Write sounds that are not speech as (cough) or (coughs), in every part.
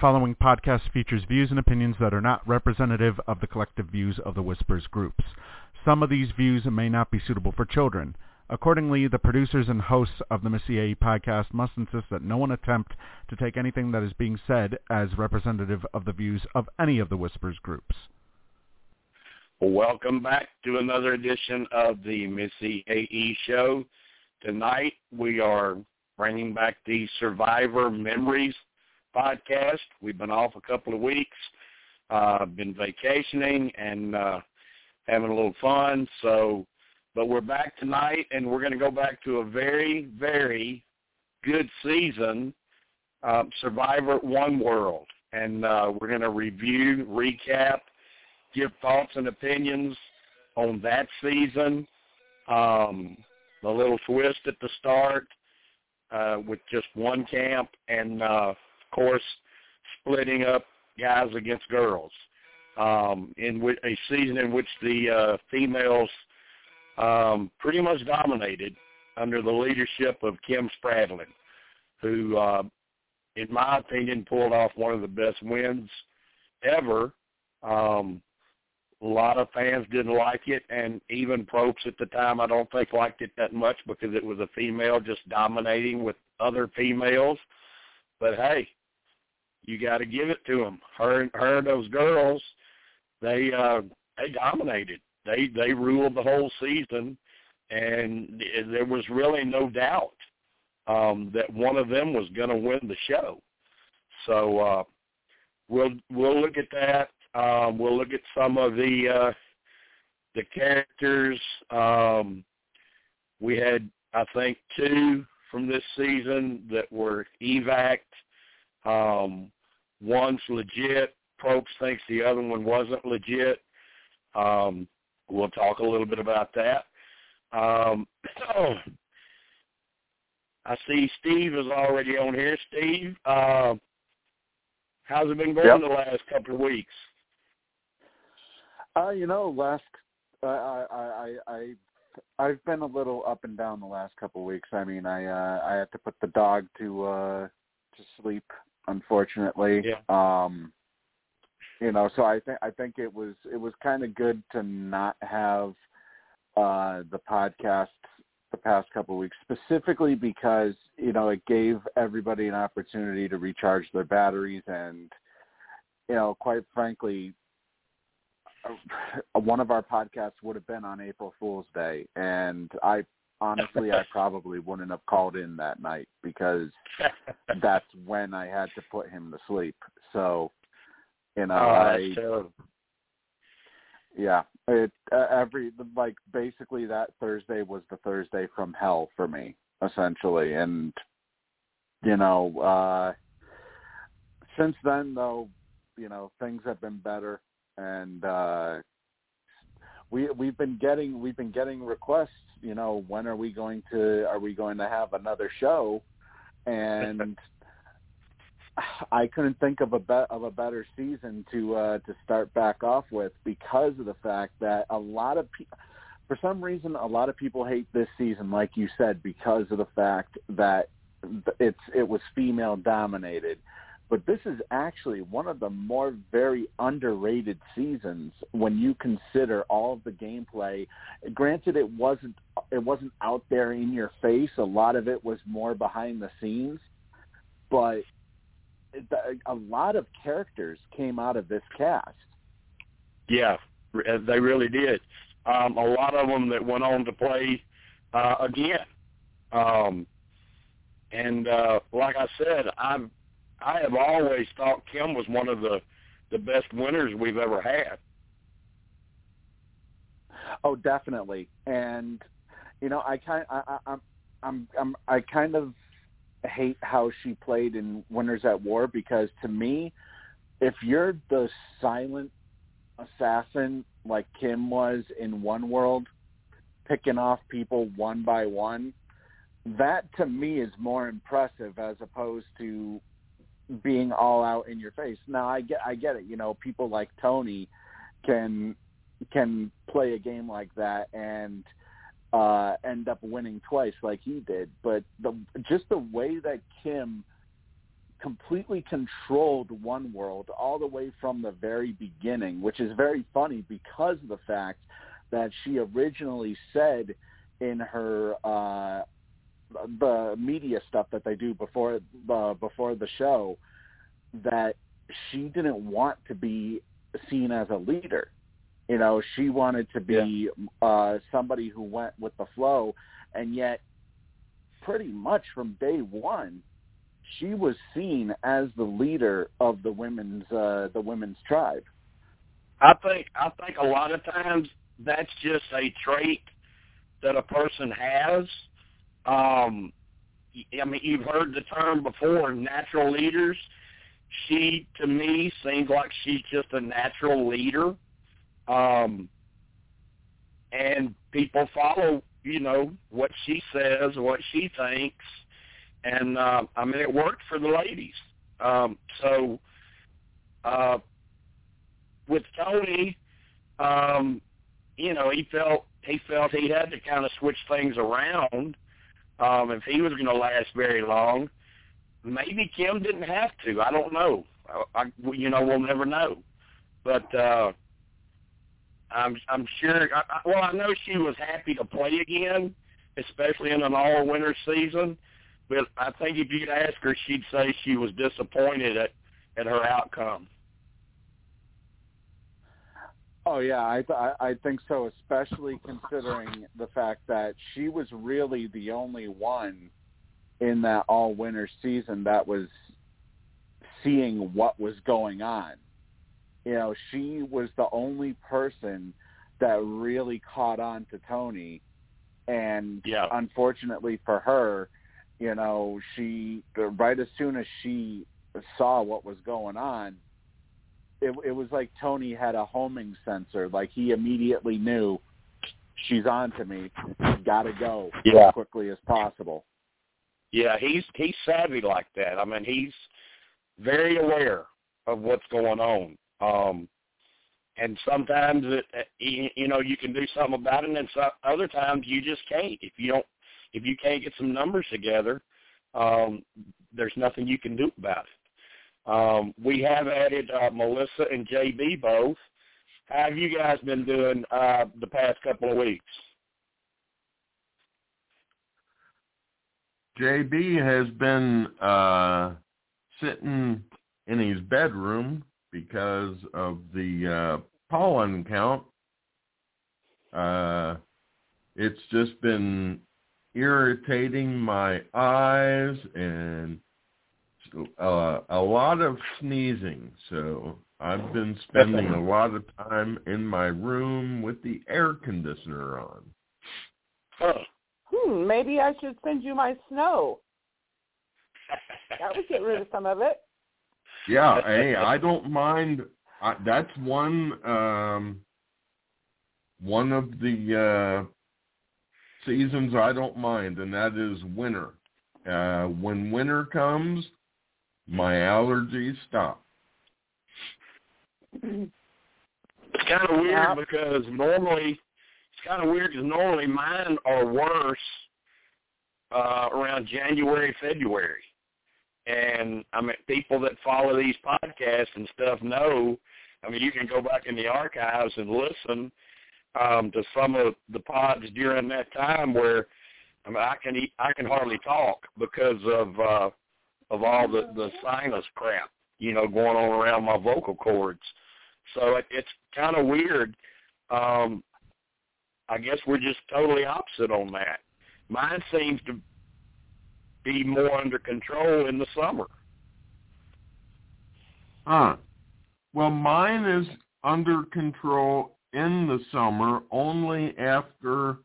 following podcast features views and opinions that are not representative of the collective views of the Whispers groups. Some of these views may not be suitable for children. Accordingly, the producers and hosts of the Missy AE podcast must insist that no one attempt to take anything that is being said as representative of the views of any of the Whispers groups. Welcome back to another edition of the Missy AE show. Tonight we are bringing back the Survivor Memories podcast. We've been off a couple of weeks, uh, been vacationing and uh, having a little fun. So, but we're back tonight, and we're going to go back to a very, very good season, uh, Survivor One World, and uh, we're going to review, recap, give thoughts and opinions on that season. Um, the little twist at the start uh, with just one camp, and uh, course, splitting up guys against girls. Um, in w- a season in which the uh, females um, pretty much dominated under the leadership of Kim Spradlin, who, uh, in my opinion, pulled off one of the best wins ever. Um, a lot of fans didn't like it, and even Probst at the time, I don't think liked it that much because it was a female just dominating with other females. But hey, you got to give it to them. Her, her, and those girls, they uh, they dominated. They they ruled the whole season, and there was really no doubt um, that one of them was going to win the show. So uh, we'll we'll look at that. Um, we'll look at some of the uh, the characters. Um, we had, I think, two from this season that were evac. Um, one's legit. Probst thinks the other one wasn't legit. Um, we'll talk a little bit about that. Um, (clears throat) I see Steve is already on here. Steve, uh, how's it been going Yep. the last couple of weeks? Uh, you know, last uh, I I I I I've been a little up and down the last couple of weeks. I mean, I uh I had to put the dog to uh to sleep unfortunately. Yeah. Um you know, so I think I think it was it was kind of good to not have uh the podcast the past couple of weeks specifically because, you know, it gave everybody an opportunity to recharge their batteries and you know, quite frankly, (laughs) one of our podcasts would have been on April Fool's Day, and I honestly I probably wouldn't have called in that night because (laughs) that's when I had to put him to sleep. So, you know, oh, I yeah, it uh, every like basically that Thursday was the Thursday from hell for me essentially, and you know, uh since then though, you know, things have been better. And uh we we've been getting we've been getting requests you know when are we going to are we going to have another show? And (laughs) i couldn't think of a be- of a better season to uh to start back off with because of the fact that a lot of people for some reason a lot of people hate this season like you said because of the fact that it's it was female dominated but this is actually one of the more very underrated seasons when you consider all of the gameplay. Granted, it wasn't it wasn't out there in your face. A lot of it was more behind the scenes, but a lot of characters came out of this cast. Yeah, they really did. Um, a lot of them that went on to play uh, again. Um, and uh, like I said, I've I have always thought Kim was one of the the best winners we've ever had. Oh, definitely. And you know, I kind I, I, I'm I'm I'm I kind of hate how she played in Winners at War because to me, if you're the silent assassin like Kim was in One World, picking off people one by one, that to me is more impressive as opposed to being all out in your face. Now I get I get it. You know, people like Tony can can play a game like that and uh end up winning twice like he did. But the just the way that Kim completely controlled one world all the way from the very beginning, which is very funny because of the fact that she originally said in her uh the media stuff that they do before uh, before the show that she didn't want to be seen as a leader. You know, she wanted to be yeah. uh somebody who went with the flow and yet pretty much from day 1 she was seen as the leader of the women's uh the women's tribe. I think I think a lot of times that's just a trait that a person has. Um I mean you've heard the term before natural leaders. She to me seems like she's just a natural leader. Um and people follow, you know, what she says, what she thinks and uh, I mean it worked for the ladies. Um, so uh, with Tony, um, you know, he felt he felt he had to kind of switch things around um, if he was going to last very long. Maybe Kim didn't have to. I don't know. I, I you know, we'll never know. But uh, I'm I'm sure. I, well, I know she was happy to play again, especially in an all-winner season. But I think if you'd ask her, she'd say she was disappointed at at her outcome. Oh yeah, I th- I think so, especially considering the fact that she was really the only one in that all winner season that was seeing what was going on. You know, she was the only person that really caught on to Tony and yeah. unfortunately for her, you know, she right as soon as she saw what was going on, it, it was like Tony had a homing sensor. Like he immediately knew she's on to me. Got to go yeah. as quickly as possible. Yeah, he's he's savvy like that. I mean, he's very aware of what's going on. Um, and sometimes it, you know you can do something about it, and some, other times you just can't. If you don't if you can't get some numbers together, um, there's nothing you can do about it. Um, we have added uh, Melissa and JB both. How have you guys been doing uh, the past couple of weeks? JB has been uh, sitting in his bedroom because of the uh, pollen count. Uh, it's just been irritating my eyes and uh, a lot of sneezing. So I've been (laughs) spending a lot of time in my room with the air conditioner on. Huh. Hmm, maybe I should send you my snow. That would get rid of some of it. Yeah, hey, I don't mind. I, that's one um, one of the uh, seasons I don't mind, and that is winter. Uh, when winter comes, my allergies stop. It's kind of weird yeah. because normally it's kind of weird because normally mine are worse uh, around January, February, and I mean people that follow these podcasts and stuff know. I mean, you can go back in the archives and listen um, to some of the pods during that time where I mean I can eat, I can hardly talk because of uh, of all the the sinus crap you know going on around my vocal cords. So it, it's kind of weird. Um, I guess we're just totally opposite on that. Mine seems to be more under control in the summer. Huh. Well, mine is under control in the summer only after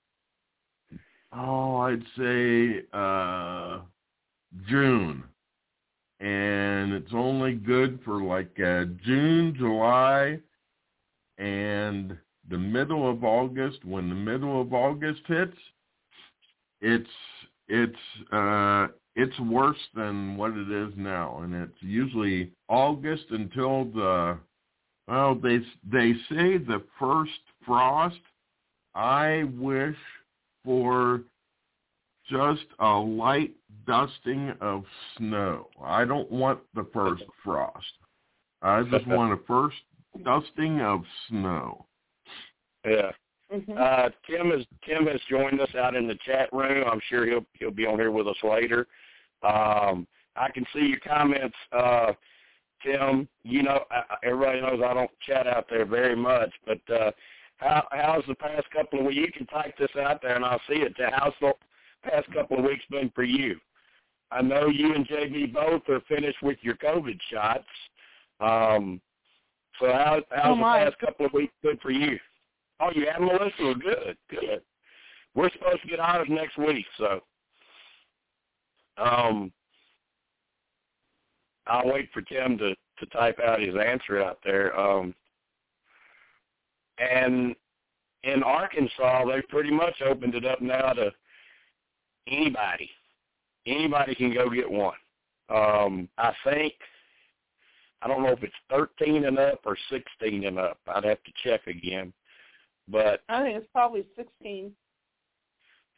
oh I'd say uh June. And it's only good for like uh, June, July, and the middle of August. When the middle of August hits, it's it's uh it's worse than what it is now and it's usually August until the well, they they say the first frost. I wish for just a light dusting of snow. I don't want the first frost. I just (laughs) want a first dusting of snow. Yeah. Mhm. Uh, Tim has Tim has joined us out in the chat room. I'm sure he'll he'll be on here with us later. Um, I can see your comments, uh, Tim. You know, I, everybody knows I don't chat out there very much, but uh, how how's the past couple of weeks? You can type this out there and I'll see it. How's the past couple of weeks been for you? I know you and JB both are finished with your COVID shots. Um, so how, how's Oh, the my. past couple of weeks been for you? Oh, you had Melissa? Well, good, good. We're supposed to get ours next week, so um, I'll wait for Tim to to type out his answer out there. Um, and in Arkansas, they pretty much opened it up now to anybody. Anybody can go get one. Um, I think I don't know if it's 13 and up or 16 and up. I'd have to check again. But I think it's probably 16.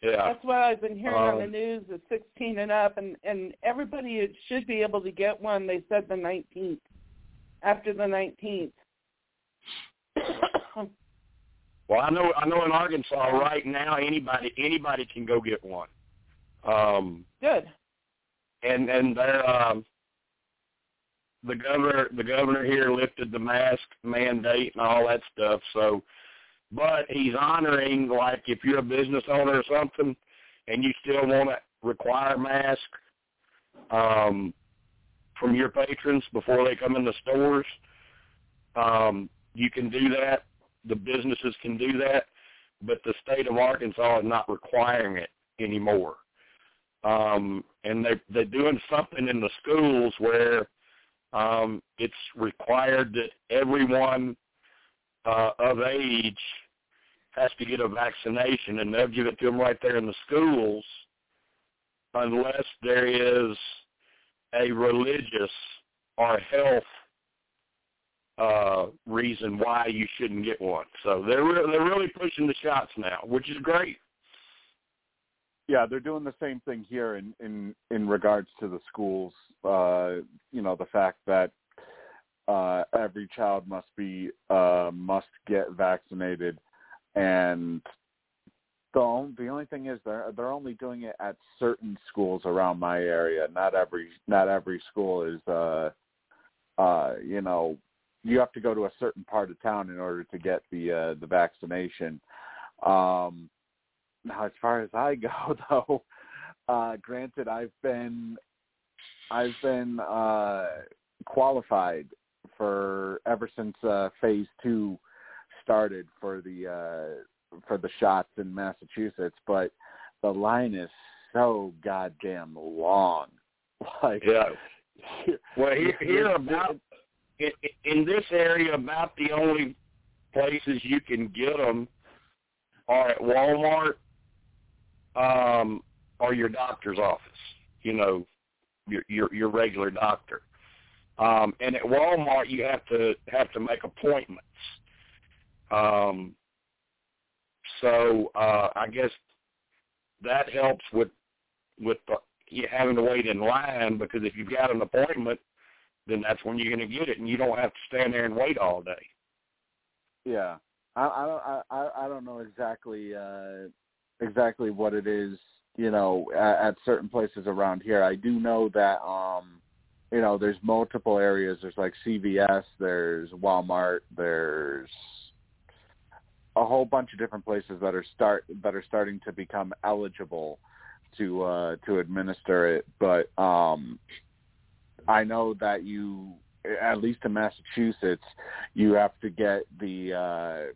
yeah, That's what I've been hearing on the Um, news. Is 16 and up, and and everybody should be able to get one. They said the 19th, after the 19th. (coughs) Well, I know I know in Arkansas right now anybody anybody can go get one. Um, Good. and and they're um, the governor the governor here lifted the mask mandate and all that stuff. So, but he's honoring like if you're a business owner or something, and you still want to require mask um, from your patrons before they come in the stores, um, you can do that. The businesses can do that, but the state of Arkansas is not requiring it anymore um, and they they're doing something in the schools where um, it's required that everyone uh, of age has to get a vaccination, and they'll give it to them right there in the schools, unless there is a religious or health uh, reason why you shouldn't get one. So they're re- they're really pushing the shots now, which is great. Yeah, they're doing the same thing here in in in regards to the schools. Uh, you know, the fact that uh, every child must be uh, must get vaccinated, and the only, the only thing is they're they're only doing it at certain schools around my area. Not every not every school is. Uh, uh, you know, you have to go to a certain part of town in order to get the uh, the vaccination. Um, now, as far as I (laughs) go, though, uh, granted, I've been I've been uh, qualified for ever since uh, phase two started for the uh, for the shots in Massachusetts, but the line is so goddamn long. (laughs) Like, Yeah. (laughs) Well, here, here about in, in this area, about the only places you can get them are at Walmart, um, or your doctor's office. You know, your your, your regular doctor. Um, and at Walmart, you have to have to make appointments. Um, so uh, I guess that helps with with the, you having to wait in line because if you've got an appointment, then that's when you're going to get it, and you don't have to stand there and wait all day. Yeah, I, I don't I I don't know exactly uh exactly what it is. You know, at, at certain places around here, I do know that um, you know, there's multiple areas. There's like CVS, there's Walmart, there's a whole bunch of different places that are start that are starting to become eligible to uh to administer it. But um, I know that you, at least in Massachusetts, you have to get the uh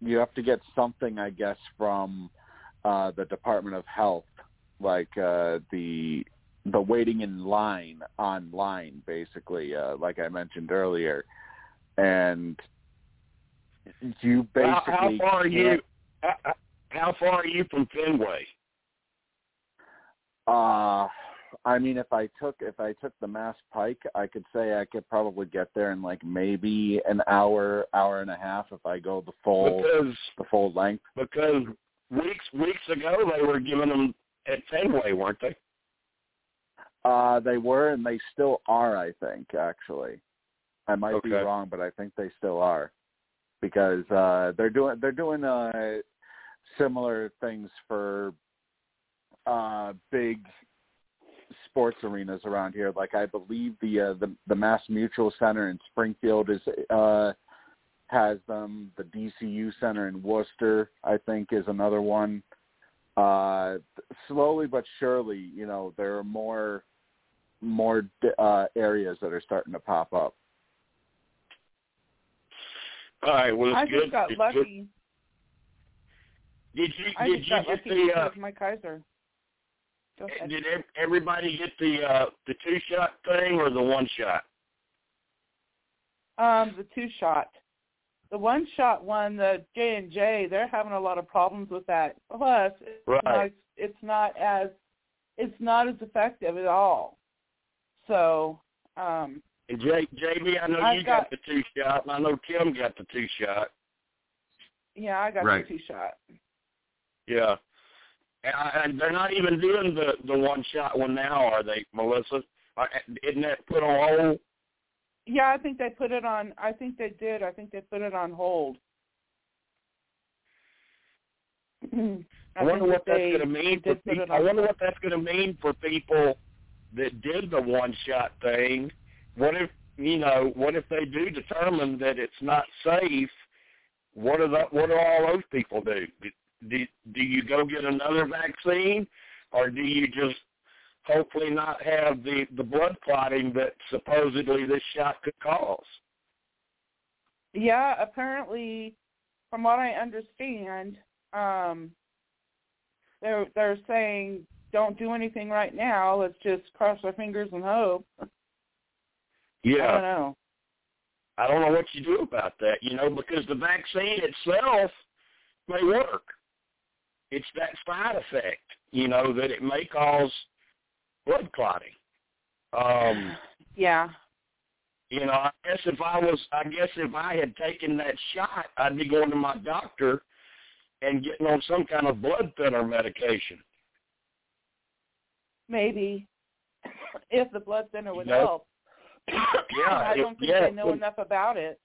you have to get something i guess from uh the department of health like uh the the waiting in line online basically uh like i mentioned earlier and you How, basically how far are you? How, how far are you from Fenway? uh i mean if i took if i took the mass pike i could say i could probably get there in like maybe an hour hour and a half if i go the full Because the full length because weeks weeks ago they were giving them at Fenway, weren't they? Uh, they were, and they still are. I think actually, I might be wrong, but I think they still are because uh, they're doing they're doing uh, similar things for uh, big sports arenas around here. Like I believe the uh, the the Mass Mutual Center in Springfield is uh, has them. The DCU Center in Worcester, I think, is another one. Uh, slowly but surely, you know, there are more more uh, areas that are starting to pop up. All right. Well, I good. just got it's lucky. Good. Did you I did just you got get lucky the uh, with my Kaiser. Did everybody get the uh the two shot thing or the one shot? Um, the two shot. The one shot one, the J and J, they're having a lot of problems with that. Plus, it's Right. not it's not as it's not as effective at all. So, um, And J, JB, I know I've you got, got- the two shot, and I know Tim got the two shot. yeah, I got Right. the two shot. Yeah. And, I, and they're not even doing the the one shot one now, are they, Melissa? Are- Isn't that put on hold? Yeah, I think they put it on. I think they did. I think they put it on hold. (clears throat) I, I, wonder what that's going to mean for people. I wonder what that's going to mean for people that did the one shot thing. What if you know? What if they do determine that it's not safe? What are the, what do all those people do? Do, do? do you go get another vaccine, or do you just hopefully not have the the blood clotting that supposedly this shot could cause? Yeah, apparently, from what I understand, um, they're they're saying don't do anything right now. Let's just cross our fingers and hope. Yeah. I don't know. I don't know what you do about that, you know, because the vaccine itself may work. It's that side effect, you know, that it may cause blood clotting. Um, (sighs) Yeah. you know, I guess if I was, I guess if I had taken that shot, I'd be going to my doctor and getting on some kind of blood thinner medication. Maybe (laughs) if the blood thinner would You know? help. (coughs) Yeah, I don't think yeah, they know enough about it.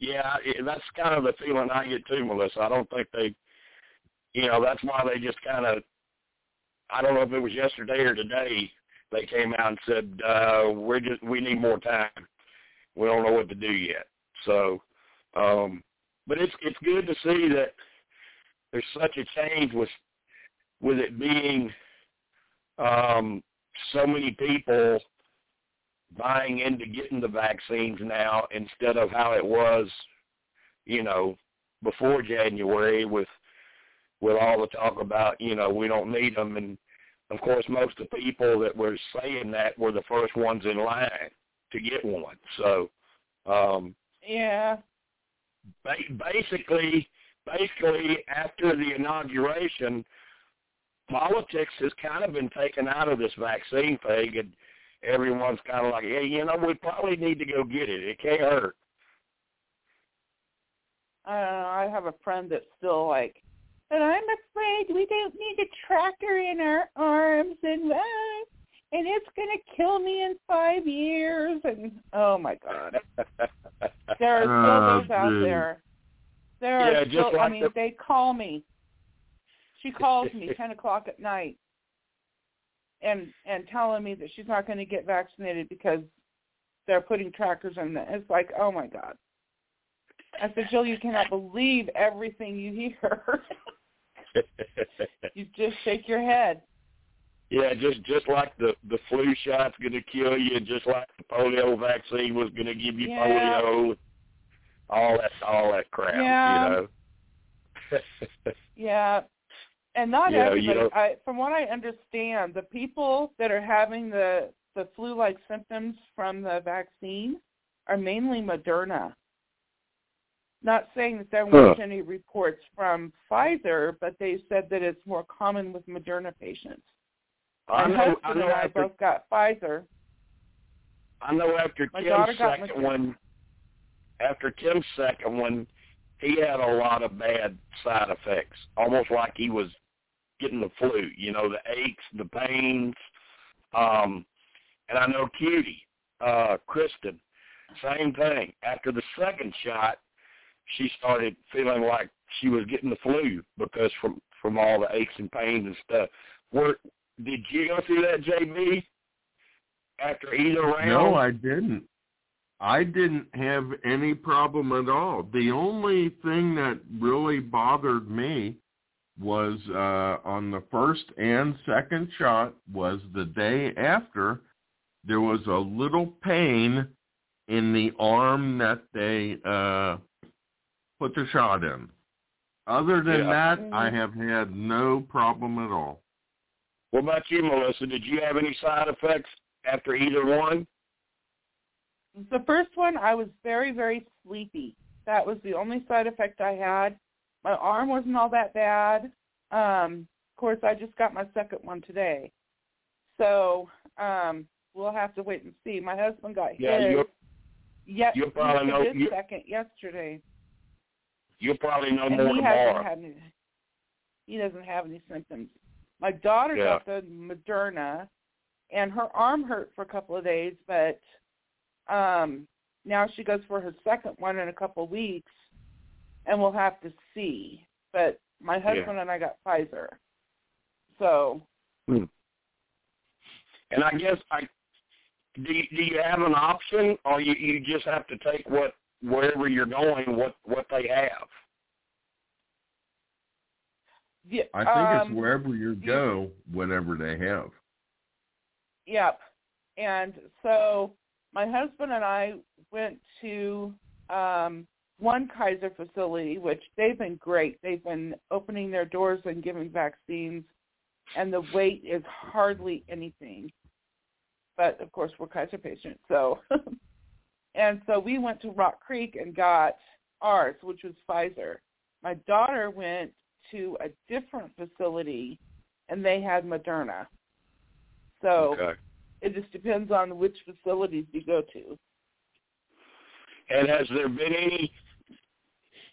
Yeah, it, that's kind of the feeling I get too, Melissa. I don't think they, you know, that's why they just kind of, I don't know if it was yesterday or today, they came out and said, uh, we're just, we need more time. We don't know what to do yet. So, um, but it's, it's good to see that there's such a change with, with it being, um, so many people buying into getting the vaccines now instead of how it was, you know, before January with with all the talk about, you know, we don't need them, and of course most of the people that were saying that were the first ones in line to get one. So, um, Yeah. ba- basically, basically after the inauguration, politics has kind of been taken out of this vaccine thing, and everyone's kind of like, hey, you know, we probably need to go get it. It can't hurt. I don't know. I have a friend that's still like, but I'm afraid we don't need a tracker in our arms, and uh, and it's gonna kill me in five years. And oh my god, (laughs) there are still Oh, those out geez. there. There are Yeah, still. just I mean, the- they call me. She calls me (laughs) ten o'clock at night, and and telling me that she's not going to get vaccinated because they're putting trackers in it. It's like, oh my god. I said, Jill, you cannot believe everything you hear. (laughs) you just shake your head. yeah, just just like the the flu shot's going to kill you, just like the polio vaccine was going to give you Yeah. polio, all that all that crap, Yeah. you know. Yeah. And not Yeah, everybody. don't- I, from what I understand, the people that are having the the flu-like symptoms from the vaccine are mainly Moderna. Not saying that there weren't Huh. any reports from Pfizer, but they said that it's more common with Moderna patients. I My know, husband I know and I after both got Pfizer. I know after My Tim's second one, after Tim's second one, he had a lot of bad side effects, almost like he was getting the flu. You know, the aches, the pains, Um, and I know Cutie, uh, Kristen, same thing. After the second shot, she started feeling like she was getting the flu because from from all the aches and pains and stuff. Were did you go through that, JB? After either round? No, I didn't. I didn't have any problem at all. The only thing that really bothered me was uh on the first and second shot was the day after there was a little pain in the arm that they uh put the shot in. Other than Yeah. that, I have had no problem at all. What about you, Melissa? Did you have any side effects after either one? The first one, I was very, very sleepy. That was the only side effect I had. My arm wasn't all that bad. Um, of course, I just got my second one today, so um, we'll have to wait and see. My husband got Yeah, his. you'll Yet you'll probably he know- did you- second yesterday, you'll probably know and more he tomorrow. hasn't had any. He doesn't have any symptoms. My daughter Yeah. got the Moderna, and her arm hurt for a couple of days, but um now she goes for her second one in a couple of weeks, and we'll have to see. But my husband and I got Pfizer, so And I guess I do. You, do you have an option, or you you just have to take what wherever you're going, what what they have? yeah, I think um, it's wherever you go, whatever they have. Yep. And so my husband and I went to um one Kaiser facility, which they've been great. They've been opening their doors and giving vaccines, and the wait is hardly anything. But of course, we're Kaiser patients, so. (laughs) and so we went to Rock Creek and got ours, which was Pfizer. My daughter went to a different facility, and they had Moderna. So Okay. it just depends on which facilities you go to. And has there been any?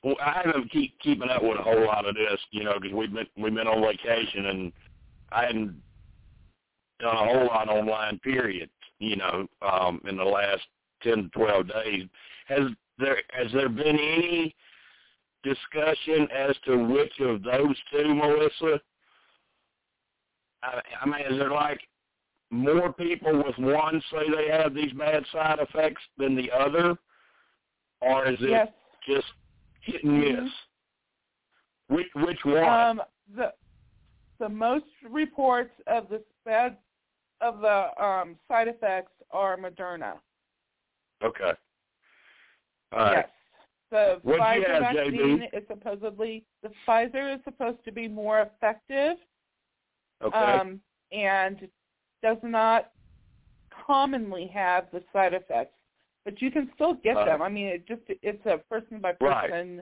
Well, I haven't keep keeping up with a whole lot of this, you know, because we've been we've been on vacation and I hadn't done a whole lot online. Period. You know, um, in the last ten to twelve days, has there has there been any discussion as to which of those two, Melissa? I, I mean, is there like more people with one say they have these bad side effects than the other? or is it yes. just hit and miss? Mhm. Which which one? Um, the the most reports of the bad of the um, side effects are Moderna. Okay. All right. Yes. The What'd you Pfizer have, JB? vaccine is supposedly the Pfizer is supposed to be more effective Okay. um, and does not commonly have the side effects, but you can still get Uh, them. I mean, it just it's a person by Right. person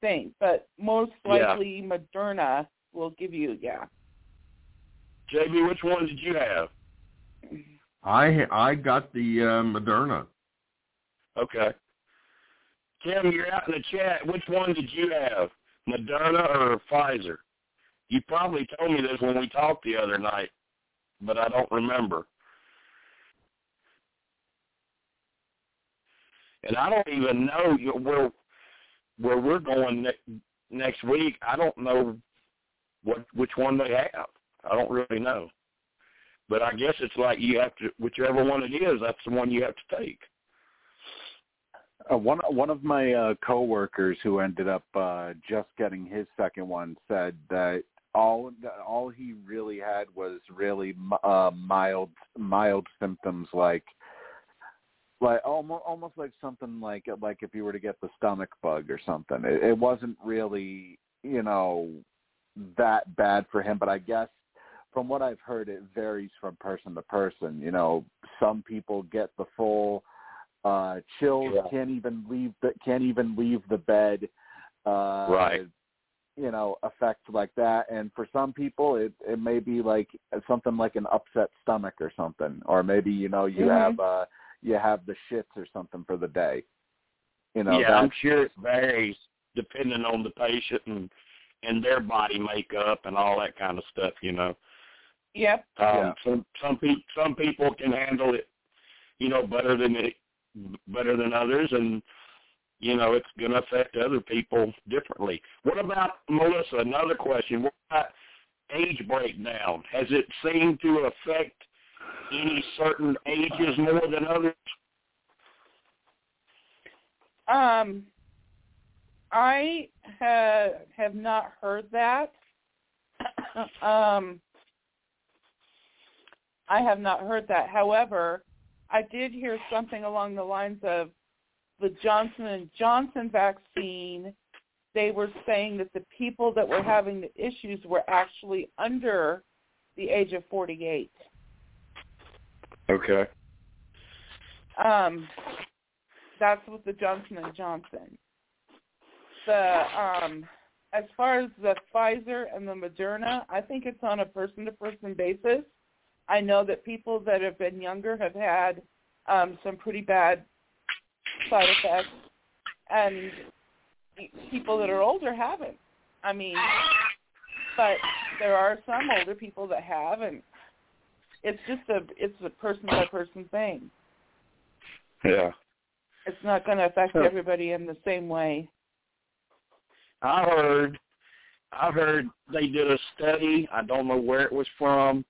thing, but most Yeah. likely Moderna will give you yeah. JB, which one did you have? I I got the uh, Moderna. Okay. Tim, you're out in the chat. Which one did you have? Moderna or Pfizer? You probably told me this when we talked the other night, but I don't remember. And I don't even know where where we're going ne- next week. I don't know what which one they have. I don't really know. But I guess it's like you have to whichever one it is, that's the one you have to take. Uh, one one of my uh, coworkers who ended up uh, just getting his second one said that all all he really had was really uh, mild mild symptoms like like almost almost like something like like if you were to get the stomach bug or something. It, it wasn't really you know that bad for him, but I guess from what I've heard, it varies from person to person. You know, some people get the full uh chills Yeah. can't even leave the can't even leave the bed uh Right. you know effect like that and for some people it it may be like something like an upset stomach or something or maybe you know you Mhm. have uh you have the shits or something for the day you know yeah, I'm sure it varies depending on the patient and and their body makeup and all that kind of stuff, you know. Yep. Um, Yeah. Some some people some people can handle it, you know, better than it, better than others, and you know it's going to affect other people differently. What about Melissa? Another question. What about age breakdown? Has it seemed to affect any certain ages more than others? Um, I ha- have not heard that. (coughs) um, I have not heard that. However, I did hear something along the lines of the Johnson and Johnson vaccine. They were saying that the people that were having the issues were actually under the age of 48. Okay. Um, that's with the Johnson and Johnson. The um, as far as the Pfizer and the Moderna, I think it's on a person-to-person basis. I know that people that have been younger have had um, some pretty bad side effects, and people that are older haven't. I mean, but there are some older people that have, and it's just a it's a person by person thing. Yeah. It's not going to affect everybody in the same way. I heard I heard they did a study. I don't know where it was from,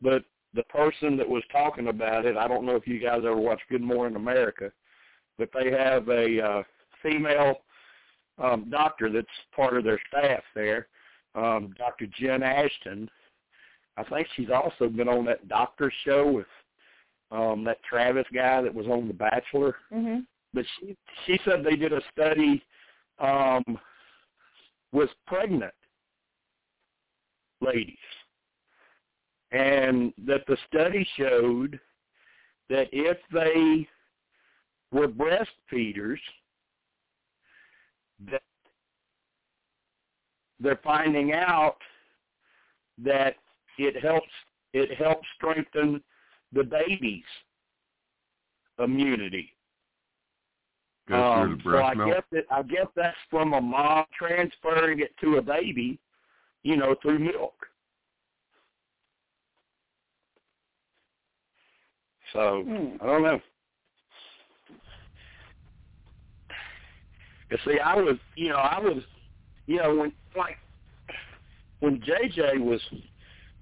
but the person that was talking about it, I don't know if you guys ever watch Good Morning America, but they have a uh, female um, doctor that's part of their staff there, um, Dr. Jen Ashton. I think she's also been on that doctor show with um, that Travis guy that was on The Bachelor Mhm. but she she said they did a study um with pregnant ladies and that the study showed that if they were breastfeeders that they're finding out that it helps it helps strengthen the baby's immunity um, so I milk. guess that I guess that's from a mom transferring it to a baby, you know, through milk. So Hmm. I don't know. You see, I was, you know, I was, you know, when like when JJ was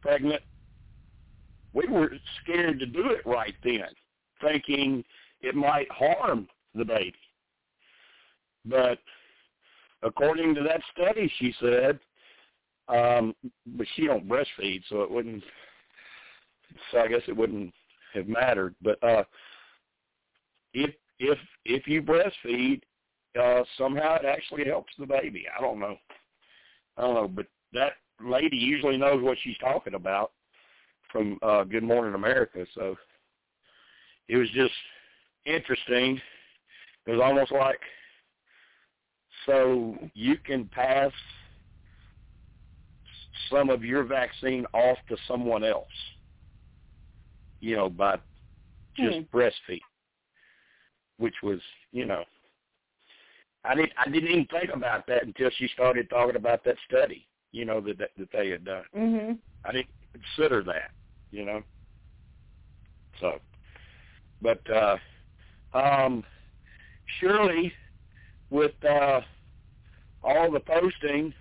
pregnant, we were scared to do it right then, thinking it might harm the baby. But according to that study, she said, um, but she don't breastfeed, so it wouldn't. So I guess it wouldn't have mattered. But uh, if if if you breastfeed, uh, somehow it actually helps the baby. I don't know. I don't know, but that lady usually knows what she's talking about from uh, Good Morning America. So it was just interesting. It was almost like so you can pass some of your vaccine off to someone else, you know, by just Hmm. breastfeed, which was, you know, I didn't I didn't even think about that until she started talking about that study, you know, that that, that they had done. Mhm. I didn't consider that, you know. So, but uh, um, surely with uh, all the posting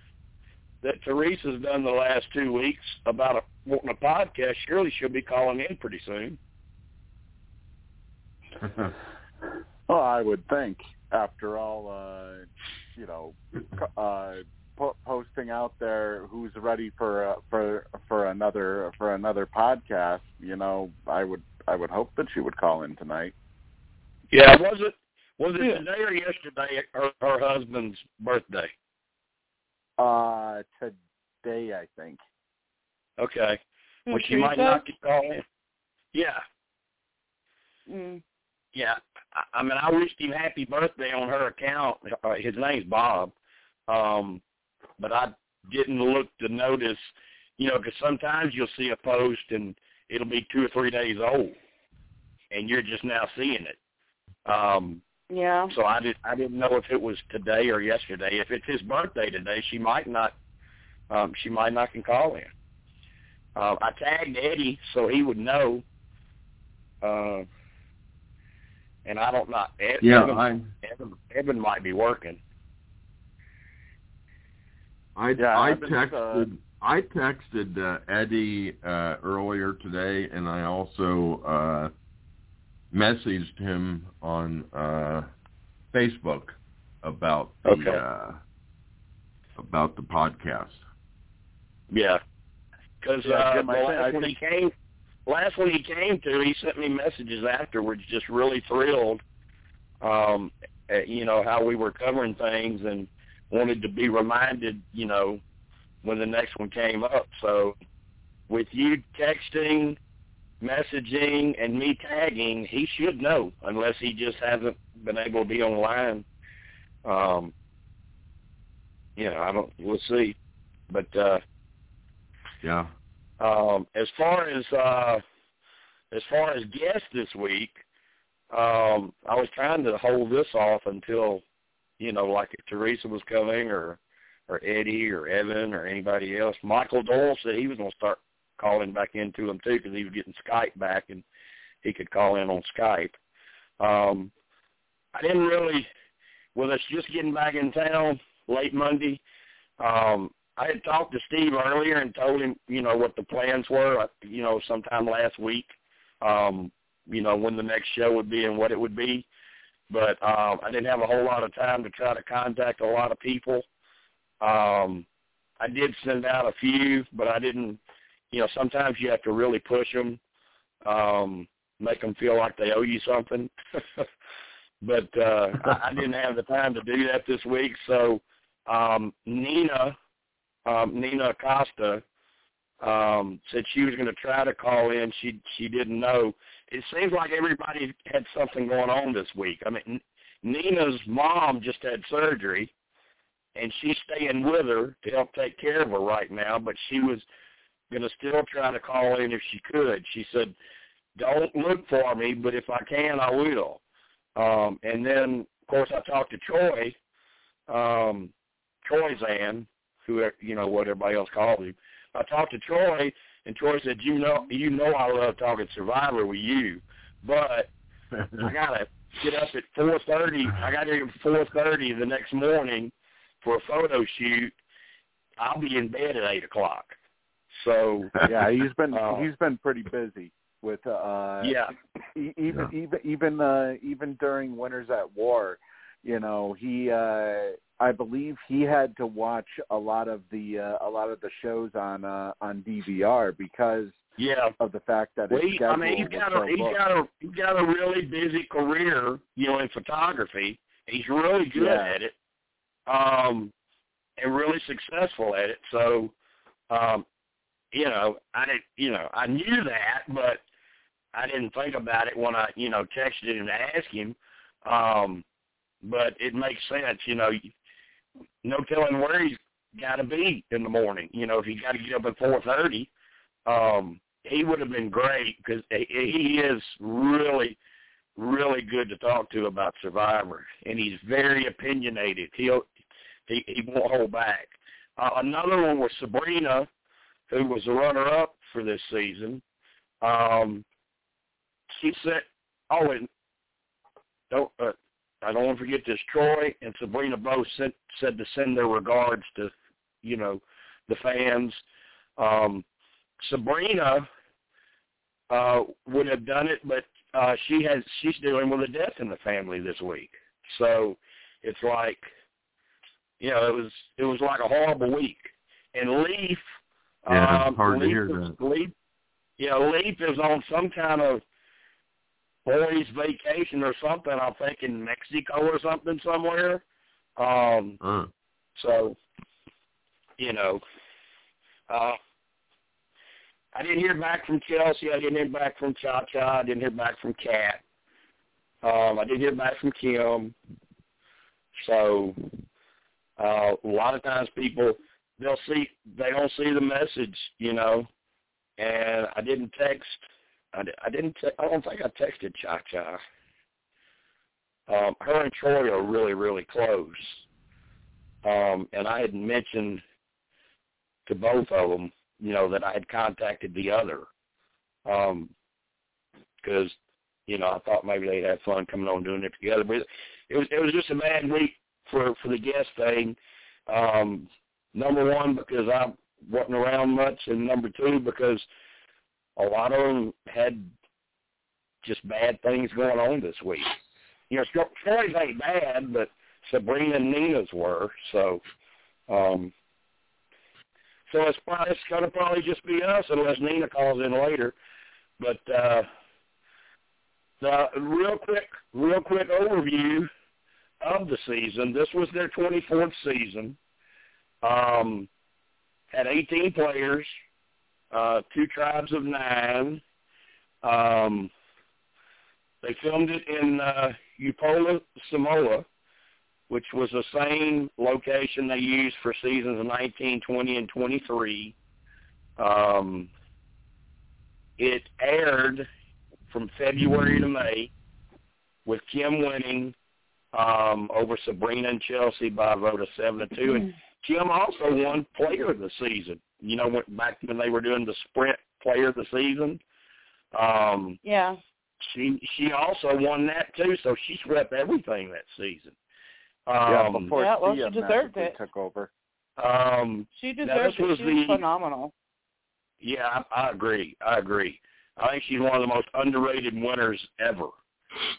that Teresa's done the last two weeks about a, wanting a podcast, surely she'll be calling in pretty soon. (laughs) Well, I would think. After all, uh, you know, uh, po- posting out there who's ready for uh, for for another for another podcast, you know, I would I would hope that she would call in tonight. Yeah, was it was it Yeah. today or yesterday? Her, her husband's birthday. Uh, today, I think. Okay, well she might not get call in. Yeah, Mm. yeah. I, I mean, I wished him happy birthday on her account. Uh, his name's Bob, um, but I didn't look to notice, you know, because sometimes you'll see a post and it'll be two or three days old, and you're just now seeing it. Um, Yeah. so I did. I didn't know if it was today or yesterday. If it's his birthday today, she might not. Um, she might not can call in. Uh, I tagged Eddie so he would know. Uh, and I don't know. Ed, Yeah, Evan, I Evan, Evan might be working. I Yeah, I been, texted I texted uh, Eddie uh, earlier today, and I also uh, messaged him on uh, Facebook about the Okay. uh, about the podcast. Yeah, because Yeah, uh, Jim, the I think- last one he came, last one he came to, he sent me messages afterwards, just really thrilled. Um, at, you know how we were covering things and wanted to be reminded, you know, when the next one came up. So, with you texting, messaging, and me tagging, he should know, unless he just hasn't been able to be online. Um, you know, I don't. We'll see, but. uh Yeah. Um, as far as uh, as far as guests this week, um, I was trying to hold this off until, you know, like if Teresa was coming or or Eddie or Evan or anybody else. Michael Doyle said he was going to start calling back into them too because he was getting Skype back and he could call in on Skype. Um, I didn't really, with us just getting back in town late Monday. Um, I had talked to Steve earlier and told him, you know, what the plans were, uh, you know, sometime last week, um, you know, when the next show would be and what it would be. But um, I didn't have a whole lot of time to try to contact a lot of people. Um, I did send out a few, but I didn't, you know, sometimes you have to really push them, um, make them feel like they owe you something. (laughs) but uh, I, I didn't have the time to do that this week. So um, Nina, um, Nina Acosta, um, said she was going to try to call in. She she didn't know. It seems like everybody had something going on this week. I mean, Nina's mom just had surgery, and she's staying with her to help take care of her right now. But she was going to still try to call in if she could. She said, "Don't look for me, but if I can, I will." Um, and then, of course, I talked to Troy, um, Troyzan, who you know what everybody else calls him. I talked to Troy, and Troy said, "You know, you know, I love talking Survivor with you, but I (laughs) gotta get up at four thirty. I gotta get up at four thirty the next morning for a photo shoot. I'll be in bed at eight o'clock. So yeah, he's been Uh, he's been pretty busy with uh yeah, e- even even even uh even during Winners at War, you know, he uh I believe he had to watch a lot of the uh, a lot of the shows on uh on DVR because yeah. of the fact that Well, he, I mean, he's got so a he's booked. got a he's got a really busy career, you know, in photography. He's really good Yeah. at it, um, and really successful at it. So, um, you know, I didn't, you know, I knew that, but I didn't think about it when I, you know, texted him to ask him. Um, but it makes sense, you know. No telling where he's got to be in the morning. You know, if he got to get up at four thirty, um, he would have been great because he is really, really good to talk to about Survivor, and he's very opinionated. He'll he, he won't hold back. Uh, another one was Sabrina, who was the runner-up for this season. Um, she said, "Oh, and don't uh, I don't want to forget this. Troy and Sabrina both sent, said to send their regards to, you know, the fans. Um, Sabrina uh, would have done it, but uh, she has she's dealing with a death in the family this week. So it's like, you know, it was it was like a horrible week. And Leif, Yeah, um, hard to hear is, that. Leif, yeah, Leif is on some kind of boys' vacation or something. I think in Mexico or something somewhere. Um, so, you know, uh, I didn't hear back from Chelsea. I didn't hear back from Cha Cha. I didn't hear back from Kat. Um, I didn't hear back from Kim. So, uh, a lot of times people they'll see they don't see the message, you know. And I didn't text. I, I didn't. Te- I don't think I texted Cha Cha. Um, her and Troy are really, really close. Um, and I had mentioned to both of them you know, that I had contacted the other. Um, because, you know, I thought maybe they'd have fun coming on doing it together. But it was, it was just a bad week for, for the guest thing. Um, number one, because I wasn't around much, and number two, because a lot of them had just bad things going on this week. You know, stories ain't bad, but Sabrina and Nina's were. So, um, so it's probably it's gonna probably just be us unless Nina calls in later. But uh, the real quick, real quick overview of the season. This was their 24th season. Um, had 18 players, uh, two tribes of nine. Um, they filmed it in uh, Upolu, Samoa, which was the same location they used for seasons of 19, 20, and 23. Um, it aired from February to May with Kim winning um, over Sabrina and Chelsea by a vote of seven to 2 And Kim also won Player of the Season. You know, went back when they were doing the Sprint Player of the Season. Um, yeah. She she also won that too, so she swept everything that season. Um, yeah, before yeah, well, Sia she deserved magically it. took over. Um, She Now, deserved this was it. She was the- phenomenal. yeah, I, I agree. I agree. I think she's one of the most underrated winners ever.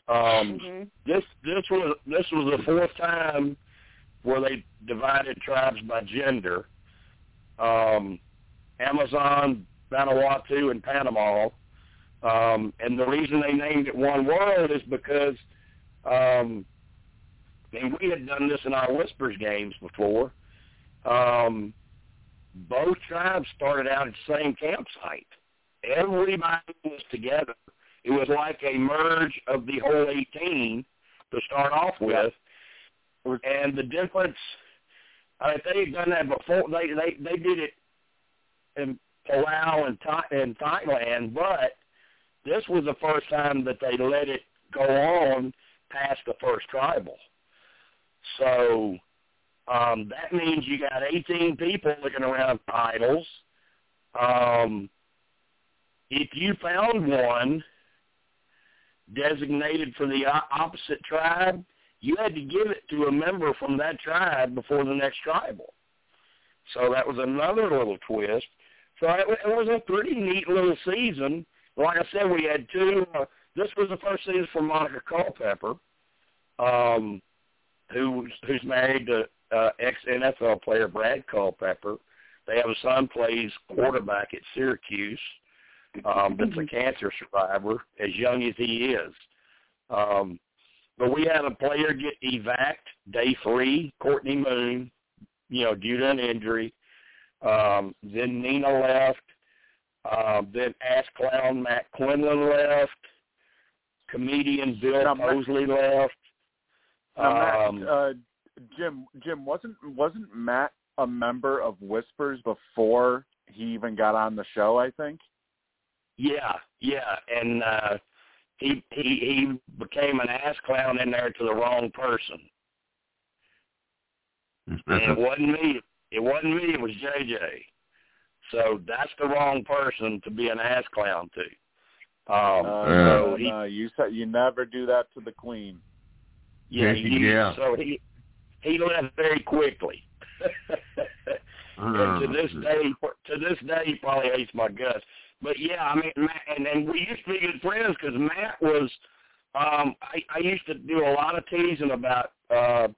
Um, hmm this this was this was the fourth time where they divided tribes by gender. Um, Amazon, Vanuatu, and Panama. Um, and the reason they named it One World is because, um, and we had done this in our Whispers games before. Um, both tribes started out at the same campsite. Everybody was together. It was like a merge of the whole 18 to start off with. And the difference, I mean, they had done that before. They they they did it in Palau and Thai, in Thailand, but this was the first time that they let it go on past the first tribal. So um, that means you got 18 people looking around idols. Um, if you found one designated for the opposite tribe, you had to give it to a member from that tribe before the next tribal. So that was another little twist. So it, it was a pretty neat little season. Like I said, we had two. Uh, this was the first season for Monica Culpepper, um, who who's married to uh, ex NFL player Brad Culpepper. They have a son plays quarterback at Syracuse. Um, that's a cancer survivor, as young as he is. Um, but we had a player get evac day three, Kourtney Moon, you know, due to an injury. Um, then Nina left. Uh, then Ass Clown Matt Quinlan left. Comedian Bill Now, Matt- Posley left. Now, Um, Matt, uh, Jim, Jim wasn't wasn't Matt a member of Whispers before he even got on the show? I think. Yeah, yeah, and uh, he he he became an ass clown in there to the wrong person. And it wasn't me. It wasn't me. It was JJ. So that's the wrong person to be an ass clown to. Um, Uh, no, so he, no, you said you never do that to the queen. yeah, Yeah, he, yeah. so he he left very quickly. (laughs) and to this day, to this day, he probably hates my guts. But yeah, I mean, Matt, and and we used to be good friends because Matt was. Um, I, I used to do a lot of teasing about uh,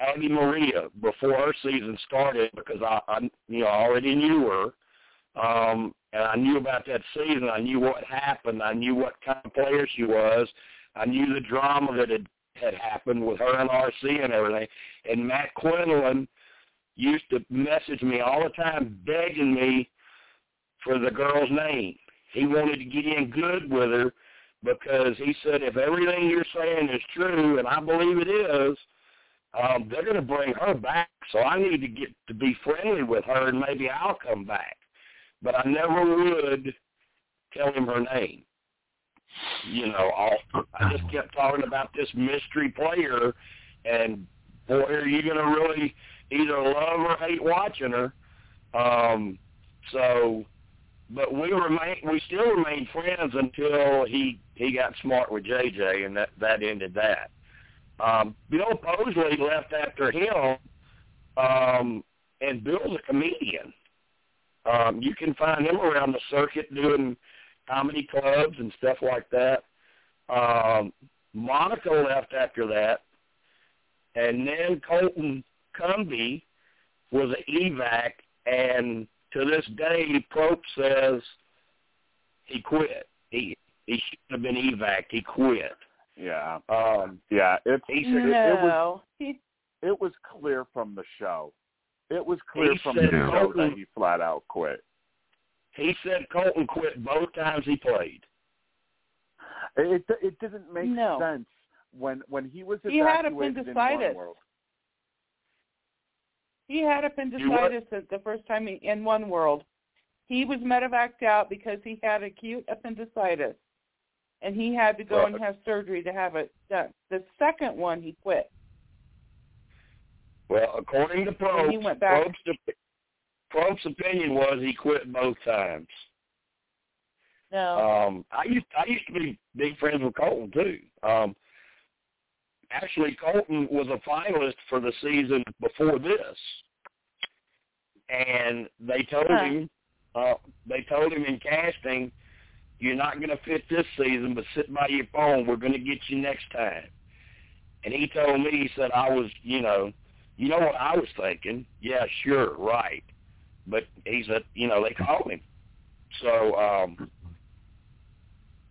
Abby Maria before her season started because I, I you know already knew her, um, and I knew about that season. I knew what happened. I knew what kind of player she was. I knew the drama that had had happened with her and RC and everything. And Matt Quinlan used to message me all the time, begging me for the girl's name. He wanted to get in good with her because he said if everything you're saying is true, and I believe it is, um, they're going to bring her back. So I need to get to be friendly with her, and maybe I'll come back. But I never would tell him her name. You know, I'll, I just kept talking about this mystery player, and boy, are you going to really either love or hate watching her. Um, So, but we remain, we still remained friends until he he got smart with JJ, and that that ended that. Um, Bill Posley left after him, um, and Bill's a comedian. Um, you can find him around the circuit doing comedy clubs and stuff like that. Um, Monica left after that, and then Colton Cumbie was an evac, and to this day, Probst says he quit. He he should have been evac. He quit. Yeah. Um, Yeah. It's he it, said, it was it was clear from the show. It was clear He from said the show Colton- that he flat out quit. he said Colton quit both times he played. It it, it didn't make No. sense when when he was He had evacuated in one world. He had appendicitis the first time he, in one world. He was medevaced out because he had acute appendicitis, and he had to go and have surgery to have it done. The second one, he quit. Well, according to Probst, he went back. Probst's, Probst's opinion was he quit both times. No. Um, I used I used to be big friends with Colton too. Um, actually, Colton was a finalist for the season before this, and they told Huh. him uh, they told him in casting, "You're not going to fit this season, but sit by your phone. We're going to get you next time." And he told me, he said, "I was, you know, you know what I was thinking? Yeah, sure, right." But he said, you know, they called him. So, um,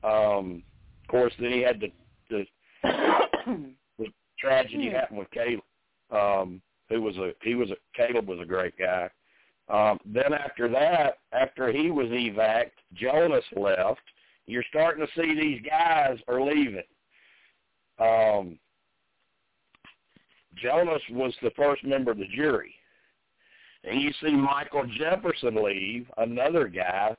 um, of course, then he had to, the (coughs) (coughs) (coughs) tragedy Hmm. happened with Caleb, um, who was a he was a Caleb was a great guy. Um, then after that, after he was evac, Jonas left. You're starting to see these guys are leaving. Um, Jonas was the first member of the jury. And you see Michael Jefferson leave, another guy.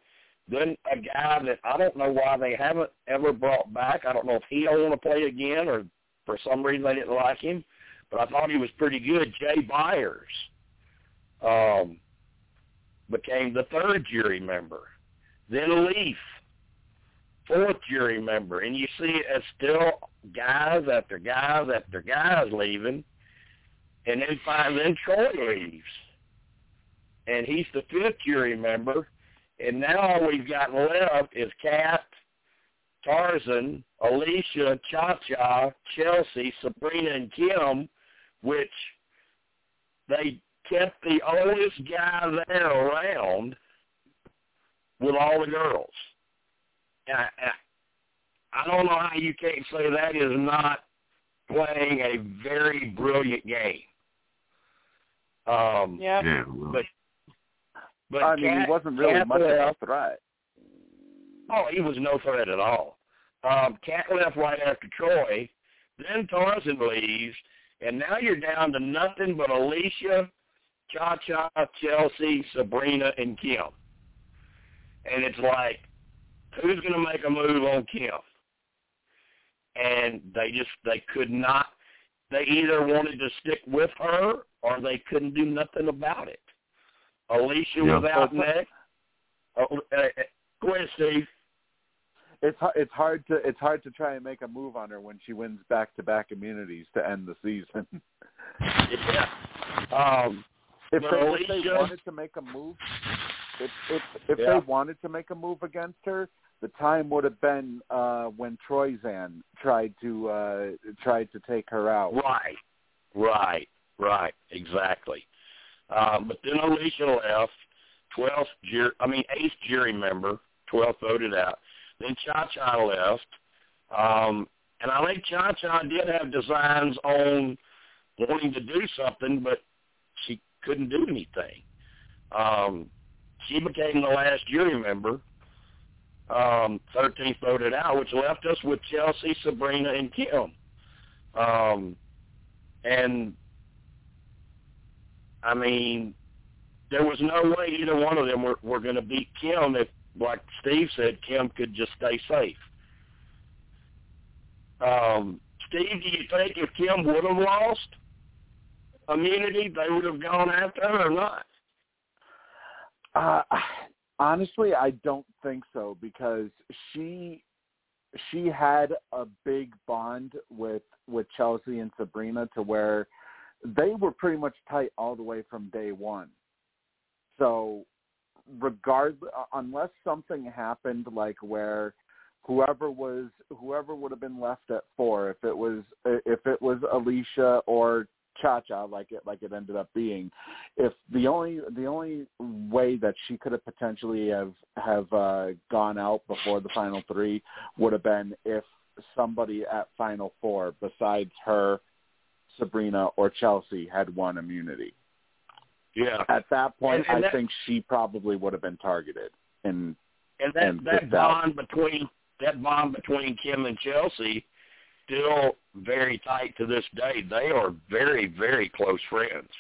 Then a guy that I don't know why they haven't ever brought back. I don't know if he don't want to play again or for some reason they didn't like him. But I thought he was pretty good. Jay Byars um, became the third jury member. Then Leif, fourth jury member. And you see it as still guys after guys after guys leaving. And then finally, Troy leaves. And he's the fifth jury member. And now all we've got left is Kat, Tarzan, Alicia, Cha-Cha, Chelsea, Sabrina, and Kim, which they kept the oldest guy there around with all the girls. And I, I don't know how you can't say that is not playing a very brilliant game. Um, yeah. Yeah. Well, but but I mean, Kat- he wasn't really Kat much of left. Oh, he was no threat at all. Um, Kat left right after Troy. Then Tarzan leaves, and now you're down to nothing but Alicia, Cha Cha, Chelsea, Sabrina, and Kim. And it's like, who's going to make a move on Kim? And they just they could not. They either wanted to stick with her or they couldn't do nothing about it. Alicia Yeah. was out next. Oh, uh, uh, go ahead, Steve. It's it's hard to it's hard to try and make a move on her when she wins back to back immunities to end the season. Yeah. Um, if they, if they wanted to make a move, if if if Yeah. they wanted to make a move against her, the time would have been uh when Troyzan tried to uh tried to take her out. right, right, right, exactly. Um, but then Alicia left, twelfth jury, I mean eighth jury member, twelfth voted out. Then Cha Cha left, um, and I think Cha Cha did have designs on wanting to do something, but she couldn't do anything. Um, she became the last jury member, um, 13th voted out, which left us with Chelsea, Sabrina, and Kim. Um, and I mean, there was no way either one of them were, were going to beat Kim if, like Steve said, Kim could just stay safe. Um, Steve, do you think if Kim would have lost immunity, they would have gone after her or not? Uh, honestly, I don't think so because she she had a big bond with with Chelsea and Sabrina to where they were pretty much tight all the way from day one. So, regard unless something happened like where whoever was whoever would have been left at four, if it was if it was Alicia or Cha Cha like it like it ended up being, if the only the only way that she could have potentially have have uh, gone out before the final three would have been if somebody at final four besides her, Sabrina or Chelsea had won immunity. Yeah. At that point, And- and I that- think she probably would have been targeted. And And that and that kicked out. bond between that bond between Kim and Chelsea still very tight to this day. They are very very close friends.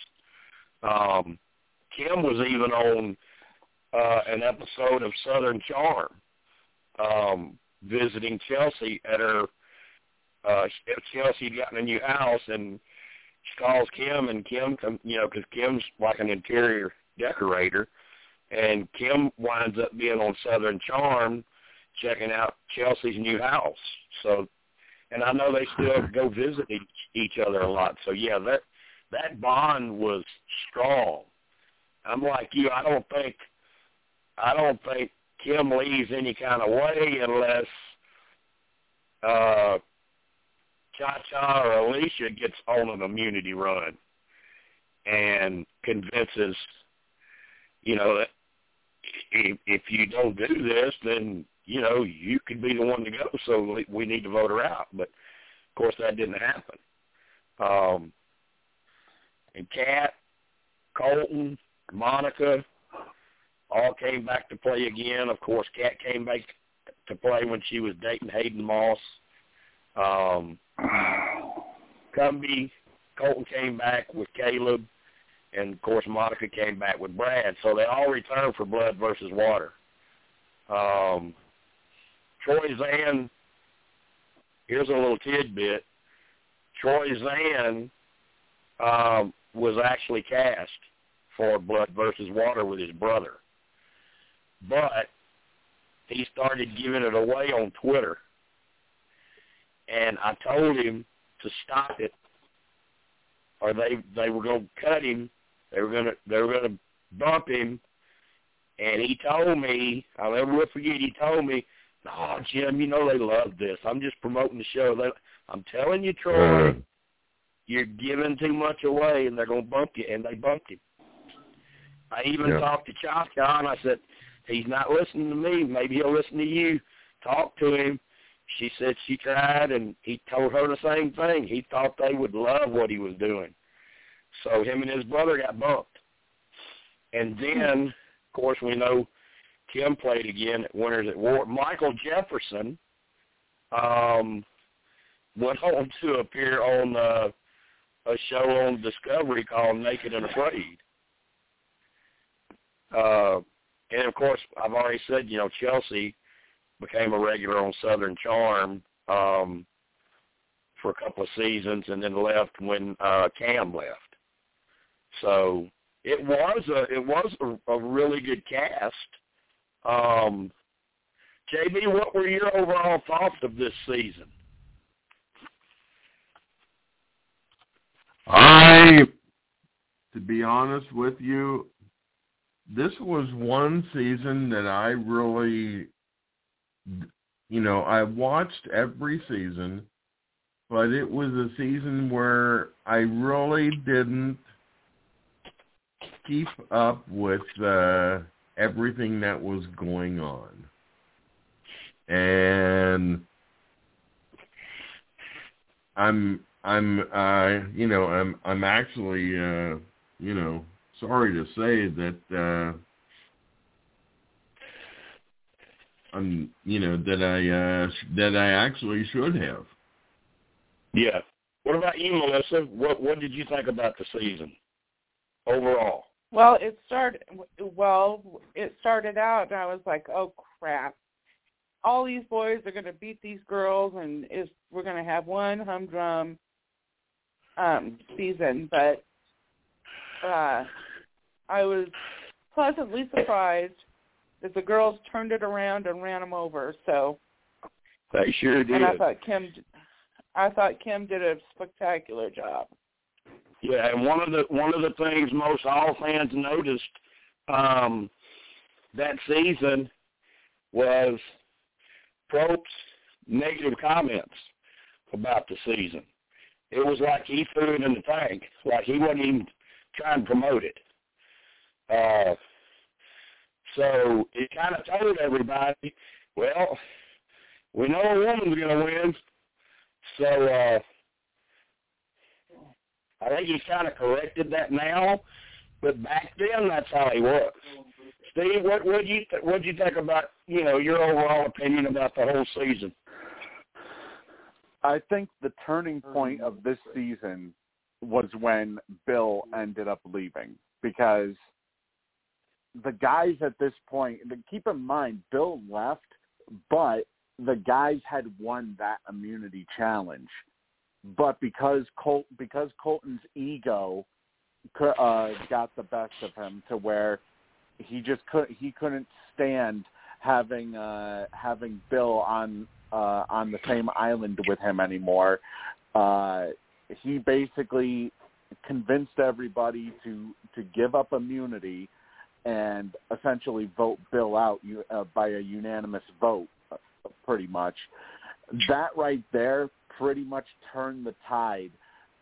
Um, Kim was even on uh, an episode of Southern Charm, um, visiting Chelsea at her. Uh, Chelsea had gotten a new house, and calls Kim, and Kim, come, you know, because Kim's like an interior decorator, and Kim winds up being on Southern Charm, checking out Chelsea's new house. So, and I know they still go visit each, each other a lot. So yeah, that that bond was strong. I'm like you. I don't think I don't think Kim leaves any kind of way unless uh Cha Cha or Alicia gets on an immunity run and convinces, you know, if, if you don't do this, then you know you could be the one to go. So we need to vote her out. But of course, that didn't happen. Um, and Kat, Colton, Monica, all came back to play again. Of course, Kat came back to play when she was dating Hayden Moss. Um, (sighs) Cumbie, Colton came back with Caleb, and of course Monica came back with Brad. So they all returned for Blood versus Water. Um, Troy Zan, here's a little tidbit. Troy Zan um, was actually cast for Blood versus Water with his brother, but he started giving it away on Twitter, and I told him to stop it, or they they were going to cut him. They were going to they were going to bump him, and he told me I'll never forget. He told me, "Oh, Jim, you know they love this. I'm just promoting the show. They, I'm telling you, Troy, Uh. you're giving too much away, and they're going to bump you." And they bumped him. I even Yeah. talked to Cha Cha, and I said, "He's not listening to me. Maybe he'll listen to you. Talk to him." She said she tried, and he told her the same thing. He thought they would love what he was doing. So him and his brother got bumped. And then, of course, we know Kim played again at Winners at War. Michael Jefferson um, went on to appear on uh, a show on Discovery called Naked and Afraid. Uh, and of course, I've already said, you know, Chelsea became a regular on Southern Charm um, for a couple of seasons, and then left when uh, Cam left. So it was a it was a, a really good cast. Um, JB, what were your overall thoughts of this season? I, to be honest with you, this was one season that I really, you know, I watched every season, but it was a season where I really didn't keep up with uh, everything that was going on. And I'm I'm uh you know I'm I'm actually uh you know sorry to say that uh I'm you know that I uh that I actually should have. Yeah. What about you, Melissa? What what did you think about the season overall? Well, it started well. It started out, and I was like, "Oh crap! All these boys are going to beat these girls, and is we're going to have one humdrum um, season." But uh, I was pleasantly surprised that the girls turned it around and ran them over. So they sure did. And I thought Kim, I thought Kim did a spectacular job. Yeah, and one of the one of the things most all fans noticed um, that season was Probst's negative comments about the season. It was like he threw it in the tank, like he wasn't even trying to promote it. Uh, so it kind of told everybody, well, we know a woman's going to win. So uh, I think he's kind of corrected that now, but back then that's how he was. Steve, what what you th- what you think about you know your overall opinion about the whole season? I think the turning point of this season was when Bill ended up leaving because the guys at this point, keep in mind, Bill left, but the guys had won that immunity challenge. But because Colt, because Colton's ego uh, got the best of him to where he just could he couldn't stand having uh, having Bill on uh, on the same island with him anymore. Uh, he basically convinced everybody to to give up immunity and essentially vote Bill out uh, by a unanimous vote, uh, pretty much. That right there pretty much turned the tide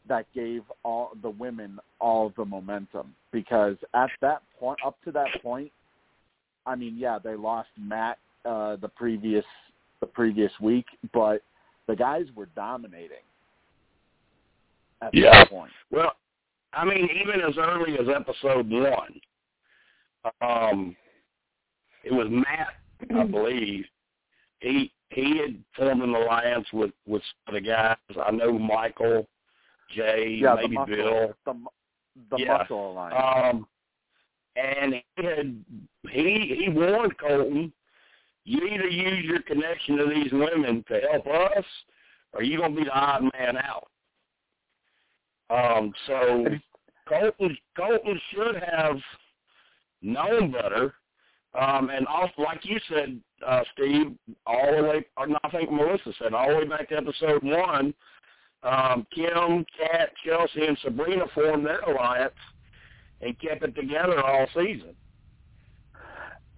that gave all the women all the momentum because at that point, up to that point, I mean, yeah, they lost Matt uh, the previous the previous week, but the guys were dominating at yeah. that point. Well, I mean, even as early as episode one, um, it was Matt, I believe. He he had formed an alliance with with the guys. I know Michael, Jay, yeah, maybe the muscle, Bill. The, the yeah. muscle alliance. Um, and he had he he warned Colton, you either use your connection to these women to help us, or you're gonna be the odd man out. Um, so Colton Colton should have known better. Um, and also, like you said, uh, Steve, all the way, or no, I think Melissa said, all the way back to episode one, um, Kim, Kat, Chelsea, and Sabrina formed their alliance and kept it together all season.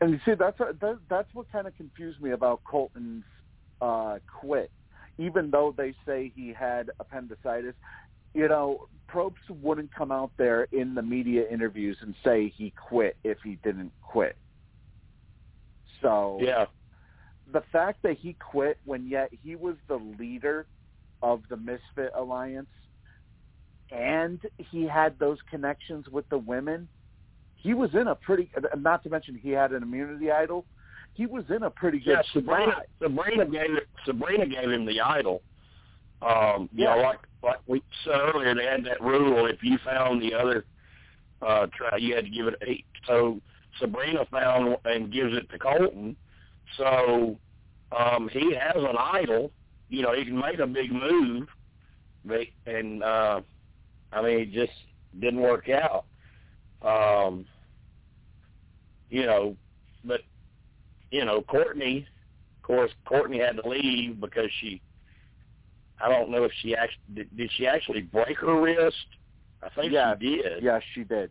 And you see, that's a, that, that's what kind of confused me about Colton's uh, quit. Even though they say he had appendicitis, you know, Probst wouldn't come out there in the media interviews and say he quit if he didn't quit. So yeah, the fact that he quit when yet he was the leader of the Misfit Alliance and he had those connections with the women, he was in a pretty. Not to mention he had an immunity idol. He was in a pretty good yeah, Sabrina, spot. Sabrina gave Sabrina gave him the idol. Um, you Yeah. know, like like we said earlier, they had that rule: if you found the other uh, try, you had to give it eight. So Sabrina found and gives it to Colton. So um, he has an idol. You know, he can make a big move, but and uh, I mean, it just didn't work out. Um, you know, but you know, Kourtney, of course, Kourtney had to leave because she. I don't know if she actually did, did she actually break her wrist. I think Yeah, she did. Yes, she did.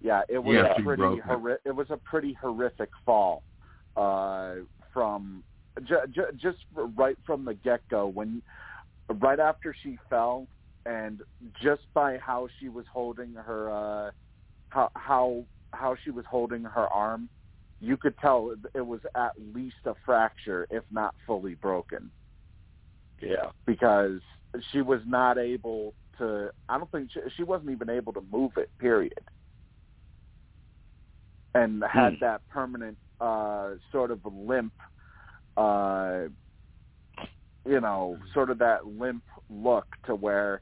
Yeah, it was Yeah, a pretty broke it. horri- it was a pretty horrific fall uh, from j- j- just right from the get go when right after she fell and just by how she was holding her uh, how how how she was holding her arm, you could tell it- it was at least a fracture, if not fully broken Yeah. because she was not able to I don't think she, she wasn't even able to move it period and had Hmm. that permanent uh sort of limp uh you know sort of that limp look to where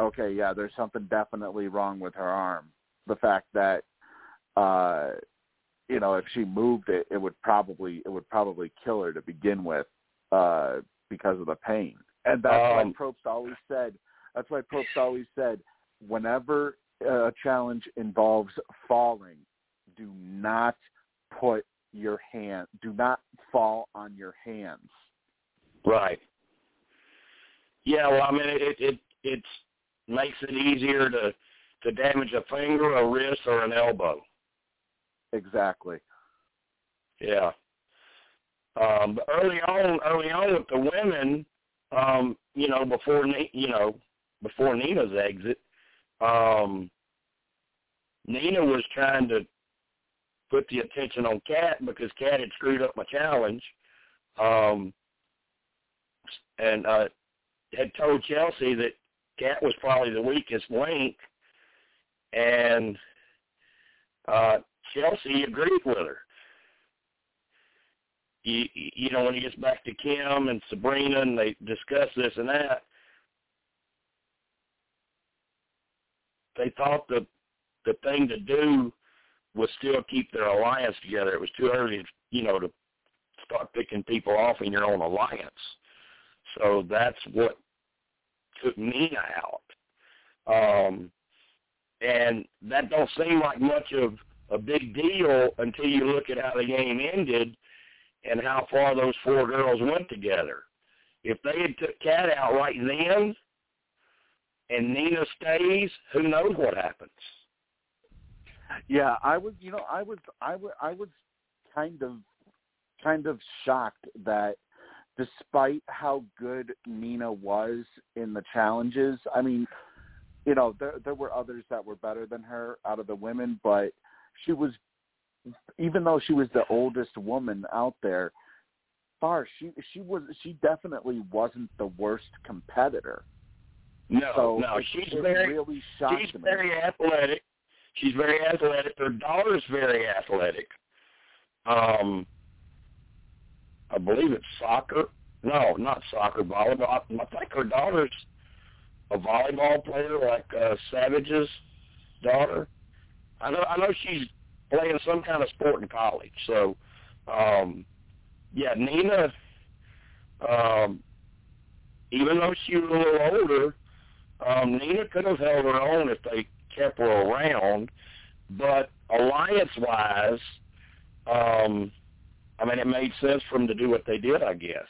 okay yeah there's something definitely wrong with her arm the fact that uh you know if she moved it it would probably it would probably kill her to begin with uh because of the pain and that's Um, why Probst always said that's why Probst always said whenever a challenge involves falling do not put your hand do not fall on your hands. Right. Yeah, well, I mean, it it it makes it easier to to damage a finger, a wrist, or an elbow. Exactly. Yeah. Um, but early on, early on with the women, um, you know, before you know, before Nina's exit, um, Nina was trying to put the attention on Kat because Kat had screwed up my challenge, um, and uh, had told Chelsea that Kat was probably the weakest link, and uh, Chelsea agreed with her. You, you know, when he gets back to Kim and Sabrina and they discuss this and that, they thought the the thing to do was still keep their alliance together. It was too early, you know, to start picking people off in your own alliance. So that's what took Nina out. Um, and that don't seem like much of a big deal until you look at how the game ended and how far those four girls went together. If they had took Kat out right then and Nina stays, who knows what happens. Yeah, I was, you know, I was, I was, I was kind of, kind of shocked that despite how good Nina was in the challenges, I mean, you know, there there were others that were better than her out of the women, but she was even though she was the oldest woman out there, far she she was she definitely wasn't the worst competitor. No, so no, she's very really she's me. very athletic. She's very athletic. Her daughter's very athletic. Um, I believe it's soccer. No, not soccer, volleyball. I think her daughter's a volleyball player, like uh, Savage's daughter. I know. I know she's playing some kind of sport in college. So, um, yeah, Nina. Um, even though she was a little older, um, Nina could have held her own if they kept her around. But alliance-wise, um, I mean, it made sense for them to do what they did, I guess.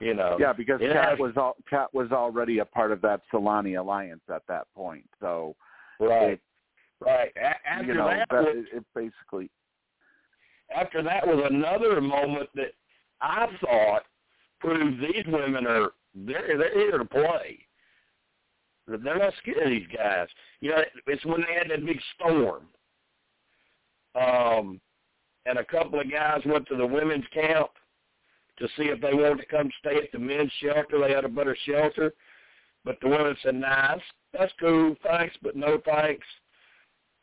You know. Yeah, because it Kat has- was all, Kat was already a part of that Salani alliance at that point. So right, right. A- after you know that, that, was, it, it basically after that was another moment that I thought proved these women are they're they're here to play. They're not scared of these guys. You know, it's when they had that big storm. Um, and a couple of guys went to the women's camp to see if they wanted to come stay at the men's shelter. They had a better shelter. But the women said, that's, that's cool, thanks, but no thanks.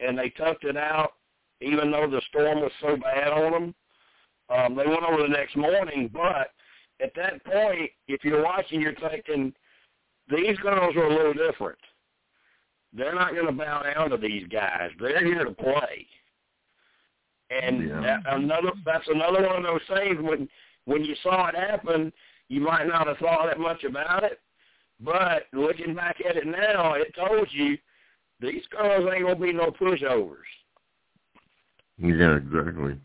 And they tucked it out, even though the storm was so bad on them. Um, they went over the next morning, but at that point, if you're watching, you're thinking, these girls are a little different. They're not going to bow down to these guys. They're here to play. And Yeah. that- another that's another one of those things when when you saw it happen, you might not have thought that much about it, but looking back at it now, it told you these girls ain't gonna be no pushovers. Yeah, exactly.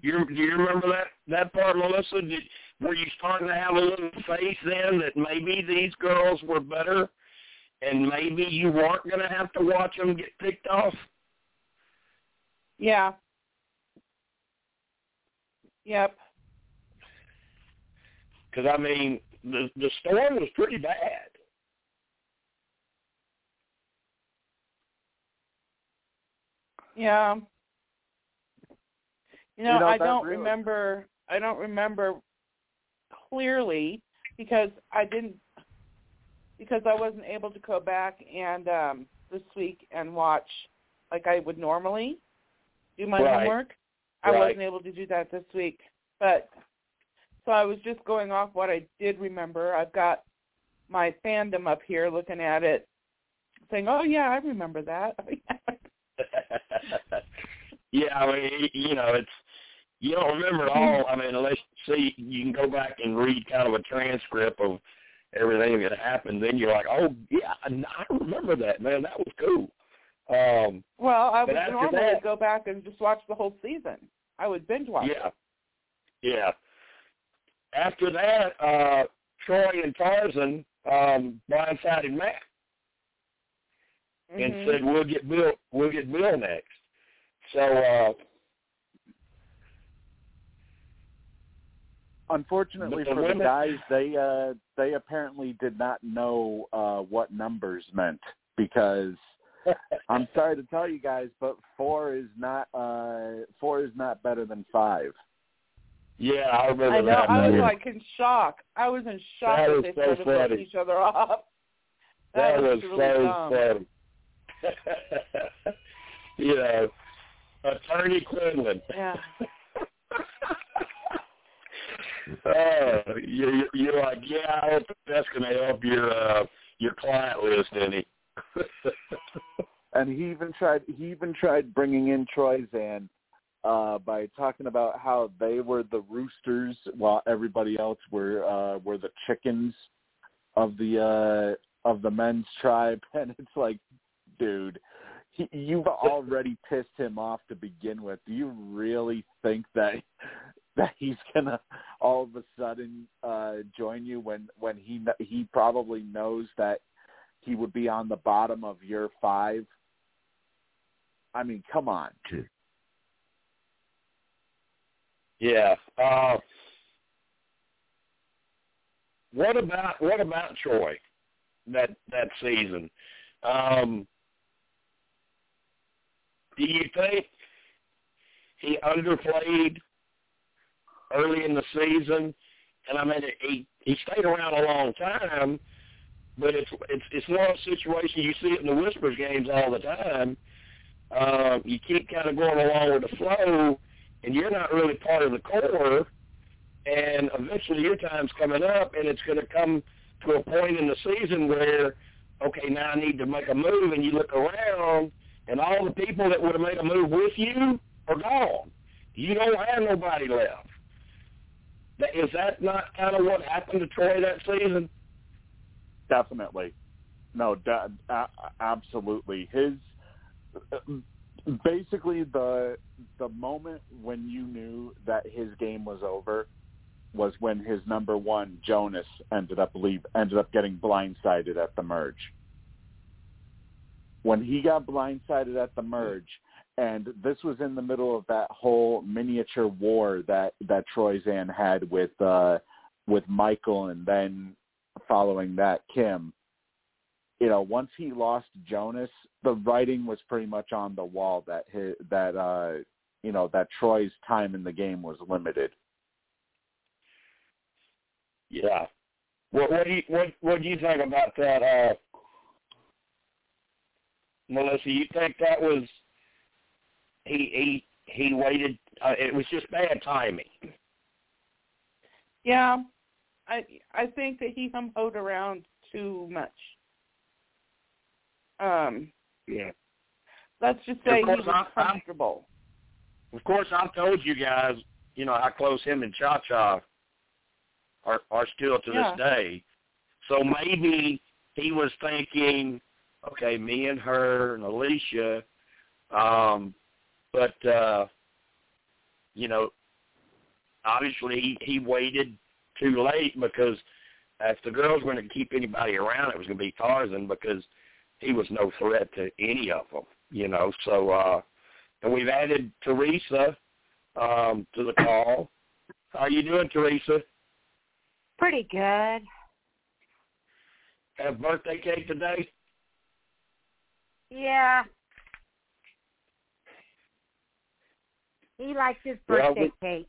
You do you remember that that part, Melissa? Did, were you starting to have a little faith then that maybe these girls were better, and maybe you weren't going to have to watch them get picked off? Yeah. Yep. Because I mean, the the storm was pretty bad. Yeah. You know, You know, I don't really- remember I don't remember clearly because I didn't because I wasn't able to go back and um this week and watch like I would normally do my Right. homework. I Right. wasn't able to do that this week. But so I was just going off what I did remember. I've got my fandom up here looking at it saying, "Oh yeah, I remember that." (laughs) yeah, (laughs) I mean, you know, it's you don't remember it all. I mean, unless you see, you can go back and read kind of a transcript of everything that happened. Then you're like, oh yeah, I I remember that, man. That was cool. Um, well, I would normally that- go back and just watch the whole season. I would binge watch. yeah, yeah. After that, uh, Troy and Tarzan um, blindsided Matt it. and said, "We'll get Bill. We'll get Bill next." So uh, Unfortunately the for the guys, they uh they apparently did not know uh what numbers meant because (laughs) I'm sorry to tell you guys, but four is not uh four is not better than five. yeah, I remember I know. that. I was like in shock. I was in shock That that, they so started funny. flipping each other (laughs) off. That, was, really so dumb. funny. (laughs) you know, Attorney Quinlan. Yeah. (laughs) oh, you, you're like, yeah, I hope that's going to help your uh, your client list, any. (laughs) And he even tried he even tried bringing in Troyzan uh by talking about how they were the roosters while everybody else were uh were the chickens of the uh of the men's tribe and it's like dude he, you've already pissed him off to begin with do you really think that (laughs) that he's gonna all of a sudden uh join you when when he he probably knows that he would be on the bottom of your five i mean come on yeah. Uh, what about what about Troy that that season? Um, do you think he underplayed early in the season? And I mean, he he stayed around a long time, but it's it's it's one of those situations you see it in the Whispers games all the time. Um, you keep kind of going along with the flow, and you're not really part of the core. And eventually, your time's coming up, and it's going to come to a point in the season where, okay, now I need to make a move, and you look around, and all the people that would have made a move with you are gone. You don't have nobody left. Is that not kind of what happened to Troy that season? Definitely. No, da- absolutely. His basically the the moment when you knew that his game was over was when his number one Jonas ended up leave ended up getting blindsided at the merge. When he got blindsided at the merge, and this was in the middle of that whole miniature war that that Troyzan had with uh with Michael and then following that Kim you know, once he lost Jonas, the writing was pretty much on the wall that his, that uh, you know that Troy's time in the game was limited. Yeah. What what do you what what do you think about that, uh Melissa? You think that was he he he waited uh, it was just bad timing. Yeah. I I think that he hum-hoed around too much. Um, Yeah. let's just say he was I'm- I'm- Of course I've told you guys, you know, how close him and Cha Cha are are still to Yeah. this day. So maybe he was thinking, okay, me and her and Alicia, um, but uh, you know, obviously he, he waited too late because if the girls were going to keep anybody around, it was going to be Tarzan because he was no threat to any of them, you know. So, uh, and we've added Teresa um, to the call. How are you doing, Teresa? Pretty good. Have birthday cake today? Yeah. He likes his Well, birthday cake.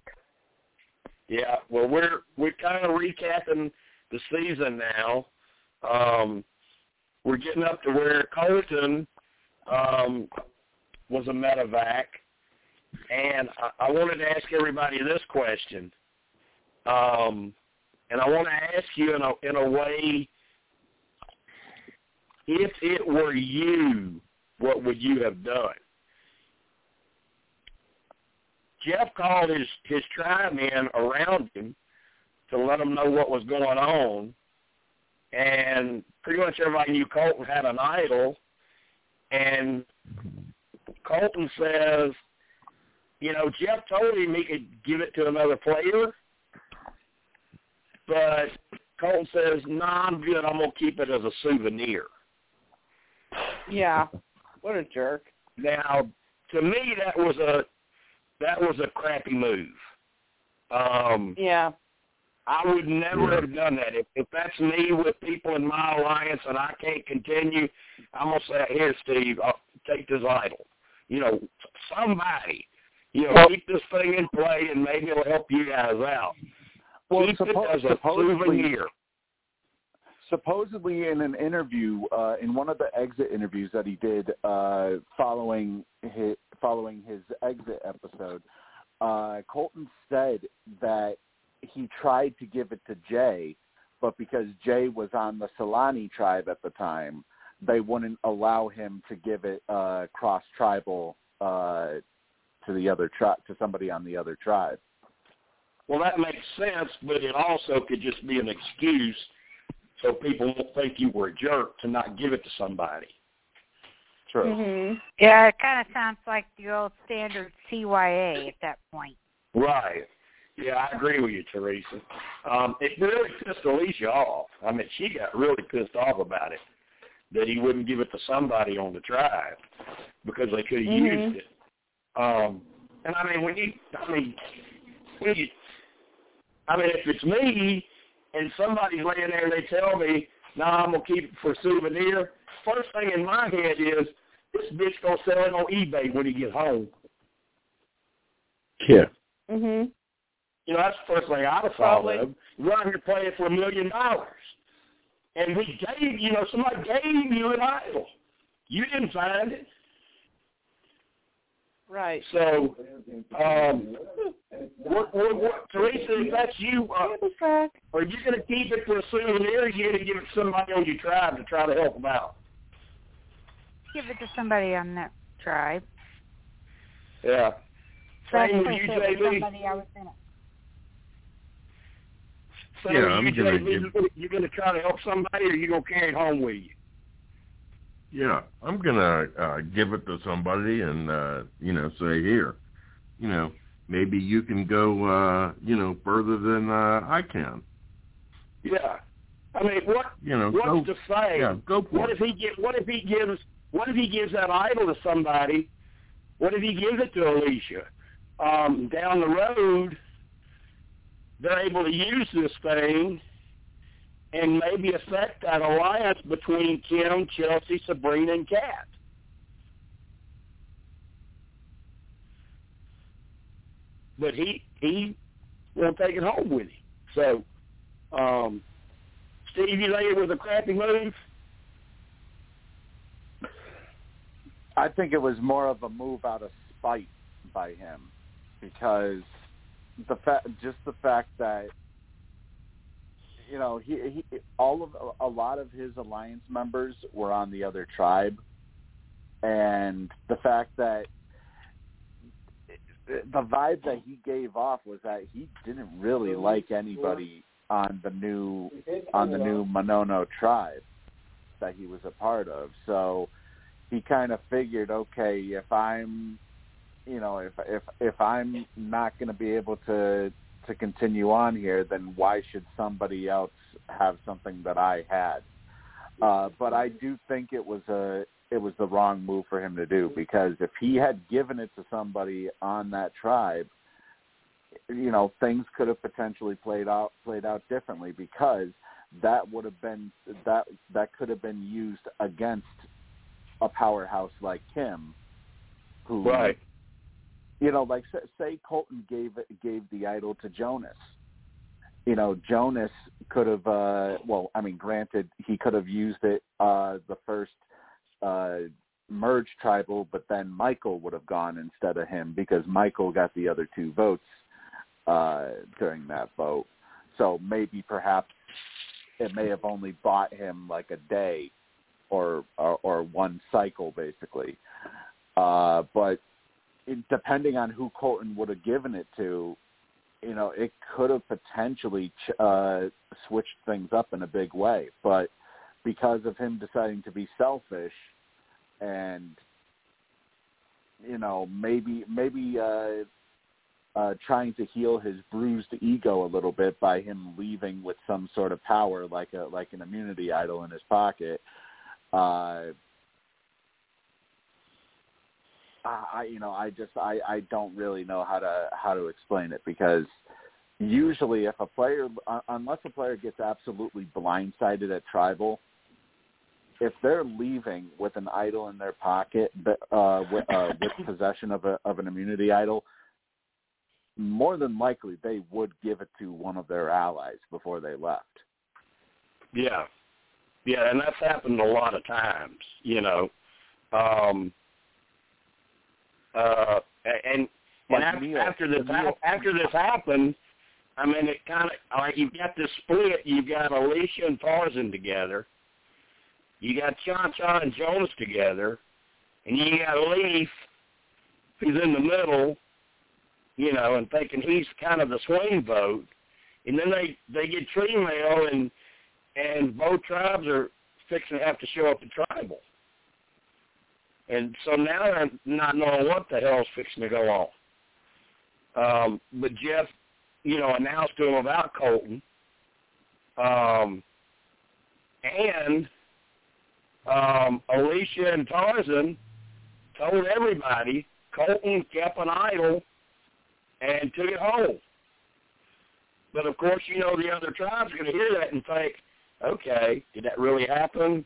Yeah, well, we're we're kind of recapping the season now. Um, we're getting up to where Colton um, was a medevac, and I, I wanted to ask everybody this question. Um, and I want to ask you in a in a way, if it were you, what would you have done? Jeff called his his tribe in around him to let them know what was going on, and pretty much everybody knew Colton had an idol, And Colton says, you know, Jeff told him he could give it to another player, but Colton says, "No, nah, I'm good. I'm gonna keep it as a souvenir." Yeah, what a jerk. Now, to me, that was a that was a crappy move. Um, yeah. I would never yeah. have done that. If if that's me with people in my alliance and I can't continue, I'm gonna say, "Here, Steve, I'll take this idol." You know, somebody, you know, keep this thing in play, and maybe it'll help you guys out. Well, keep suppo- it as a souvenir. Supposedly, in an interview, uh, in one of the exit interviews that he did uh, following his following his exit episode, uh, Colton said that he tried to give it to Jay, but because Jay was on the Salani tribe at the time, they wouldn't allow him to give it uh, cross tribal uh, to the other to somebody on the other tribe. Well, that makes sense, but it also could just be an excuse so people won't think you were a jerk to not give it to somebody. True. Mm-hmm. Yeah, it kind of sounds like the old standard CYA at that point. Right. Yeah, I agree with you, Teresa. Um, it really pissed Alicia off. I mean, she got really pissed off about it that he wouldn't give it to somebody on the tribe because they could have mm-hmm. used it. Um, and I mean, when you, I mean, when you, I mean, if it's me and somebody's laying there and they tell me, "No, nah, I'm gonna keep it for a souvenir," first thing in my head is, this bitch gonna sell it on eBay when he get home. Yeah. Mhm. You know, that's the first thing I'd have thought of. You're out here playing for a million dollars. And we gave, you know, somebody gave you an idol. You didn't find it. Right. So, um, what, what, what, Teresa, if that's you, uh, are you going to keep it for a souvenir or are you going to give it to somebody on your tribe to try to help them out? Give it to somebody on that tribe. Yeah. Same with you, if it JB. somebody I was in it. Same Yeah, with I'm you, gonna JB. give- You going to try to help somebody or you going to carry it home with you? Yeah, I'm gonna uh, give it to somebody and uh, you know say here, you know maybe you can go uh, you know further than uh, I can. Yeah. I mean, what You know, what's go to say? yeah, go for What it. if he get? What if he gives? What if he gives that idol to somebody? What if he gives it to Alicia? Um, down the road, they're able to use this thing and maybe affect that alliance between Kim, Chelsea, Sabrina, and Kat. But he he won't take it home with him. So, um, think it was a crappy move? I think it was more of a move out of spite by him because the fact, just the fact that you know he, he all of a lot of his alliance members were on the other tribe, and the fact that the vibe that he gave off was that he didn't really like anybody on the new on the new Manono tribe that he was a part of. So he kind of figured, okay, if I'm, you know, if if if I'm not going to be able to to continue on here, then why should somebody else have something that I had? Uh, but I do think it was a it was the wrong move for him to do because if he had given it to somebody on that tribe, you know, things could have potentially played out played out differently because that would have been that that could have been used against a powerhouse like Kim, who Right. You know, like say, Colton gave gave the idol to Jonas. You know, Jonas could have. uh Well, I mean, granted, he could have used it uh the first uh merge tribal, but then Michael would have gone instead of him because Michael got the other two votes uh during that vote. So maybe perhaps it may have only bought him like a day or or, or one cycle basically. Uh but depending on who Colton would have given it to, you know, it could have potentially uh, switched things up in a big way. But because of him deciding to be selfish, and you know maybe maybe uh, uh, trying to heal his bruised ego a little bit by him leaving with some sort of power, like a like an immunity idol in his pocket. Uh, I you know I just I I don't really know how to how to explain it because usually if a player unless a player gets absolutely blindsided at tribal if they're leaving with an idol in their pocket but uh with, uh (laughs) with possession of a of an immunity idol more than likely they would give it to one of their allies before they left. Yeah. Yeah and that's happened a lot of times you know. Um uh, and and after, Neil, after this Neil. after this happened, I mean, it kind of like you've got this split. You've got Alicia and Tarzan together. You got Cha Cha and Jonas together, and you got Leif, who's in the middle, you know, and thinking he's kind of the swing vote. And then they they get tree mail, and and both tribes are fixing to have to show up at tribal. And so now I'm not knowing what the hell's fixing to go on. Um, but Jeff, you know, announced to him about Colton. Um, and um, Alicia and Tarzan told everybody Colton kept an idol and took it home. But of course, you know the other tribe's going to hear that and think, okay, did that really happen,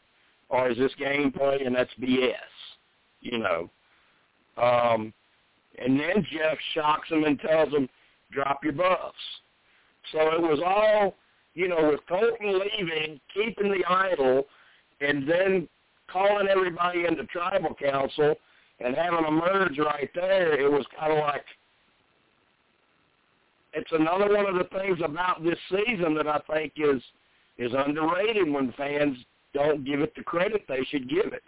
or is this gameplay and that's BS? You know. Um, and then Jeff shocks him and tells him, drop your buffs. So it was all, you know, with Colton leaving, keeping the idol, and then calling everybody into tribal council and having a merge right there, it was kind of like, it's another one of the things about this season that I think is is underrated when fans don't give it the credit they should give it.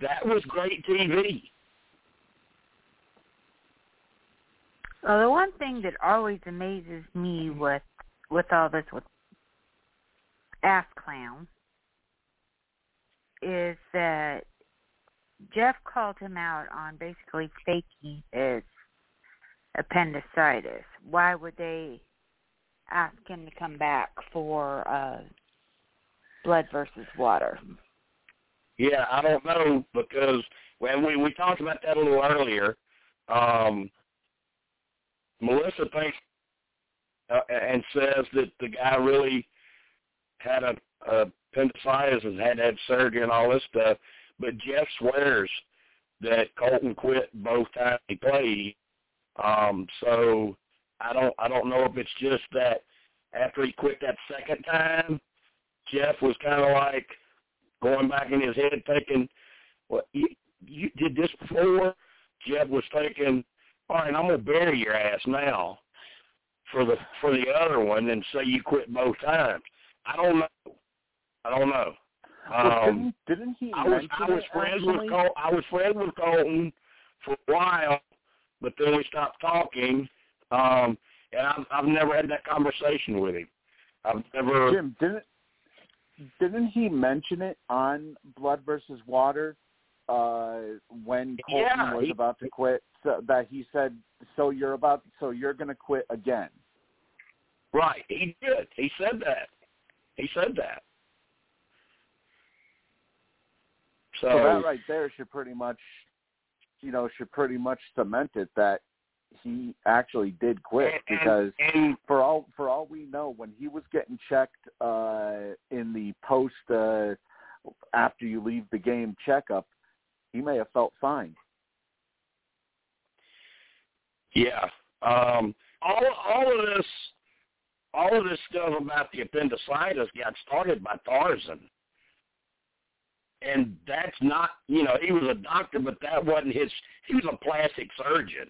That was great TV. Well, the one thing that always amazes me with with all this with Ass Clown is that Jeff called him out on basically faking his appendicitis. Why would they ask him to come back for uh blood versus water? Yeah, I don't know because when we we talked about that a little earlier, um, Melissa thinks uh, and says that the guy really had a, a appendicitis and had had surgery and all this stuff, but Jeff swears that Colton quit both times he played. Um, so I don't I don't know if it's just that after he quit that second time, Jeff was kind of like going back in his head thinking, well, you, you did this before. Jeb was thinking, all right, I'm gonna bury your ass now for the for the other one and say you quit both times. I don't know. I don't know. Well, Um, didn't, didn't he I was I was friends actually? with Col- I was friends with Colton for a while, but then we stopped talking. Um, and I've I've never had that conversation with him. I've never. Jim, didn't didn't he mention it on Blood versus Water uh when Colton Yeah, was he- about to quit? So that he said, "So you're about, so you're going to quit again." Right, he did. He said that. He said that. So, So that right there should pretty much, you know, should pretty much cement it that he actually did quit and, because and, and for all for all we know, when he was getting checked uh in the post uh after you leave the game checkup, he may have felt fine. Yeah. Um, all all of this all of this stuff about the appendicitis got started by Tarzan. And that's not you know, he was a doctor but that wasn't his he was a plastic surgeon.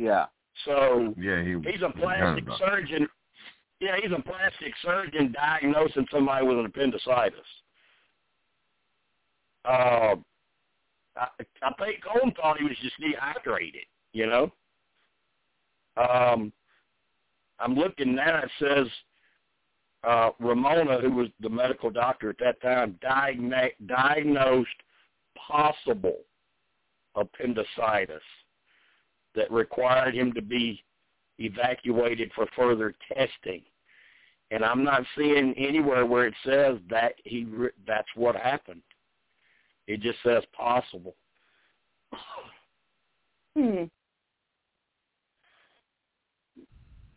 Yeah. So Yeah, he he's a plastic kinda- surgeon yeah, he's a plastic surgeon diagnosing somebody with an appendicitis. Uh, I, I think Colton thought he was just dehydrated, you know. Um, I'm looking now. It says uh, Ramona, who was the medical doctor at that time, diagna- diagnosed possible appendicitis that required him to be evacuated for further testing. And I'm not seeing anywhere where it says that he that's what happened. It just says possible. Hmm.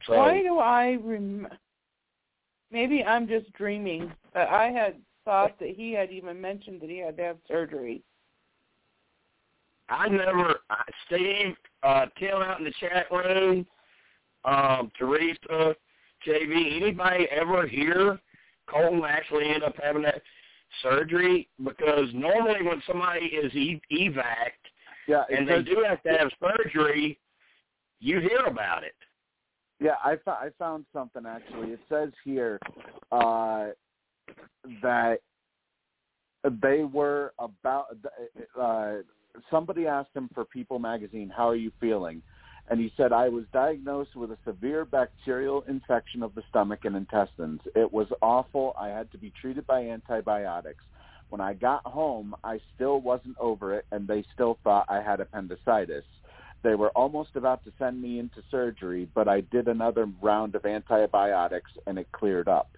So Why do I rem? Maybe I'm just dreaming, but I had thought that he had even mentioned that he had to have surgery. I never, uh, Steve, uh, Tim out in the chat room, um, Teresa, JV, anybody ever hear Colton actually end up having that surgery? Because normally when somebody is e- evac Yeah, and they do have to have surgery, you hear about it. Yeah, I, fo- I found something actually. It says here uh, that they were about. Uh, somebody asked him for People magazine, "How are you feeling?" And he said, "I was diagnosed with a severe bacterial infection of the stomach and intestines. It was awful. I had to be treated by antibiotics. When I got home, I still wasn't over it, and they still thought I had appendicitis." They were almost about to send me into surgery, but I did another round of antibiotics and it cleared up.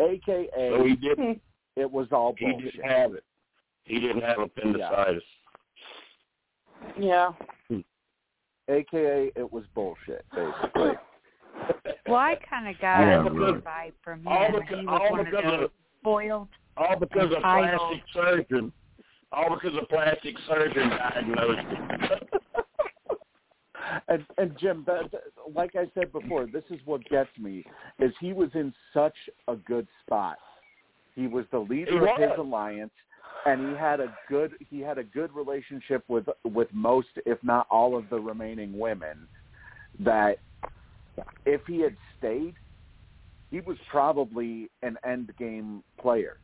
AKA, So he didn't. (laughs) it was all bullshit. He didn't have it. He didn't have appendicitis. Yeah. AKA, hmm. it was bullshit, basically. (laughs) Well, I kind of got Yeah, a really. vibe from him. All he because, was all one of because those of spoiled. all because a entitled. plastic surgeon. All because a plastic surgeon diagnosed it. (laughs) and and Jim, that, that- like I said before, this is what gets me: is he was in such a good spot. He was the leader of his alliance, and he had a good he had a good relationship with with most, if not all, of the remaining women. That if he had stayed, he was probably an end game player.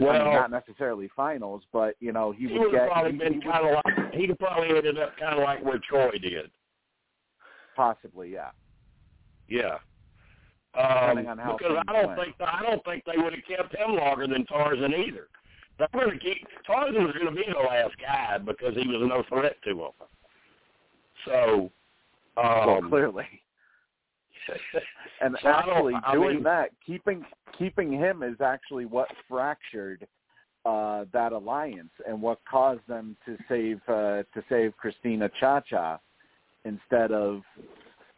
I mean, not necessarily finals, but you know he he would get probably he, been he would- kind of like he'd probably ended up kind of like where Troy did. possibly yeah. Yeah. Depending Um, on how because I don't went. think I don't think they would have kept him longer than Tarzan either. They were going to keep Tarzan was going to be the last guy because he was no threat to them. So, um, well, clearly. (laughs) And So I actually, I doing mean- that, keeping keeping him is actually what fractured uh, that alliance and what caused them to save uh, to save Christina Cha Cha instead of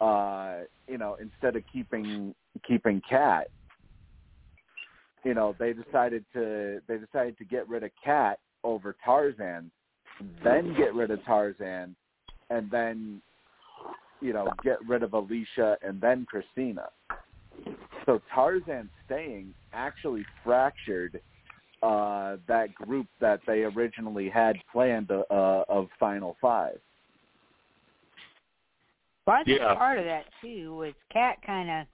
uh, you know instead of keeping keeping Kat. You know, they decided to they decided to get rid of Kat over Tarzan, then get rid of Tarzan, and then you know, get rid of Alicia and then Christina. So Tarzan staying actually fractured uh, that group that they originally had planned uh, of Final Five. Well, I think Yeah. part of that too was Kat kind of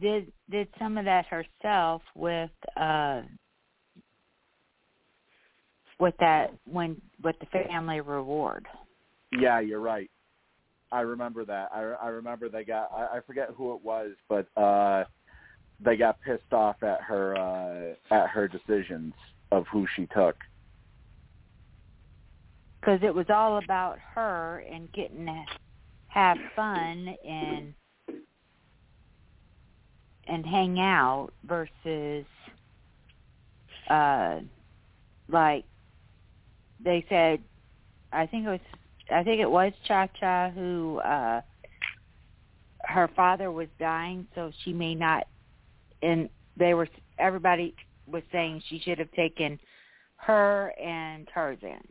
did did some of that herself with uh with that when with the family reward. Yeah, you're right. I remember that. I, I remember they got. I, I forget who it was, but uh, they got pissed off at her uh, at her decisions of who she took. because it was all about her and getting to have fun and and hang out versus uh like they said I think it was I think it was Cha Cha who uh her father was dying so she may not and they were everybody was saying she should have taken her and Tarzan.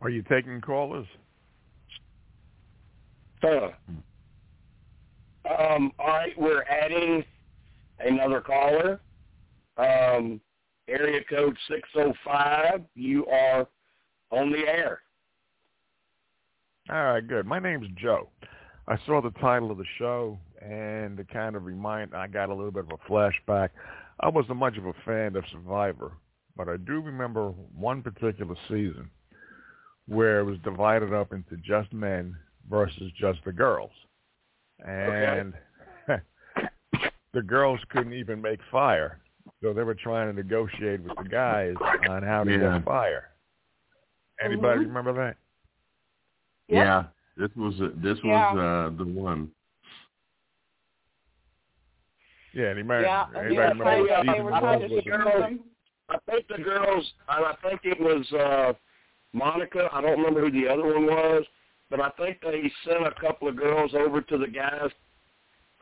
Are you taking callers? Huh. Um, all right, we're adding another caller. Um, area code 605. You are on the air. All right, good. My name's Joe. I saw the title of the show, and to kind of remind, I got a little bit of a flashback. I wasn't much of a fan of Survivor, but I do remember one particular season where it was divided up into just men versus just the girls. And (laughs) the girls couldn't even make fire. So they were trying to negotiate with the guys on how to Yeah. get fire. Anybody Mhm. remember that? Yep. Yeah, this was this Yeah. was uh, the one. Yeah, anybody, Yeah, anybody yeah, remember they, what uh, Stevie they were trying to with the shoot girl. them. I think the girls, and I think it was uh, Monica. I don't remember who the other one was, but I think they sent a couple of girls over to the guys'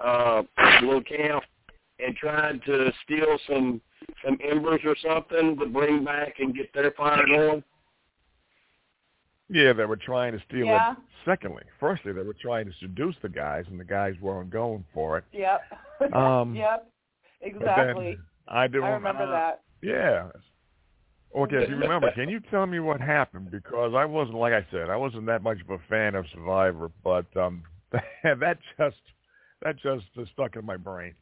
uh, little camp and tried to steal some some embers or something to bring back and get their fire going. Yeah, they were trying to steal Yeah. it. Secondly, firstly, they were trying to seduce the guys, and the guys weren't going for it. Yep. (laughs) Um, yep. Exactly. I do. I remember uh, that. Yeah. Okay, if you (laughs) remember, can you tell me what happened? Because I wasn't, like I said, I wasn't that much of a fan of Survivor, but um (laughs) that just that just uh, stuck in my brain.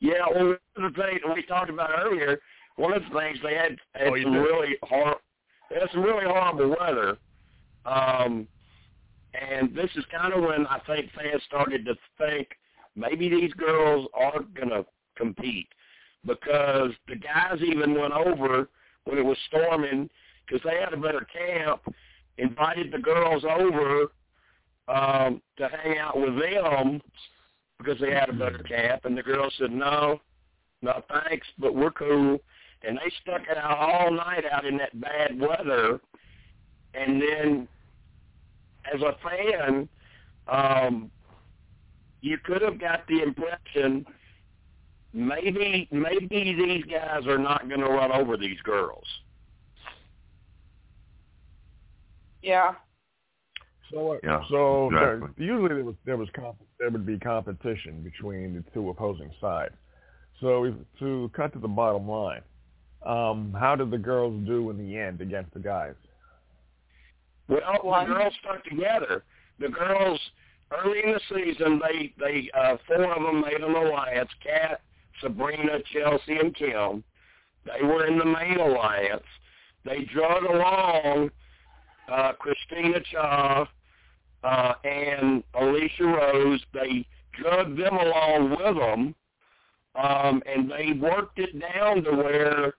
Yeah, well, the things we talked about earlier, one of the things they had, had Oh, some did? really hor they had some really horrible weather. Um, and this is kind of when I think fans started to think maybe these girls aren't going to compete because the guys even went over when it was storming because they had a better camp, invited the girls over um, to hang out with them because they had a better camp, and the girls said no, no thanks, but we're cool, and they stuck it out all night out in that bad weather, and then as a fan, um, you could have got the impression maybe maybe these guys are not going to run over these girls. Yeah. So, uh, Yeah, so there, usually there was there was comp- there would be competition between the two opposing sides. So if, to cut to the bottom line, um, how did the girls do in the end against the guys? Well, One. the girls stuck together. The girls early in the season, they they uh, four of them made an alliance: Kat, Sabrina, Chelsea, and Kim. They were in the main alliance. They drug along uh, Christina Cha uh, and Alicia Rosa. They drugged them along with them, um, and they worked it down to where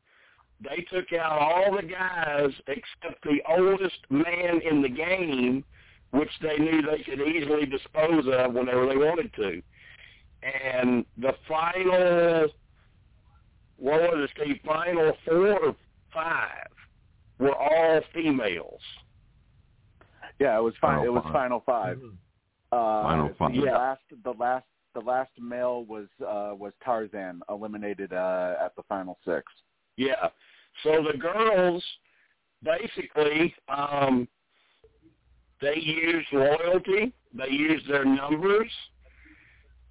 they took out all the guys except the oldest man in the game, which they knew they could easily dispose of whenever they wanted to. And the final, what was it, Steve? Final four or five were all females. Yeah, it was fine. Final It was five. final five. Uh, Final five. The Yeah. last, the last, the last male was uh, was Tarzan, eliminated uh, at the final six. Yeah. So the girls basically um they used loyalty, they used their numbers,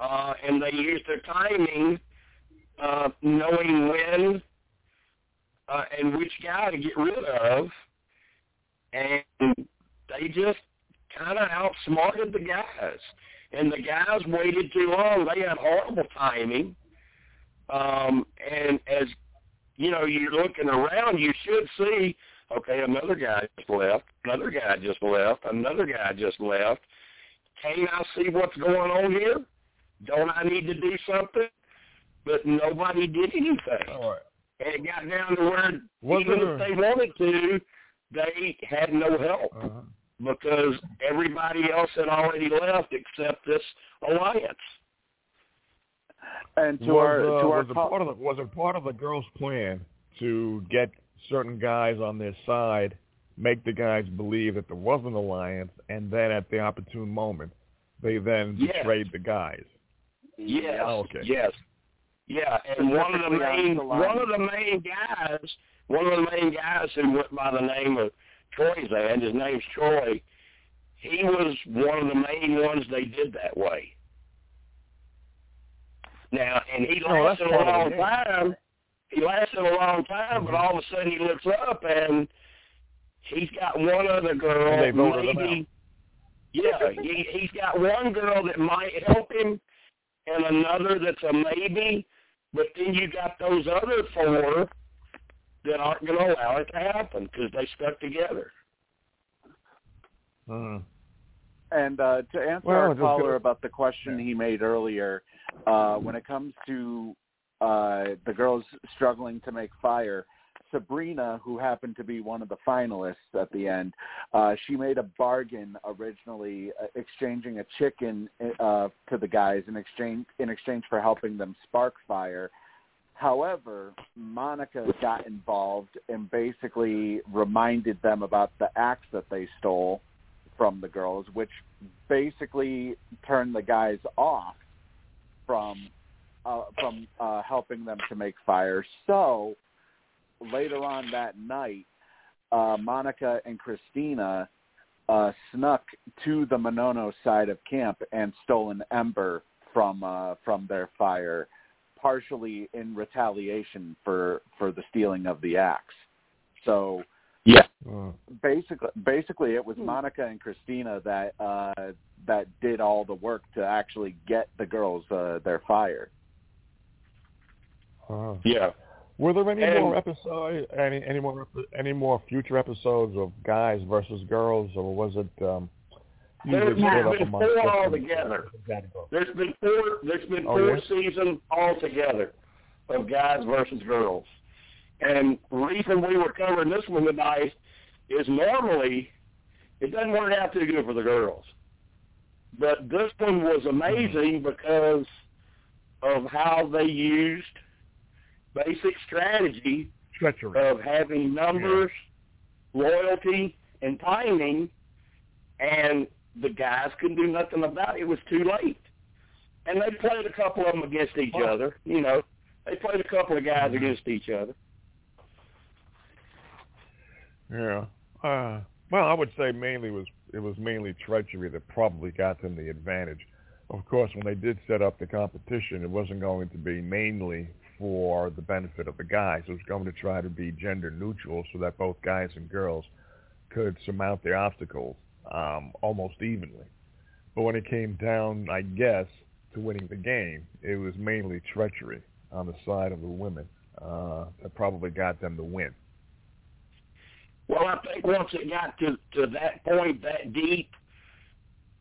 uh and they used their timing, uh knowing when uh and which guy to get rid of and they just kinda outsmarted the guys. And the guys waited too long. They had horrible timing. Um and as you know, you're looking around, you should see, okay, another guy just left, another guy just left, another guy just left. Can I see what's going on here? Don't I need to do something? But nobody did anything. All right. And it got down to where Was even it if they wanted to, they had no help Uh-huh. because everybody else had already left except this alliance. And to was, our uh, to our was, it call- part of the, was it part of the girls' plan to get certain guys on their side, make the guys believe that there was an alliance, and then at the opportune moment, they then Yes. betrayed the guys? Yes. Oh, okay. Yes. Yeah, and one of the main one of the main guys, one of the main guys who went by the name of Troyzan, his name's Troy. He was one of the main ones they did that way. Now, and he Oh, lasted a part of the long time. He lasted a long time, but Mhm. all of a sudden he looks up and he's got one other girl. And they voted him maybe, out. yeah, he, he's got one girl that might help him, and another that's a maybe. But then you got those other four that aren't going to allow it to happen because they stuck together. Uh-huh. And uh, to answer Well, our caller gonna- about the question he made earlier, uh, when it comes to uh, the girls struggling to make fire. Sabrina, who happened to be one of the finalists at the end, uh, she made a bargain originally, uh, exchanging a chicken uh, to the guys in exchange in exchange for helping them spark fire. However, Monica got involved and basically reminded them about the axe that they stole from the girls, which basically turned the guys off from uh, from uh, helping them to make fire. So later on that night, uh, Monica and Christina uh, snuck to the Manono side of camp and stole an ember from uh, from their fire, partially in retaliation for for the stealing of the axe. So Yeah. Basically basically it was Monica and Christina that uh that did all the work to actually get the girls uh their fire. uh. Yeah. Were there any And- more episodes? Any any more any more future episodes of guys versus girls, or was it? Um, There's usually split been four different- altogether. There's been four. There's been Oh, four yeah? seasons altogether of guys versus girls. And the reason we were covering this one tonight is normally it doesn't work out too good for the girls. But this one was amazing because of how they used basic strategy treachery. of having numbers, loyalty, and timing, and the guys couldn't do nothing about it. It was too late. And they played a couple of them against each other. You know, they played a couple of guys against each other. Yeah. Uh, well, I would say mainly was it was mainly treachery that probably got them the advantage. Of course, when they did set up the competition, it wasn't going to be mainly for the benefit of the guys. It was going to try to be gender neutral so that both guys and girls could surmount the obstacles um, almost evenly. But when it came down, I guess, to winning the game, it was mainly treachery on the side of the women uh, that probably got them to win. Well, I think once it got to to that point, that deep,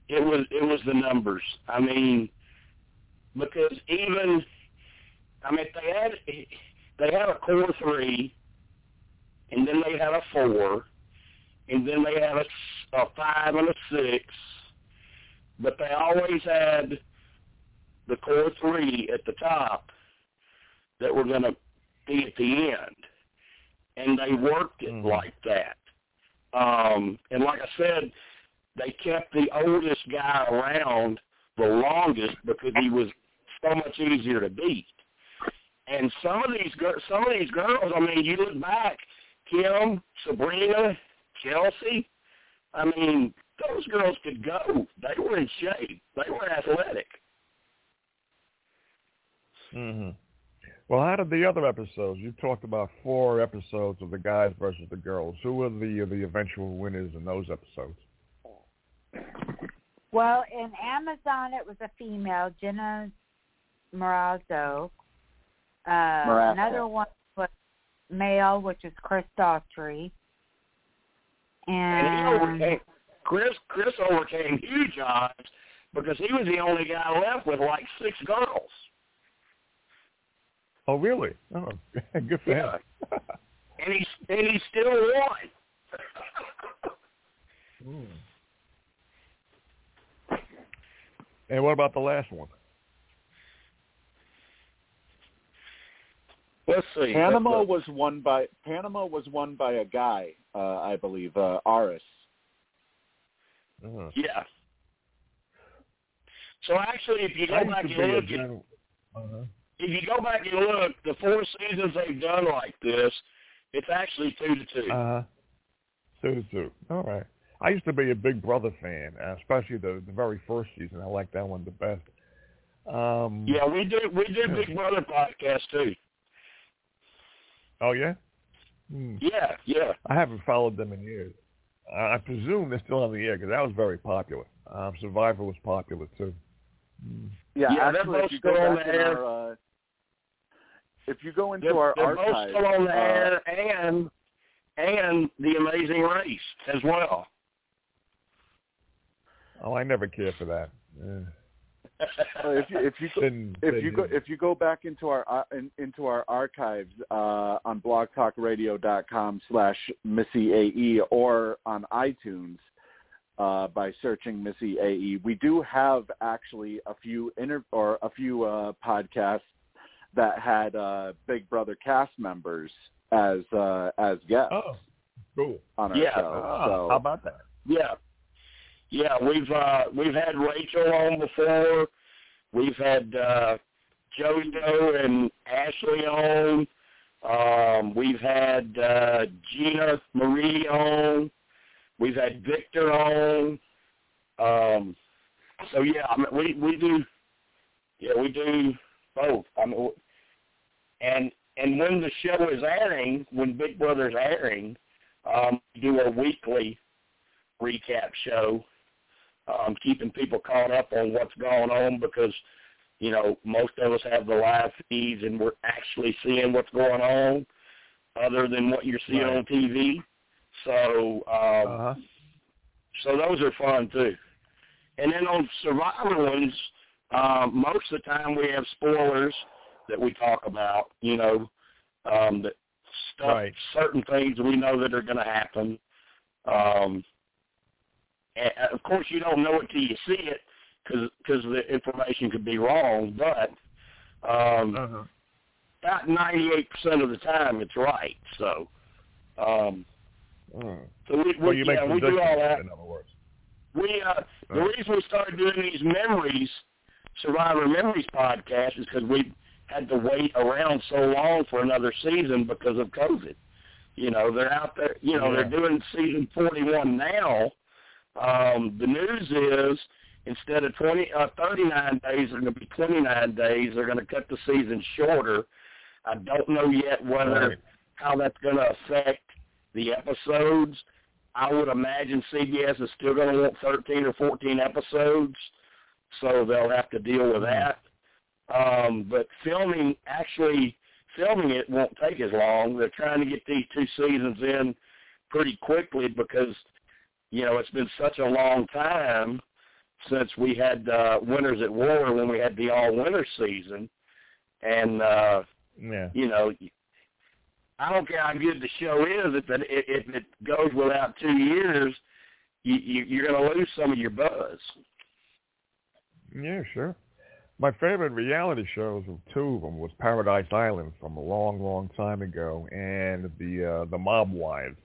it was it was the numbers. I mean, because even, I mean, they had they had a core three, and then they had a four, and then they had a, a five and a six, but they always had the core three at the top that were going to be at the end and they worked it Mhm. like that. Um, and like I said, they kept the oldest guy around the longest because he was so much easier to beat. And some of these gir- some of these girls, I mean, you look back, Kim, Sabrina, Chelsea. I mean, those girls could go. They were in shape. They were athletic. hmm Well, how did the other episodes? You talked about four episodes of the guys versus the girls. Who were the the eventual winners in those episodes? Well, in Amazon, it was a female, Jenna Morasca. Uh, another one was male, which is Chris Daugherty. And he overcame Chris. Chris overcame huge odds because he was the only guy left with like six girls. Oh, really? Oh, (laughs) good for Yeah. him. and he and he still won. (laughs) and what about the last one? Let's see. Panama Let's was won by Panama was won by a guy, uh, I believe, uh, Aras. Uh-huh. look. yeah. So actually, if you go used back and look, general. Uh-huh. if you go back and look, the four seasons they've done like this, it's actually two to two. Uh-huh. Two to two. All right. I used to be a Big Brother fan, uh, especially the the very first season. I liked that one the best. Um, yeah, we do we do (laughs) Big Brother podcast too. Oh yeah. Hmm. Yeah, yeah. I haven't followed them in years. I I presume they're still on the air because that was very popular. Um, Survivor was popular too. Hmm. Yeah, Yeah, they're actually, both if you go still on back the in air. our, uh, if you go into They're, our they're both archives, still on the uh, air and and the Amazing Race as well. Oh, I never cared for that. Eh. If you if you go, Then- if you go if you go back into our uh, in, into our archives uh, on blogtalkradio.com slash Missy AE or on iTunes uh, by searching Missy AE, we do have actually a few inter or a few uh, podcasts that had uh, Big Brother cast members as uh, as guests Oh, cool. on our Yeah. show. Ah, so how about that? Yeah. Yeah, we've uh we've had Rachel on before. We've had uh Jojo and Ashley on. Um we've had uh Gina Marie on. We've had Victor on. Um so yeah, I mean we we do yeah, we do both. I mean and and when the show is airing, when Big Brother's airing, um we do a weekly recap show, um, keeping people caught up on what's going on because, you know, most of us have the live feeds and we're actually seeing what's going on other than what you're seeing Right. on TV. So, um, Uh-huh. so those are fun too. And then on Survivor ones, um, most of the time we have spoilers that we talk about, you know, um, that stuff, Right. certain things we know that are going to happen. Um, and uh, of course, you don't know it till you see it because the information could be wrong. But um, Uh-huh. about ninety-eight percent of the time, it's right. So, um, Mm. so we, Well, we, you make yeah, we do all that. in other words. We uh, the reason we started doing these memories, Survivor Memories podcast, is because we had to wait around so long for another season because of COVID. You know, they're out there. You know, Yeah. they're doing season forty-one now. Um, the news is instead of twenty, uh, thirty-nine days, they're going to be twenty-nine days. They're going to cut the season shorter. I don't know yet whether Right. how that's going to affect the episodes. I would imagine CBS is still going to want 13 or 14 episodes, so they'll have to deal with that. Um, but filming, actually filming it won't take as long. They're trying to get these two seasons in pretty quickly because, you know, it's been such a long time since we had uh, Winners at War when we had the all-winner season. And, uh, Yeah. you know, I don't care how good the show is. If it if it goes without two years, you, you you're going to lose some of your buzz. Yeah, sure. My favorite reality shows, two of them, was Paradise Island from a long, long time ago, and the uh, the Mob Wives.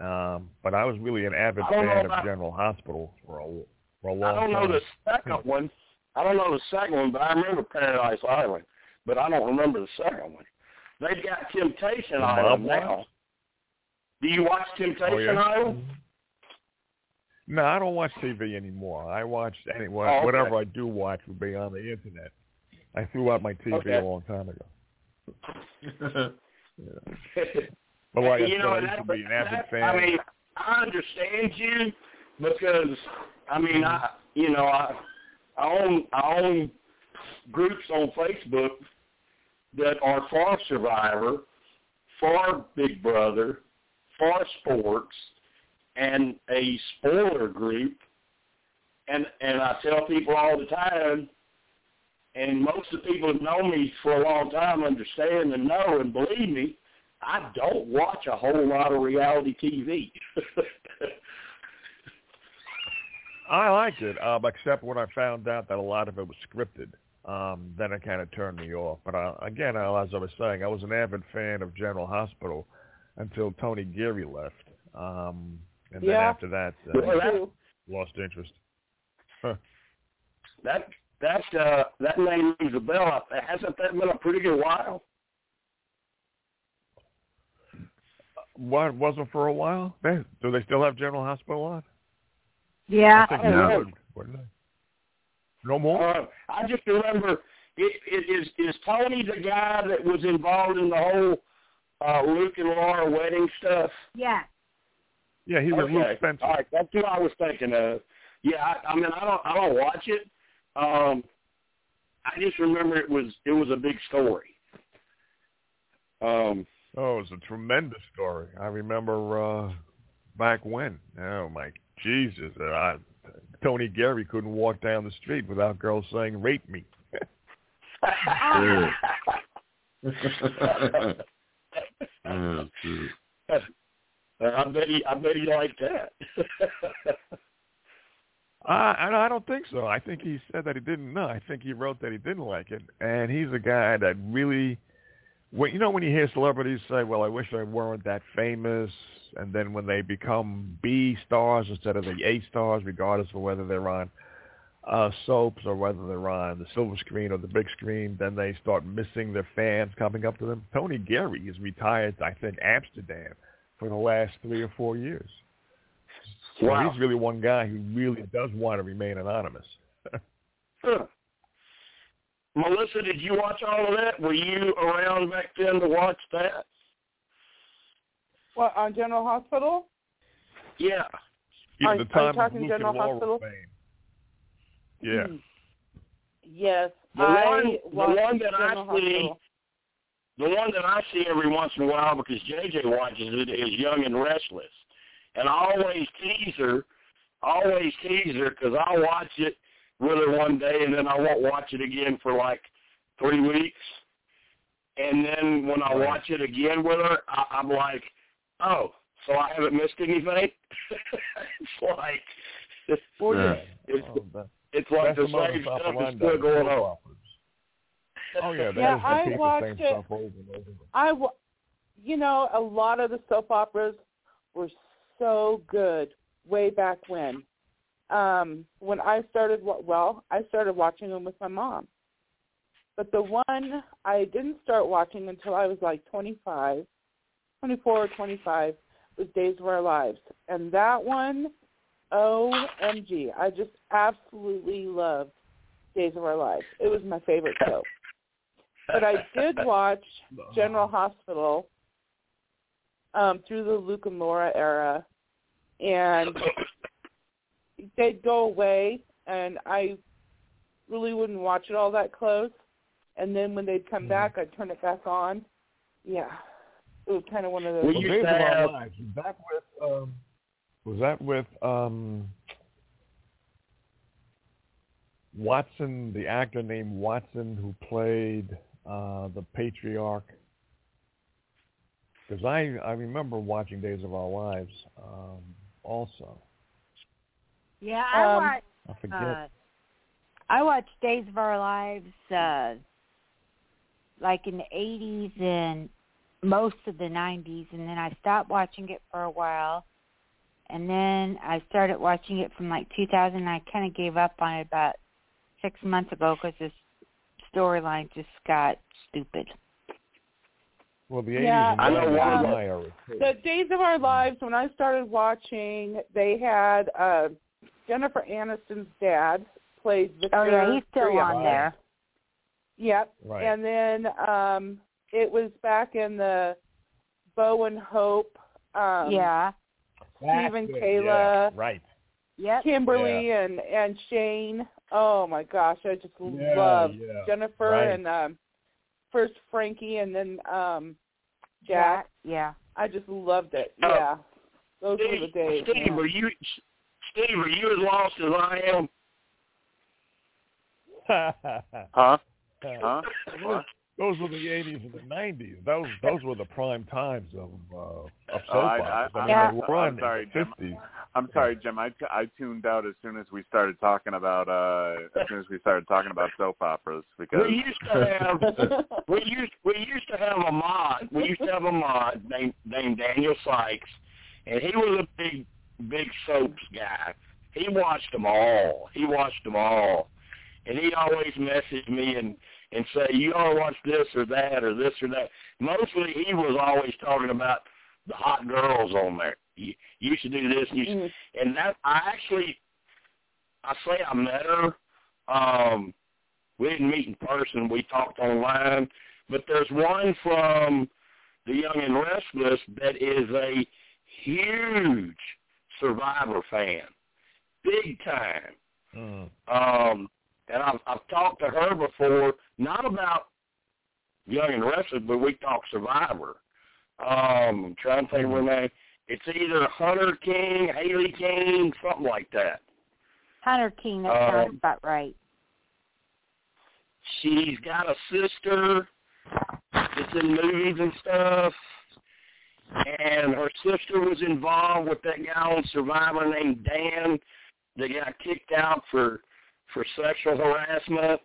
Um, but I was really an avid I fan of General Hospital for a for a I long don't know time. the second (laughs) one. I don't know the second one, but I remember Paradise Island. But I don't remember the second one. They've got Temptation The Island now. Do you watch Temptation Oh, yeah? Island? No, I don't watch TV anymore. I watch any Oh, okay. whatever I do watch would be on the internet. I threw out my TV Okay. a long time ago. (laughs) (laughs) But like I you said, know, I used to be an avid fan. I mean, I understand you because I mean, I you know, I I own I own groups on Facebook that are for Survivor, for Big Brother, for sports, and a spoiler group. And and I tell people all the time, and most of the people who've known me for a long time understand and know and believe me, I don't watch a whole lot of reality TV. I liked it, um, except when I found out that a lot of it was scripted. Um, then it kind of turned me off. But uh, again, uh, as I was saying, I was an avid fan of General Hospital until Tony Geary left, um, and then Yeah. after that, Well, uh, that- lost interest. (laughs) that that uh, that name rings a bell. Hasn't that been a pretty good while? What wasn't for a while? They, do they still have General Hospital on? Yeah. I think I they don't know. would, they? No more. Uh, I just remember it, it is is Tony the guy that was involved in the whole uh, Luke and Laura wedding stuff. Yeah. yeah, he was okay. Luke Spencer. All right, that's who I was thinking of. Yeah, I, I mean, I don't, I don't watch it. Um, I just remember it was, it was a big story. Um, Oh, it was a tremendous story. I remember uh back when. Oh my Jesus! I, Tony Geary couldn't walk down the street without girls saying "rape me." Oh, (laughs) I bet he, I bet he liked that. (laughs) Uh, and I don't think so. I think he said that he didn't know. I think he wrote that he didn't like it. And he's a guy that really, when you know, when you hear celebrities say, "Well, I wish I weren't that famous," and then when they become B stars instead of the A stars, regardless of whether they're on uh, soaps or whether they're on the silver screen or the big screen, then they start missing their fans coming up to them. Tony Geary is retired, I think, Amsterdam for the last three or four years. So Wow. he's really one guy who really does want to remain anonymous. (laughs) Huh. Melissa, did you watch all of that? Were you around back then to watch that? What on General Hospital? Yeah. Even Are- the are you talking General Hospital? fame. Yeah. Hmm. Yes, The I one- the one that I see- Hospital. The one that I see every once in a while because JJ watches it is Young and Restless. And I always tease her, always tease her because I'll watch it with her one day and then I won't watch it again for like three weeks. And then when I watch it again with her, I, I'm like, oh, so I haven't missed anything? (laughs) it's like, Well, Yeah. yeah. (laughs) it's, Oh, that- it's like that's the same stuff is operandi still going soap on. operas. Oh yeah, that Yeah, is I watched it. stuff over and over. I, you know, a lot of the soap operas were so good way back when. Um, when I started, well, I started watching them with my mom. But the one I didn't start watching until I was like 25, 24 or 25 was Days of Our Lives. And that one, OMG, I just absolutely loved Days of Our Lives. It was my favorite show. But I did (laughs) watch General Hospital um, through the Luke and Laura era, and (laughs) they'd go away, and I really wouldn't watch it all that close. And then when they'd come Mhm. back, I'd turn it back on. Yeah, it was kind of one of those. We Well, used Days to of Our have- Lives, was that with um was that with um Watson, the actor named Watson who played uh the patriarch? Because I I remember watching Days of Our Lives um also. Yeah, I Um, watched. I forget. Uh, I watched Days of Our Lives, uh, like in the '80s and most of the '90s, and then I stopped watching it for a while, and then I started watching it from like 2000. I kind of gave up on it about six months ago because this storyline just got stupid. well, the Yeah, 80s and I know 90s one- were my The Days of Our Lives, when I started watching, they had uh, Jennifer Aniston's dad played Victor. Oh yeah, he's still Trias. on there. Yep. Right. And then um it was back in the Bo and Hope, um yeah. That's Stephen, Kayla, yeah, right. Yep. Kimberly and and Shane. Oh my gosh, I just Yeah, love yeah. Jennifer Right. and um first Frankie and then um Jack. Yeah. I just loved it. Oh. Yeah. Those were the days. Steve, man. are you Steve, are you as lost as I am? (laughs) Huh? Huh? Those, those were the 80s and the 90s. Those those were the prime times of uh, of soap Oh, I- operas. I- I mean, I- they were I'm sorry, Jim. 50s. I'm sorry, Jim. I, t- I tuned out as soon as we started talking about uh as soon as we started talking about soap operas because We used to have (laughs) we used we used to have a mod. We used to have a mod named named Daniel Sykes, and he was a big big soaps guy. He watched them all. He watched them all, and he always messaged me and and say you ought to watch this or that or this or that. Mostly he was always talking about the hot girls on there. You, you should do this. And, you should, Mm. and that I actually I say I met her. Um, we didn't meet in person. We talked online. But there's one from the Young and Restless that is a huge Survivor fan, big time. Mm. Um, and I've, I've talked to her before, not about Young and Restless, but we talked Survivor. Um, I'm trying to think of her name. It's either Hunter King, Haley King, something like that. Hunter King, that Um, sounds about right. She's got a sister that's in movies and stuff. And her sister was involved with that guy on Survivor named Dan that got kicked out for for sexual harassment.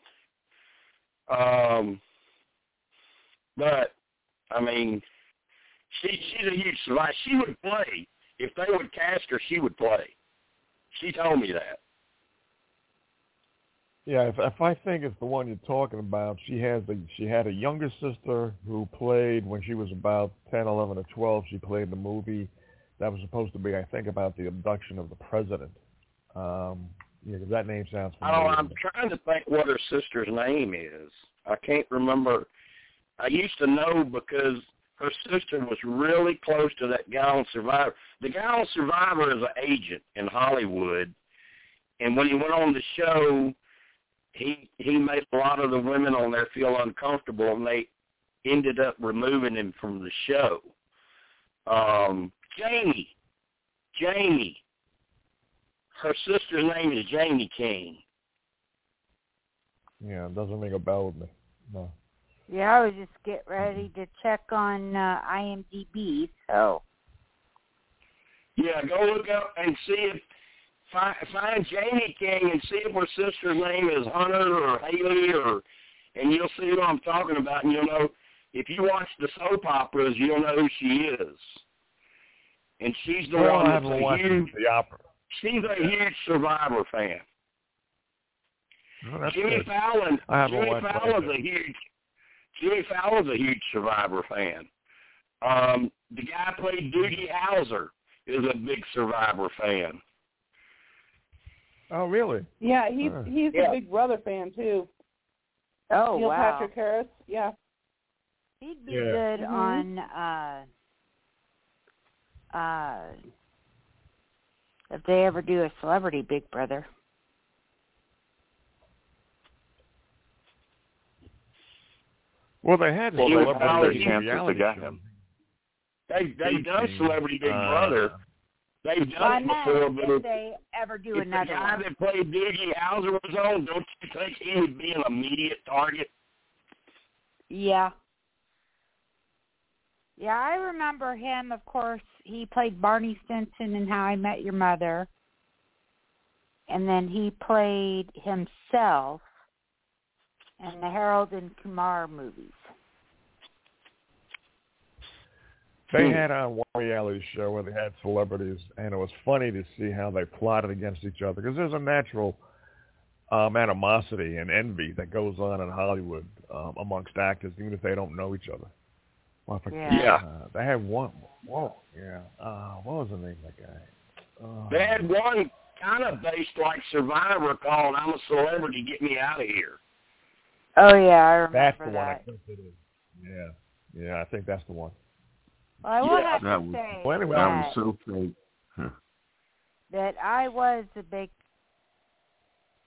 Um but I mean she she's a huge survivor. She would play. If they would cast her, she would play. She told me that. Yeah, if if I think it's the one you're talking about, she has a she had a younger sister who played when she was about ten, eleven, or twelve. She played the movie that was supposed to be, I think, about the abduction of the president. Um, yeah, 'cause that name sounds Oh, familiar. I'm trying to think what her sister's name is. I can't remember. I used to know because her sister was really close to that guy on Survivor. The guy on Survivor is an agent in Hollywood, and when he went on the show, he he made a lot of the women on there feel uncomfortable, and they ended up removing him from the show. Um, Jamie, Jamie. Her sister's name is Jamie King. Yeah, it doesn't ring a bell with me. No. Yeah, I was just get ready to check on uh, IMDb. So Yeah, go look up and see if find, find Jamie King and see if her sister's name is Hunter or Haley or, and you'll see what I'm talking about, and you'll know if you watch the soap operas, you'll know who she is. And she's the Well, one that's a huge. the opera. She's a huge Survivor fan. That's Jimmy good. Fallon. Jimmy Fallon's a huge. Jimmy Fallon's a huge Survivor fan. Um, the guy played Doogie Howser is a big Survivor fan. Oh, really? Yeah, he's Huh. he's Yeah. a Big Brother fan too. oh Neil wow, Patrick Harris. Yeah. he'd be Yeah. good Mhm. on uh uh if they ever do a celebrity Big Brother. Well, they had Well, a there's celebrity always chances reality to get show. him. They they've done Featuring, Celebrity Big uh, Brother. They've done it before, but if they ever do if the another guy one. that played Doogie Howser was on, don't you think he would be an immediate target? Yeah. Yeah, I remember him. Of course, he played Barney Stinson in How I Met Your Mother, and then he played himself in the Harold and Kumar movies. They Hmm. had on one reality show where they had celebrities, and it was funny to see how they plotted against each other because there's a natural um, animosity and envy that goes on in Hollywood um, amongst actors, even if they don't know each other. Well, I forget, Yeah. Uh, they had one. Whoa, yeah. Uh, what was the name of that guy? Uh, They had one kind of based like Survivor called "I'm a Celebrity, Get Me Out of Here." Oh yeah, I remember That's remember the one. I think it is. Yeah, yeah. I think that's the one. Well, I will Yeah, have that to was- say Well, anyway, That that, was so fake. that I was a big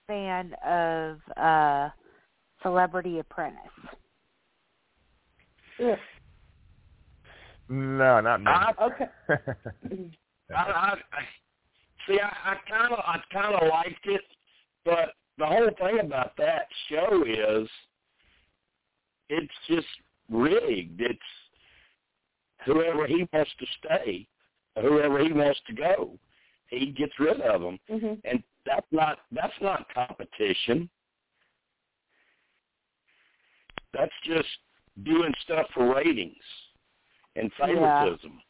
fan of uh Celebrity Apprentice. Ugh. No, not me. I, Okay. (laughs) I, I, I see. I, I kind of, I kind of liked it, but the whole thing about that show is, it's just rigged. It's whoever he wants to stay, whoever he wants to go, he gets rid of them, Mhm. and that's not that's not competition. That's just doing stuff for ratings and favoritism.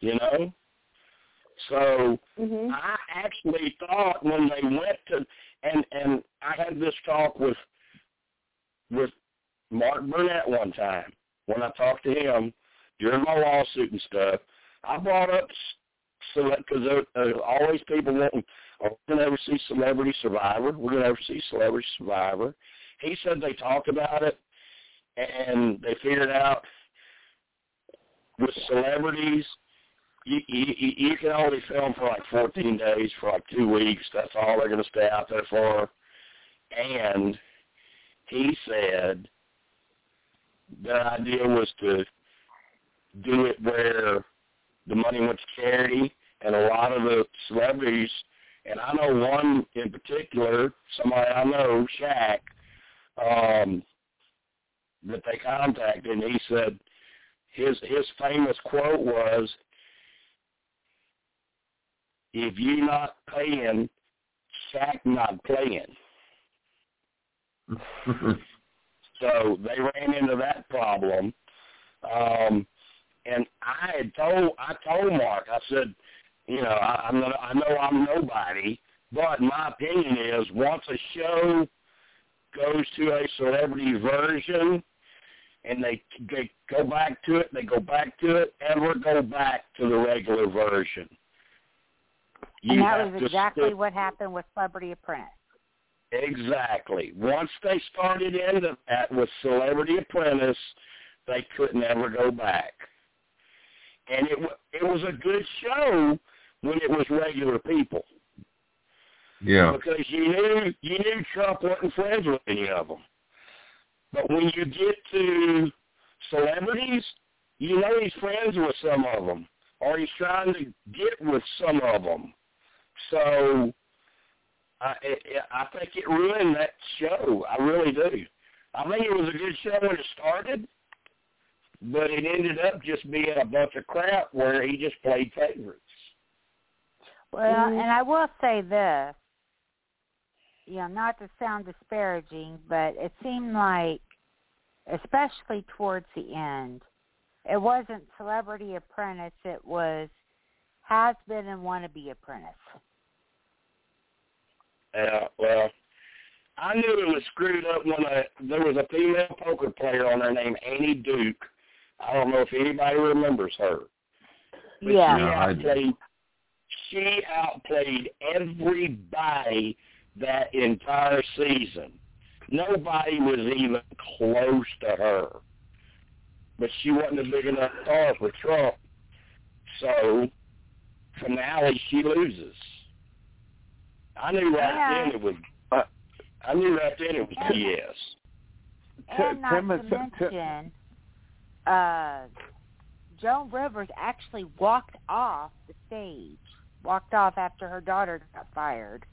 You know? So Mhm. I actually thought when they went to and and I had this talk with with Mark Burnett one time when I talked to him during my lawsuit and stuff. I brought up because there, there's always people wanting, oh, are we going to ever see Celebrity Survivor? We're going to ever see Celebrity Survivor. He said they talked about it and they figured out with celebrities you, you you can only film for like 14 days for like two weeks. That's all they're going to stay out there for. And he said the idea was to do it where the money went to charity, and a lot of the celebrities And I know one in particular, somebody I know, Shaq, um, that they contacted, and he said his his famous quote was, "If you not paying, Shaq not playing." (laughs) so they ran into that problem. Um, and I had told I told Mark, I said, you know, I, I'm not, I know I'm nobody, but my opinion is once a show goes to a celebrity version and they they go back to it, they go back to it, ever go back to the regular version. You and that was exactly what happened with Celebrity Apprentice. Exactly. Once they started into that with Celebrity Apprentice, they could never go back. And it it was a good show when it was regular people. Yeah. Because you knew you knew Trump wasn't friends with any of them. But when you get to celebrities, you know he's friends with some of them, or he's trying to get with some of them. So I, I think it ruined that show. I really do. I think it was a good show when it started, but it ended up just being a bunch of crap where he just played favorites. Well, mm-hmm. and I will say this, you know, not to sound disparaging, but it seemed like, especially towards the end, it wasn't Celebrity Apprentice, it was Has Been and Wannabe Apprentice. Yeah, well, I knew it was screwed up when I, there was a female poker player on there named Annie Duke. I don't know if anybody remembers her. But yeah. She outplayed, she outplayed everybody that entire season. Nobody was even close to her. But she wasn't a big enough star for Trump. So, finale, she loses. I knew right yeah. then it was. Uh, I knew right then it was BS. And not to mention, uh, Joan Rivers actually walked off the stage, walked off after her daughter got fired,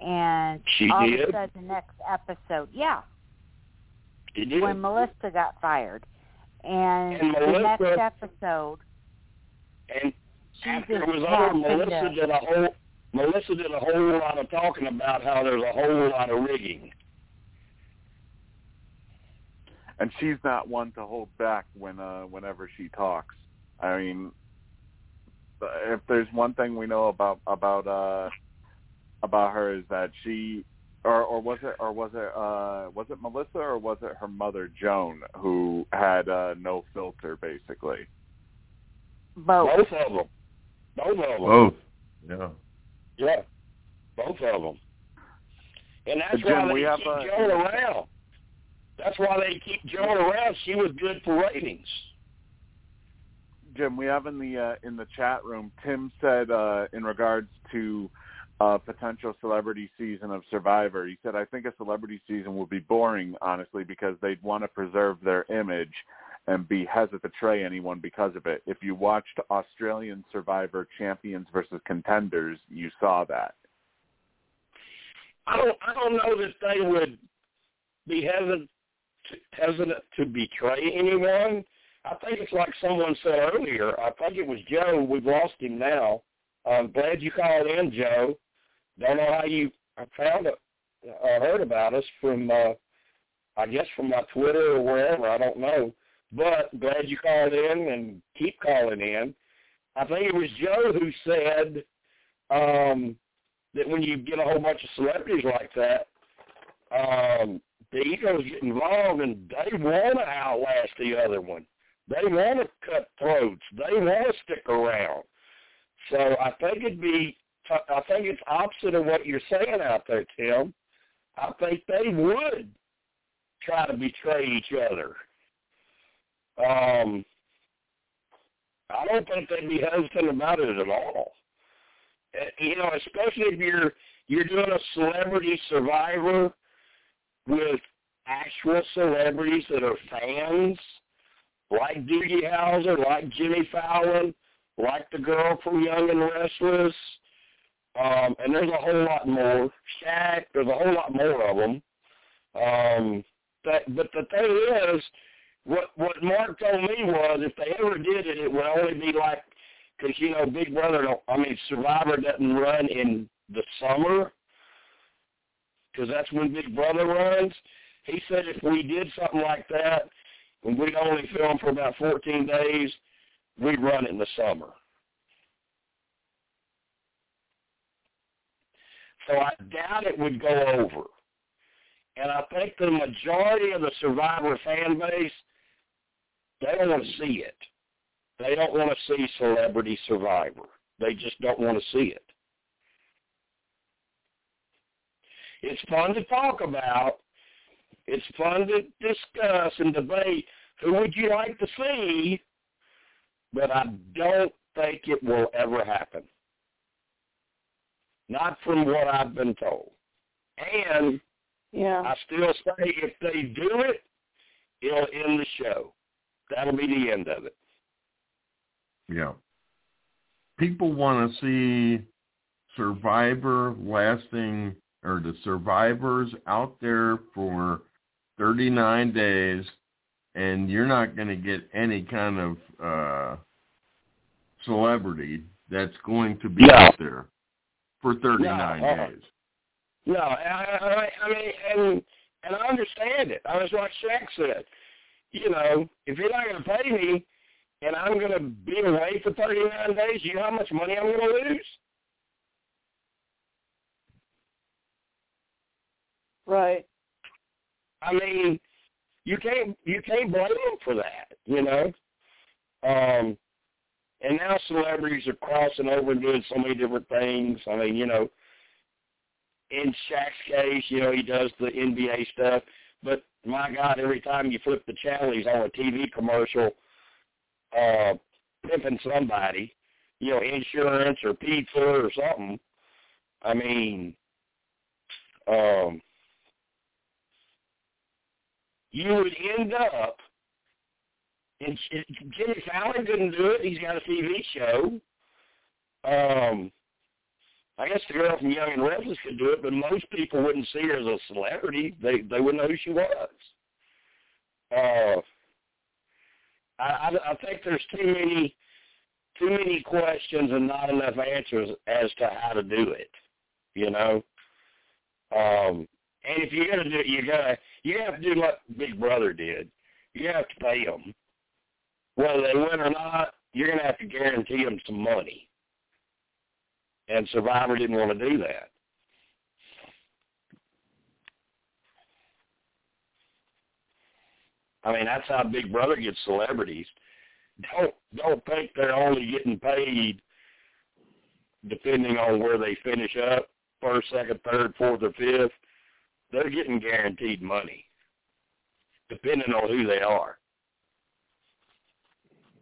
and she all did? of a sudden, the next episode, yeah, she did. when Melissa got fired, and, and the Melissa, next episode, and after it was over, Melissa did a whole Melissa did a whole lot of talking about how there's a whole lot of rigging. And she's not one to hold back when uh whenever she talks. I mean, if there's one thing we know about about uh about her is that she or or was it or was it uh was it Melissa or was it her mother Joan who had uh no filter basically? Both. Both of them. Both of them. Both. Yeah. Yeah, both of them. And that's Jim, why they we have keep a, Joan around. That's why they keep Joan around. She was good for ratings. Jim, we have in the uh, in the chat room. Tim said uh, in regards to a potential celebrity season of Survivor. He said, "I think a celebrity season would be boring, honestly, because they'd want to preserve their image and be hesitant to betray anyone because of it. If you watched Australian Survivor Champions versus Contenders, you saw that. I don't. I don't know that they would be hesitant hesitant to betray anyone. I think it's like someone said earlier. I think it was Joe. We've lost him now. I'm glad you called in, Joe. Don't know how you found it, uh, heard about us from, uh, I guess from my Twitter or wherever. I don't know. But glad you called in and keep calling in. I think it was Joe who said um, that when you get a whole bunch of celebrities like that, um, the egos get involved and they want to outlast the other one. They want to cut throats. They want to stick around. So I think it'd be, I think it's opposite of what you're saying out there, Tim. I think they would try to betray each other. Um, I don't think they'd be hesitant about it at all. Uh, you know, especially if you're you're doing a celebrity survivor with actual celebrities that are fans, like Doogie Howser, like Jimmy Fallon, like the girl from Young and Restless, Um, and there's a whole lot more. Shaq, there's a whole lot more of them. Um, but but the thing is, what what Mark told me was if they ever did it, it would only be like because you know Big Brother, don't, I mean Survivor doesn't run in the summer because that's when Big Brother runs. He said if we did something like that, and we'd only film for about 14 days, we'd run it in the summer. So I doubt it would go over. And I think the majority of the Survivor fan base, they don't want to see it. They don't want to see Celebrity Survivor. They just don't want to see it. It's fun to talk about. It's fun to discuss and debate who would you like to see, but I don't think it will ever happen. Not from what I've been told. And Yeah. I still say if they do it, it'll end the show. That'll be the end of it. Yeah. People want to see Survivor lasting, or the survivors out there for 39 days, and you're not going to get any kind of uh, celebrity that's going to be No. out there for 39 No, uh-uh. days. No, I, I, I mean, and and I understand it. I was like Shaq said. You know, if you're not going to pay me, and I'm going to be away for 39 days, you know how much money I'm going to lose? Right. I mean, you can't you can't blame them for that, you know. Um, and now celebrities are crossing over and doing so many different things. I mean, you know, in Shaq's case, you know, he does the NBA stuff, but my God, every time you flip the channel, he's on a TV commercial, uh, pimping somebody, you know, insurance or pizza or something. I mean, um, you would end up, and Jimmy Fallon couldn't do it. He's got a TV show. Um, I guess the girl from Young and Restless could do it, but most people wouldn't see her as a celebrity. They they wouldn't know who she was. Uh, I, I I think there's too many too many questions and not enough answers as to how to do it. You know. Um, and if you're gonna do it, you gotta you have to do what Big Brother did. You have to pay them, whether they win or not. You're gonna have to guarantee them some money. And Survivor didn't want to do that. I mean, that's how Big Brother gets celebrities. Don't don't think they're only getting paid depending on where they finish up, first, second, third, fourth, or fifth. They're getting guaranteed money, depending on who they are.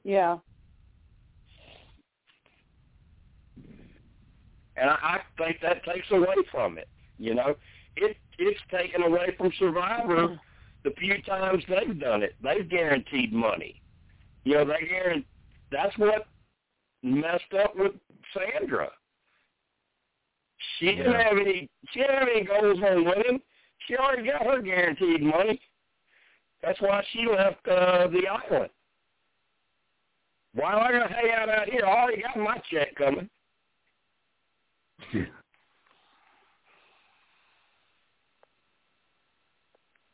Yeah. And I, I think that takes away from it. You know, it it's taken away from Survivor the few times they've done it. They've guaranteed money. You know, they guarantee. That's what messed up with Sandra. She didn't Yeah. have any. She didn't have any goals on winning. She already got her guaranteed money. That's why she left uh, the island. Why am I going to hang out out here? I already got my check coming. (laughs)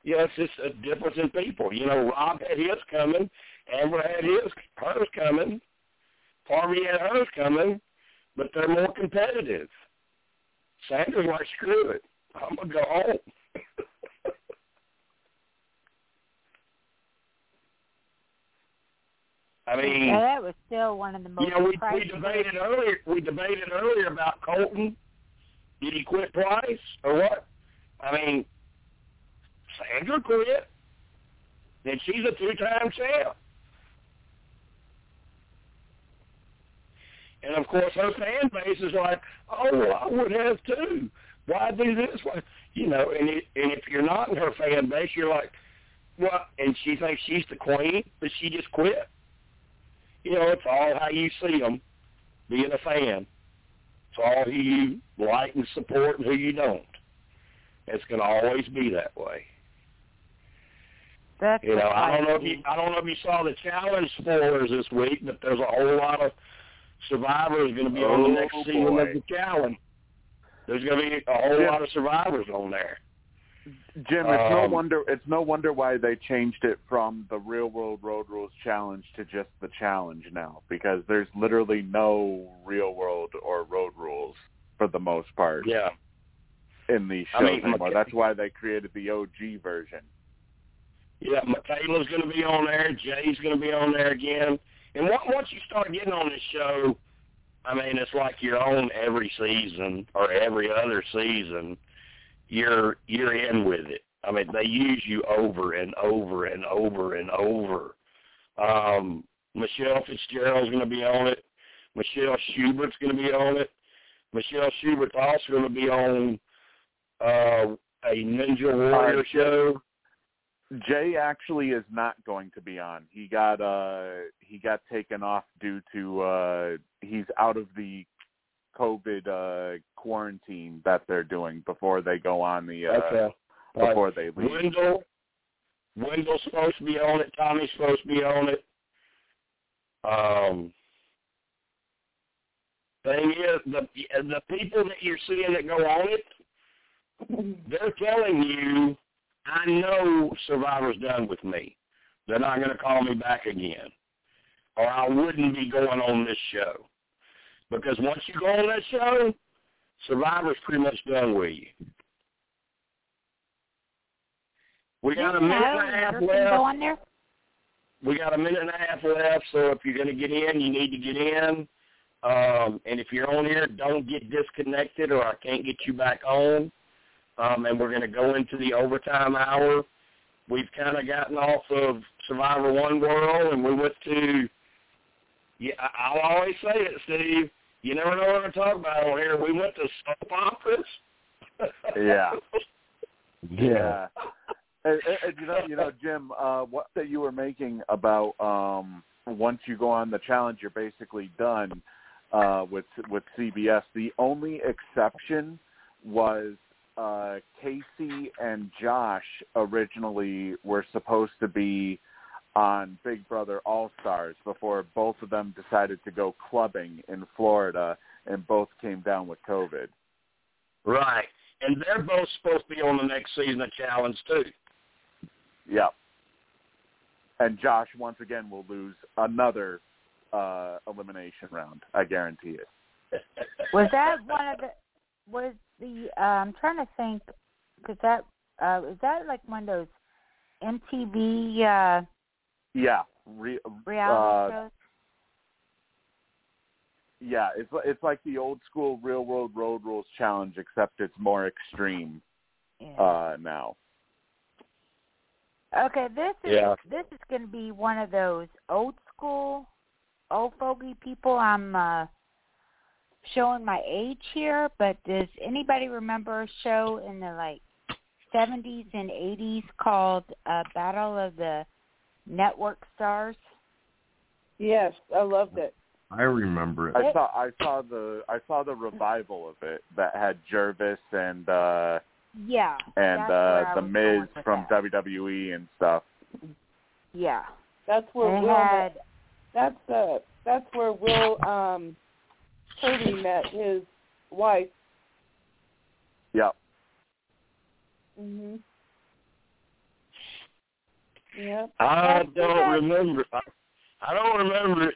Yeah. It's just a difference in people. You know, Rob had his coming, Amber had his hers coming, Harvey had hers coming, but they're more competitive. Sandra's like, screw it, I'm gonna go home. I mean, Yeah, that was still one of the most you know, we we debated earlier. We debated earlier about Colton. Did he quit Price or what? I mean, Sandra quit, and she's a two-time champ. And of course, her fan base is like, "Oh, well, I would have too. Why do this? Why, you know?" And it, and if you're not in her fan base, you're like, "What?" And she thinks she's the queen, but she just quit. You know, it's all how you see them being a fan. It's all who you like and support and who you don't. It's going to always be that way. That's You know, I don't know if you I don't know if you saw the challenge spoilers this week, but there's a whole lot of survivors going to be on the oh, next Oh, season of the challenge. There's going to be a whole Jim. lot of survivors on there. Jim, it's no Um, wonder it's no wonder why they changed it from the Real World Road Rules Challenge to just the challenge now because there's literally no real world or road rules for the most part Yeah. in these I mean, anymore. McK- That's why they created the OG version. Yeah, Michaela's going to be on there. Jay's going to be on there again. And once you start getting on this show, I mean, it's like you're on every season or every other season. You're you're in with it. I mean, they use you over and over and over and over. Um, Michelle Fitzgerald's going to be on it. Michelle Schubert's going to be on it. Michelle Schubert's also going to be on uh, a Ninja Warrior show. Jay actually is not going to be on. He got uh he got taken off due to uh he's out of the COVID uh quarantine that they're doing before they go on the uh Okay. Before they leave. Wendell, Wendell's supposed to be on it. Tommy's supposed to be on it. Um, thing is, the the people that you're seeing that go on it, they're telling you, I know Survivor's done with me. They're not going to call me back again, or I wouldn't be going on this show. Because once you go on that show, Survivor's pretty much done with you. We got a minute and a half left. go on there? We got a minute and a half left, so if you're going to get in, you need to get in. Um, and if you're on here, don't get disconnected or I can't get you back on. Um, and we're going to go into the overtime hour. We've kind of gotten off of Survivor One World, and we went to, yeah, I'll always say it, Steve. You never know what I'm talking about on here. We went to soap operas. (laughs) Yeah. Yeah. And, and, and, you know, you know, Jim, uh, what that you were making about um, once you go on the challenge, you're basically done uh, with with CBS. The only exception was uh, Casey and Josh originally were supposed to be on Big Brother All Stars before both of them decided to go clubbing in Florida, and both came down with COVID. Right. And they're both supposed to be on the next season of Challenge, too. Yep. And Josh once again will lose another uh elimination round. I guarantee it. Was that one of the? Was the? Uh, I'm trying to think. Cause that uh, is that like one of those MTV uh, Yeah. Re- reality uh, shows? Yeah, it's it's like the old school real world road rules challenge except it's more extreme Yeah. uh now. Okay, this is Yeah. this is going to be one of those old school, old fogey people. I'm uh, showing my age here, but does anybody remember a show in the like 70s and 80s called uh, Battle of the Network Stars? Yes, I loved it. I remember it. I saw I saw the I saw the revival of it that had Jervis and uh Yeah. and uh the Miz from that. WWE and stuff. Yeah. That's where They Will. had That's uh. That's where Will um, Purdy met his wife. Yep. Mhm. Yep. I Yes, don't yes. remember. I, I don't remember it.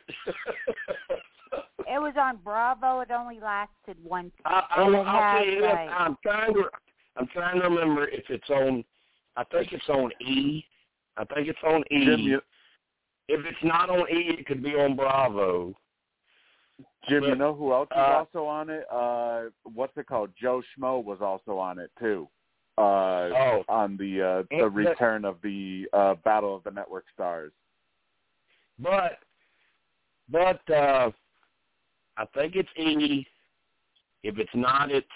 it was on Bravo. It only lasted one. I, I, And it I'll tell has, you this. I'm trying to. I'm trying to remember if it's on. I think it's on E. I think it's on E. If it's not on E, it could be on Bravo. Jim, you know who else is uh, also on it? Uh what's it called? Joe Schmo was also on it too. Uh Oh, on the uh the the- return of the uh Battle of the Network Stars. but but uh I think it's E. If it's not, it's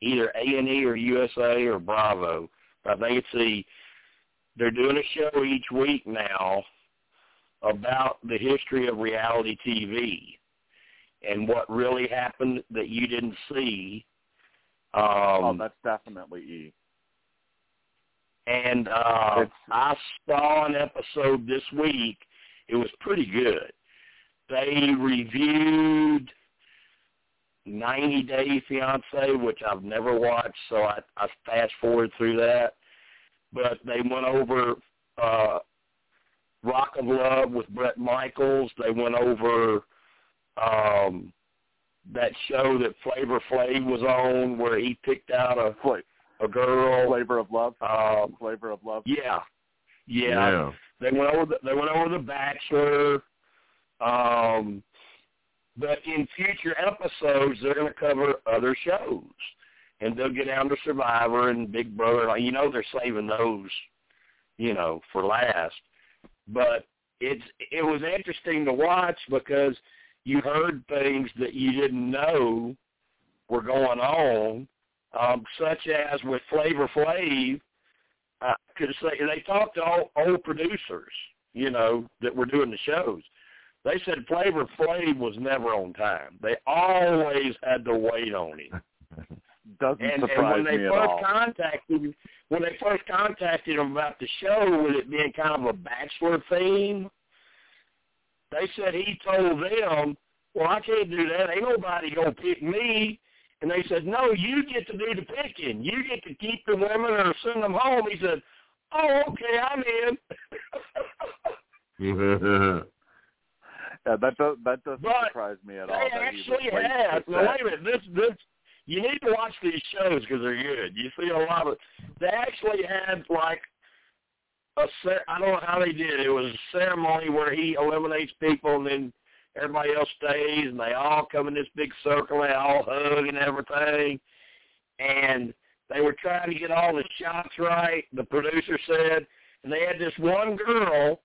either A and E or USA or Bravo. But I think it's the they're doing a show each week now about the history of reality TV. and what really happened that you didn't see. Um, oh, that's definitely E. And uh, I saw an episode this week. It was pretty good. They reviewed 90 Day Fiance, which I've never watched, so I, I fast forward through that. But they went over uh, Rock of Love with Bret Michaels. They went over um, that show that Flavor Flav was on, where he picked out a Fla- a girl. Flavor of Love. Um, Flavor of Love. yeah, yeah. They went over the, they went over the Bachelor. Um, but in future episodes, they're going to cover other shows, and they'll get down to Survivor and Big Brother. Like, You know, they're saving those, you know, for last. But it's it was interesting to watch because you heard things that you didn't know were going on, um, such as with Flavor Flav. I could say they talked to all old producers, you know, that were doing the shows. They said Flavor Flav was never on time. They always had to wait on him. (laughs) Doesn't And, and when they me at first all. contacted when they first contacted him about the show, with it being kind of a bachelor theme, they said he told them, "Well, I can't do that. Ain't nobody gonna pick me." And they said, "No, you get to do the picking. You get to keep the women or send them home." He said, "Oh, okay, I'm in." (laughs) Yeah, that does that doesn't But surprise me at They all. he actually have. late had. Now wait a minute. This this you need to watch these shows because they're good. You see a lot of. They actually had like a. I don't know how they did. It was a ceremony where he eliminates people and then everybody else stays and they all come in this big circle. and They all hug and everything. And they were trying to get all the shots right. The producer said, and they had this one girl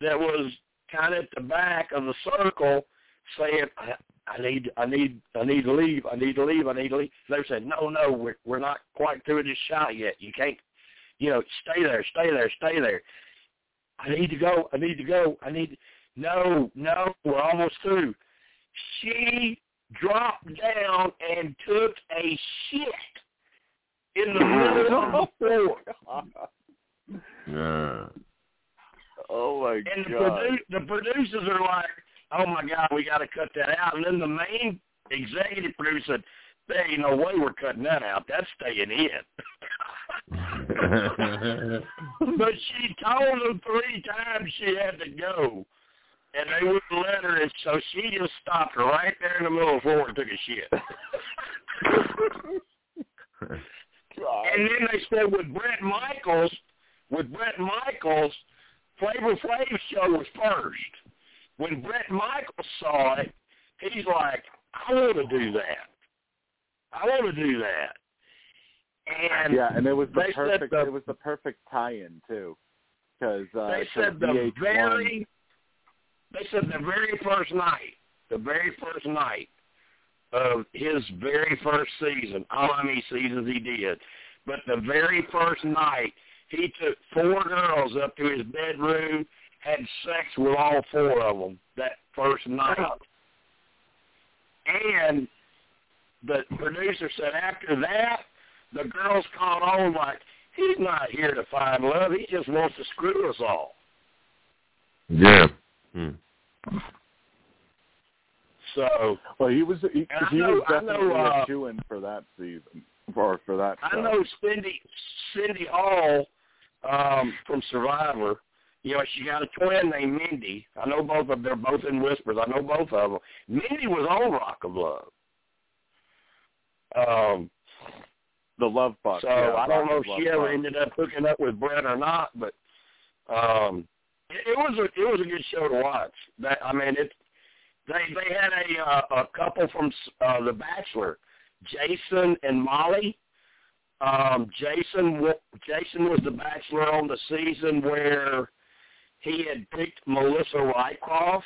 that was kind of at the back of the circle saying, I, I need, I need, I need to leave. I need to leave. I need to leave. They said, no, no, we're we're not quite through this shot yet. You can't, you know, stay there, stay there, stay there. I need to go. I need to go. I need. No, no, we're almost through. She dropped down and took a shit in the middle of the (laughs) floor. Yeah. Oh my And the, god. produ- the producers are like, "Oh my God, we got to cut that out." And then the main executive producer said, "There ain't no way we're cutting that out. That's staying in." (laughs) but she told them three times she had to go, and they wouldn't let her. And so she just stopped her right there in the middle of the floor and took a shit. And then they said with Bret Michaels, with Bret Michaels, Flavor Flav's show was first. When Bret Michaels saw it, he's like, I want to do that. I want to do that. And yeah, and it was the perfect. the- it was the perfect tie-in too, because uh, they said the VH1 very, they said the very first night, the very first night of his very first season, how many seasons he did, but the very first night, he took four girls up to his bedroom, had sex with all four of them that first night. And the producer said after that, the girls caught on like, he's not here to find love. He just wants to screw us all. Yeah. Hmm. So Well, he was he, he know- was I know, definitely uh, a shoe in for that season or for that. I know Cindy Cindy Hall um, from Survivor. You know, she got a twin named Mindy. I know both of them. They're both in Whispers. I know both of them. Mindy was on Rock of Love. Um, the Love Bug. so yeah, I don't know if she ever Bug. ended up hooking up with Bret or not, but um, it, it was a it was a good show to watch. That I mean, it they they had a uh, a couple from uh, The Bachelor, Jason and Molly. Um, Jason Jason was the Bachelor on the season where he had picked Melissa Rycroft.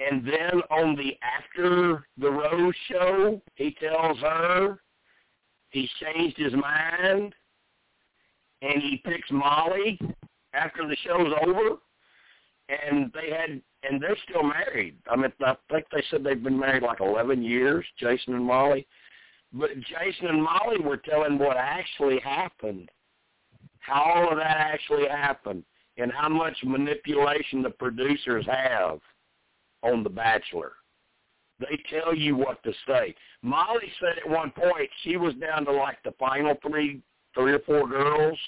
And then on the After the Rose show, he tells her he's changed his mind and he picks Molly after the show's over. and they had and they're still married. I mean, I think they said they've been married like 11 years, Jason and Molly. But Jason and Molly were telling what actually happened, how all of that actually happened, and how much manipulation the producers have on The Bachelor. They tell you what to say. Molly said at one point she was down to like the final three, three or four girls,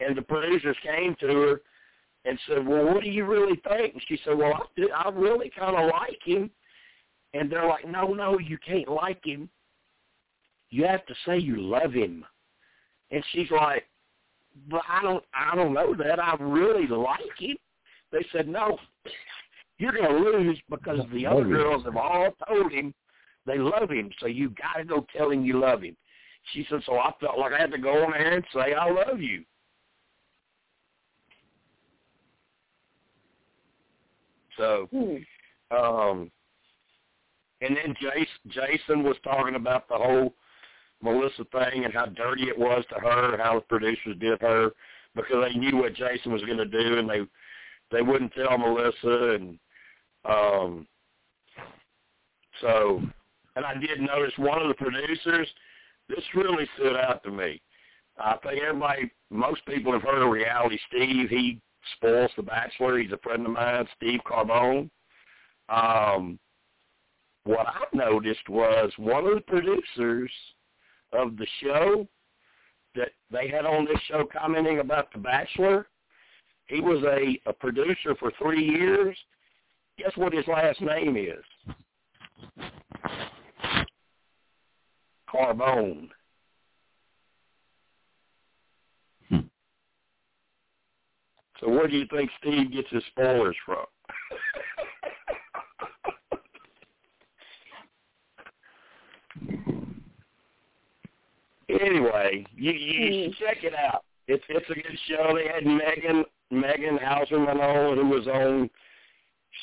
and the producers came to her and said, "Well, what do you really think?" And she said, "Well, I, do, I really kind of like him." And they're like, "No, no, you can't like him. You have to say you love him." And she's like, "But I don't, I don't know that. I really like him." They said, "No, you're going to lose because the other girls have all told him they love him. So you got to go tell him you love him." She said, "So I felt like I had to go on there and say I love you." So, um, and then Jason, Jason was talking about the whole Melissa thing and how dirty it was to her, how the producers did her because they knew what Jason was going to do, and they they wouldn't tell Melissa, and um, so, and I did notice one of the producers. This really stood out to me. I think everybody, most people have heard of reality Steve. He spoils the Bachelor. He's a friend of mine, Steve Carbone. Um, what I noticed was one of the producers of the show that they had on this show commenting about The Bachelor. He was a, a producer for three years. Guess what his last name is? Carbone. Hmm. So where do you think Steve gets his spoilers from? Anyway, you you hmm. should check it out. It's it's a good show. They had Megan Megan Hauserman on who was on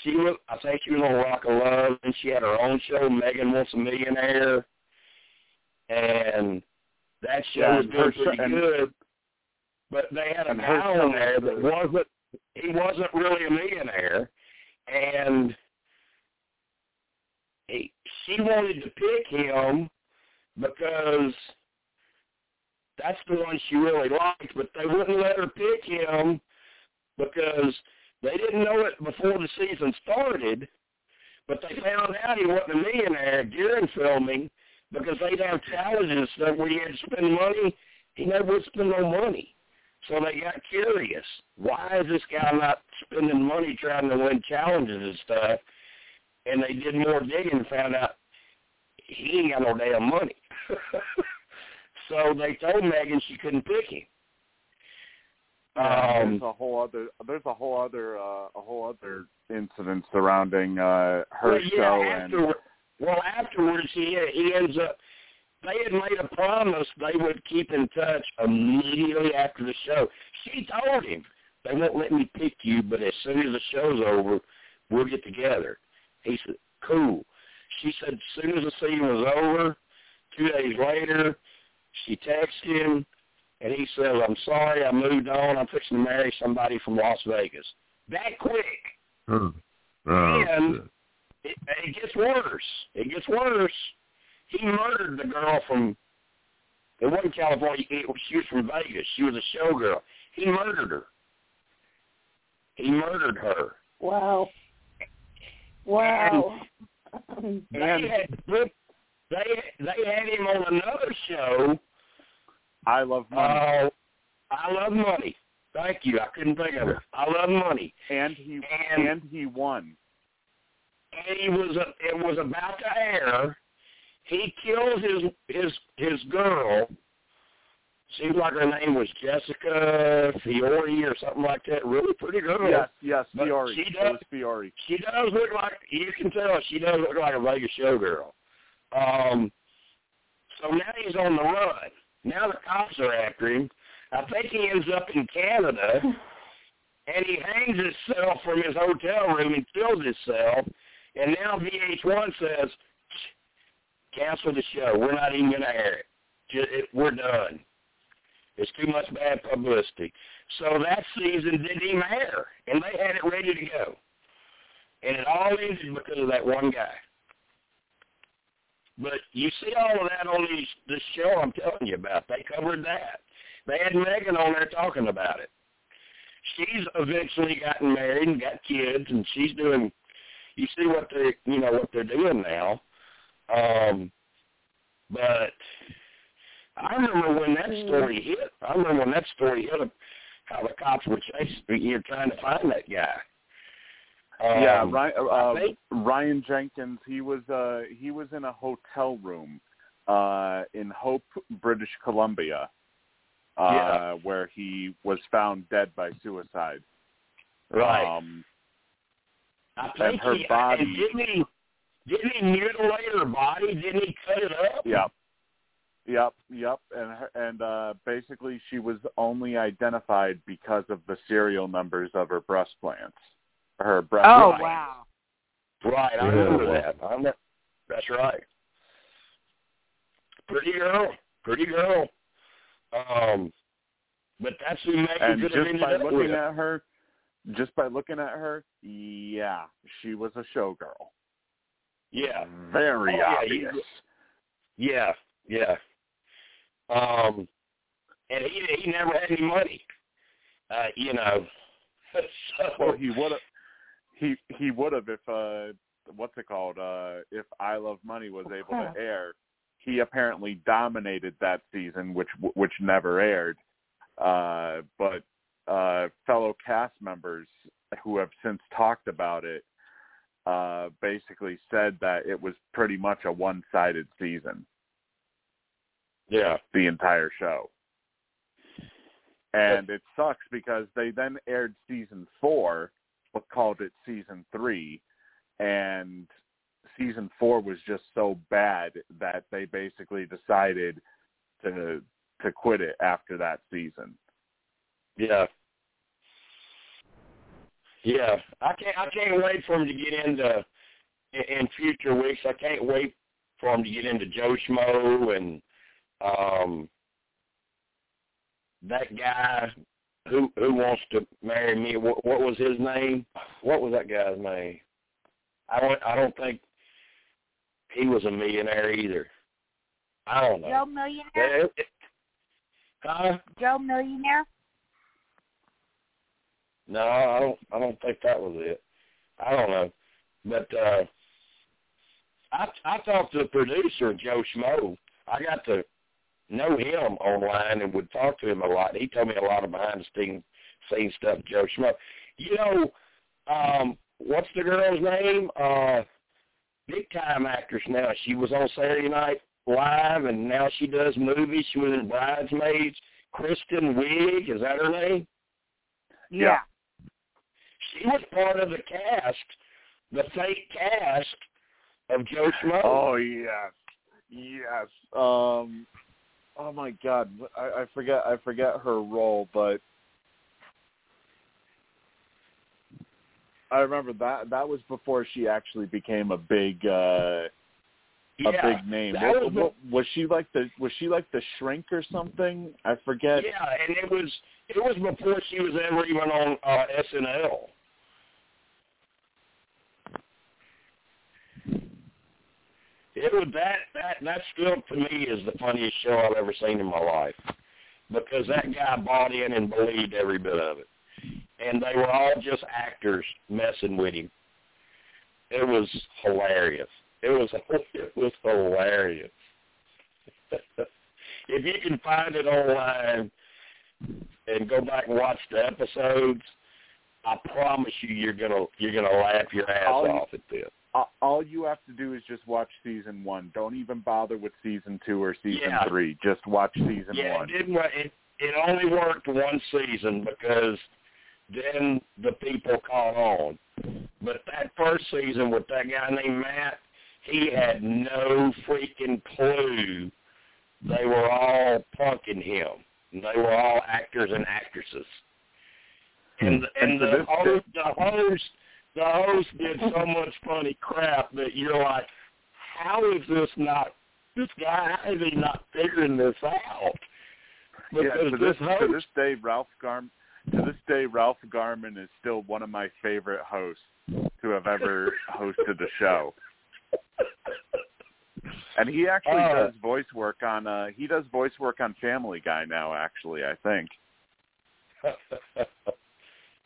she was I think she was on Rock of Love and she had her own show, Megan Wants a Millionaire. And that show Yeah, was doing pretty and- good. But they had a and guy on there that was- wasn't he wasn't really a millionaire and he, she wanted to pick him because that's the one she really liked, but they wouldn't let her pick him because they didn't know it before the season started, but they found out he wasn't a millionaire during filming because they'd have challenges stuff where you had to spend money. He never would spend no money. So they got curious. Why is this guy not spending money trying to win challenges and stuff? And they did more digging and found out he ain't got no damn money. (laughs) so they told Megan she couldn't pick him. Yeah, Um, there's a whole other there's a whole other uh, a whole other incident surrounding uh, her well, yeah, show and well, afterwards he he ends up. They had made a promise they would keep in touch immediately after the show. She told him they won't let me pick you, but as soon as the show's over, we'll get together. He said, "Cool." She said, as soon as the season was over, two days later, she texted him, and he says, "I'm sorry, I moved on. I'm fixing to marry somebody from Las Vegas." That quick. Hmm. Oh, And- shit. it, it gets worse. It gets worse. He murdered the girl from. It wasn't California. It, she was from Vegas. She was a showgirl. He murdered her. He murdered her. Wow. Wow. And- they had flipped, they they had him on another show. I love money Uh, I love money. Thank you. I couldn't think of it. I love money. and he and- and he won. and he was a, it was about to air. He kills his his his girl. Seems like her name was Jessica Fiore or something like that. Really pretty girl. Yes, yes, But Fiore. she It does- was Fiore. She does look like you can tell she does look like a Vegas showgirl. Um, so now he's on the run. Now the cops are after him. I think he ends up in Canada, (laughs) and he hangs himself from his hotel room and kills himself. And now VH1 says, cancel the show. We're not even going to air it. Just, it. We're done. It's too much bad publicity. So that season didn't even air, and they had it ready to go. And it all ended because of that one guy. But you see all of that on these, this show I'm telling you about. They covered that. They had Megan on there talking about it. She's eventually gotten married and got kids, and she's doing. You see what they, you know, what they're doing now. Um, but I remember when that story hit. I remember when that story hit. How the cops were chasing, you know, trying to find that guy. Um, yeah, Ryan, uh, Ryan Jenkins. He was uh, he was in a hotel room uh, in Hope, British Columbia, uh, Yeah. where he was found dead by suicide. right. Um, I think and her he, body- And didn't he? Didn't he mutilate her body? Didn't he cut it up? Yep. Yep, yep, and her, and uh basically she was only identified because of the serial numbers of her breast plants. Her breast Oh Right. wow. Right, I Yeah. remember that. I remember, that's right. Pretty girl, pretty girl. Um, but that's who Megan and could have just ended by up looking with. at her just by looking at her, yeah, she was a showgirl. yeah, Very Oh, yeah, obvious. you- yeah, yeah. Um, and he he never had any money. Uh, you know. (laughs) so Well, he would have. He he would have if uh what's it called uh if I Love Money was able to air. He apparently dominated that season, which which never aired. Uh, but uh, fellow cast members who have since talked about it uh, basically said that it was pretty much a one-sided season, yeah, the entire show. And it sucks because they then aired season four, but called it season three, and season four was just so bad that they basically decided to to quit it after that season. yeah, yeah. I can't I can't wait for him to get into in, future weeks. I can't wait for him to get into Joe Schmo and um that guy who who wants to marry me. What, what was his name? What was that guy's name? I don't I don't think he was a millionaire either. I don't know. Joe Millionaire? It- it- huh? Joe Millionaire? No, I don't. I don't think that was it. I don't know, but uh, I I talked to the producer Joe Schmo. I got to know him online and would talk to him a lot. He told me a lot of behind the scenes scene stuff. Joe Schmo. You know, um, what's the girl's name? Uh, big time actress now. She was on Saturday Night Live, and now she does movies. She was in Bridesmaids. Kristen Wiig, is that her name? Yeah. she was part of the cast, the fake cast of Joe Schmo. Oh yes, yes. Um, oh my God, I, I forget I forget her role, but I remember that that was before she actually became a big uh a yeah, big name. What, was was she like the was she like the shrink or something? I forget. yeah, and it was it was before she was ever even on uh, SNL. It was that that that still to me is the funniest show I've ever seen in my life because that guy bought in and believed every bit of it, and they were all just actors messing with him. It was hilarious. It was (laughs) it was hilarious. (laughs) if you can find it online and go back and watch the episodes, I promise you, you're gonna you're gonna laugh your ass All off at this. All you have to do is just watch season one. Don't even bother with season two or season Yeah. three. Just watch season yeah, one. it didn't. It it only worked one season because then the people caught on. But that first season with that guy named Matt, he had no freaking clue they were all punking him. They were all actors and actresses. Hmm. And and, And to the host, the host, the host did so (laughs) much funny crap that you're like, how is this not? This guy, how is he not figuring this out? Yeah, Because to this this host, to this day, Ralph Garm to this day, Ralph Garman is still one of my favorite hosts to have ever (laughs) hosted a show. And he actually Uh, does voice work on uh he does voice work on Family Guy now actually, I think. (laughs)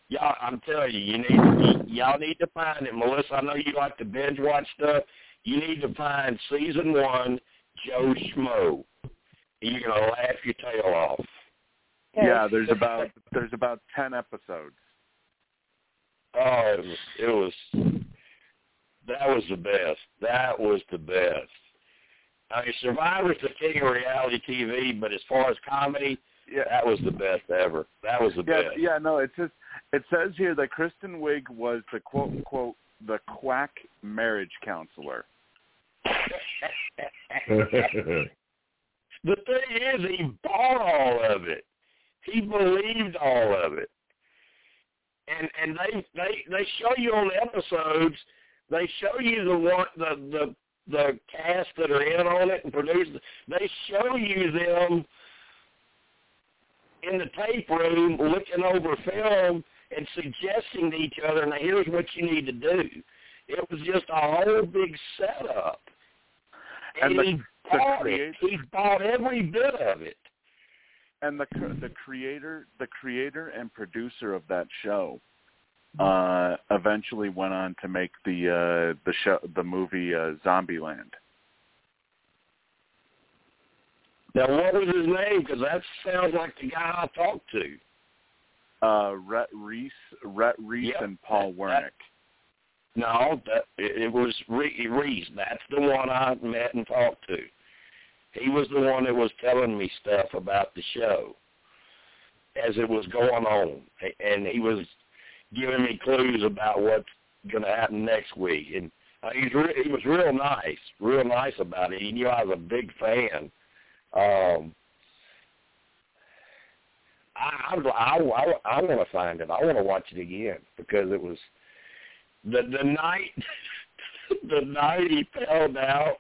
y'all, I'm telling you, you need y- y'all need to find it, Melissa. I know you like to binge watch stuff. You need to find season one Joe Schmo. You're gonna laugh your tail off. Okay. Yeah, there's (laughs) about there's about 10 episodes. Oh, it was, it was that was the best. That was the best. I mean, Survivor's the king of reality TV, but as far as comedy, Yeah. that was the best ever. That was the Yeah, best. yeah, no, it's says it says here that Kristen Wiig was the quote unquote the quack marriage counselor. (laughs) the thing is, he bought all of it. He believed all of it. And and they they they show you on the episodes. They show you the one the the the cast that are in on it and produce. They show you them in the tape room looking over film and suggesting to each other, now here's what you need to do. It was just a whole big setup. And the- he the bought it. He bought every bit of it. and the the creator the creator and producer of that show uh eventually went on to make the uh the show the movie uh Zombieland. Now, what was his name? Because that sounds like the guy I talked to. Uh Rhett Reese Rhett Reese Yep, and Paul that- Wernick. No, that it, it was Re- Reese. That's the one I met and talked to. He was the one that was telling me stuff about the show as it was going on, and he was giving me clues about what's going to happen next week. And uh, he's re- he was real nice, real nice about it. He knew I was a big fan. Um, I I I, I, I want to find it. I want to watch it again because it was the the night (laughs) the night he found out.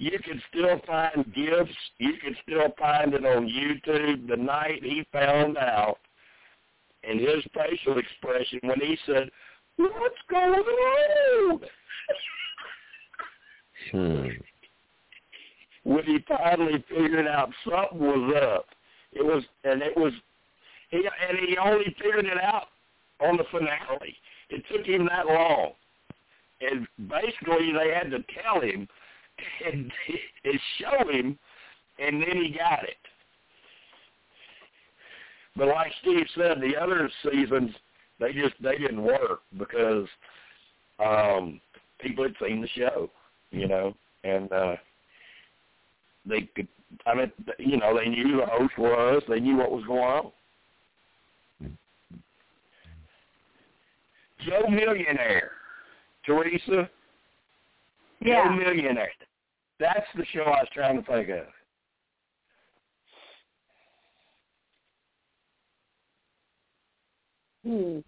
You can still find gifts. You can still find it on YouTube. The night he found out, and his facial expression when he said, "What's going on?" Hmm. (laughs) when he finally figured out something was up. It was, and it was, he and he only figured it out on the finale. It took him that long, and basically they had to tell him and, and show him, and then he got it. But like Steve said, the other seasons they just they didn't work because um people had seen the show, you know, and uh they could I mean you know, they knew who the host was, they knew what was going on. Joe Millionaire. Teresa. Yeah. Joe Millionaire. That's the show I was trying to think of. Hmm.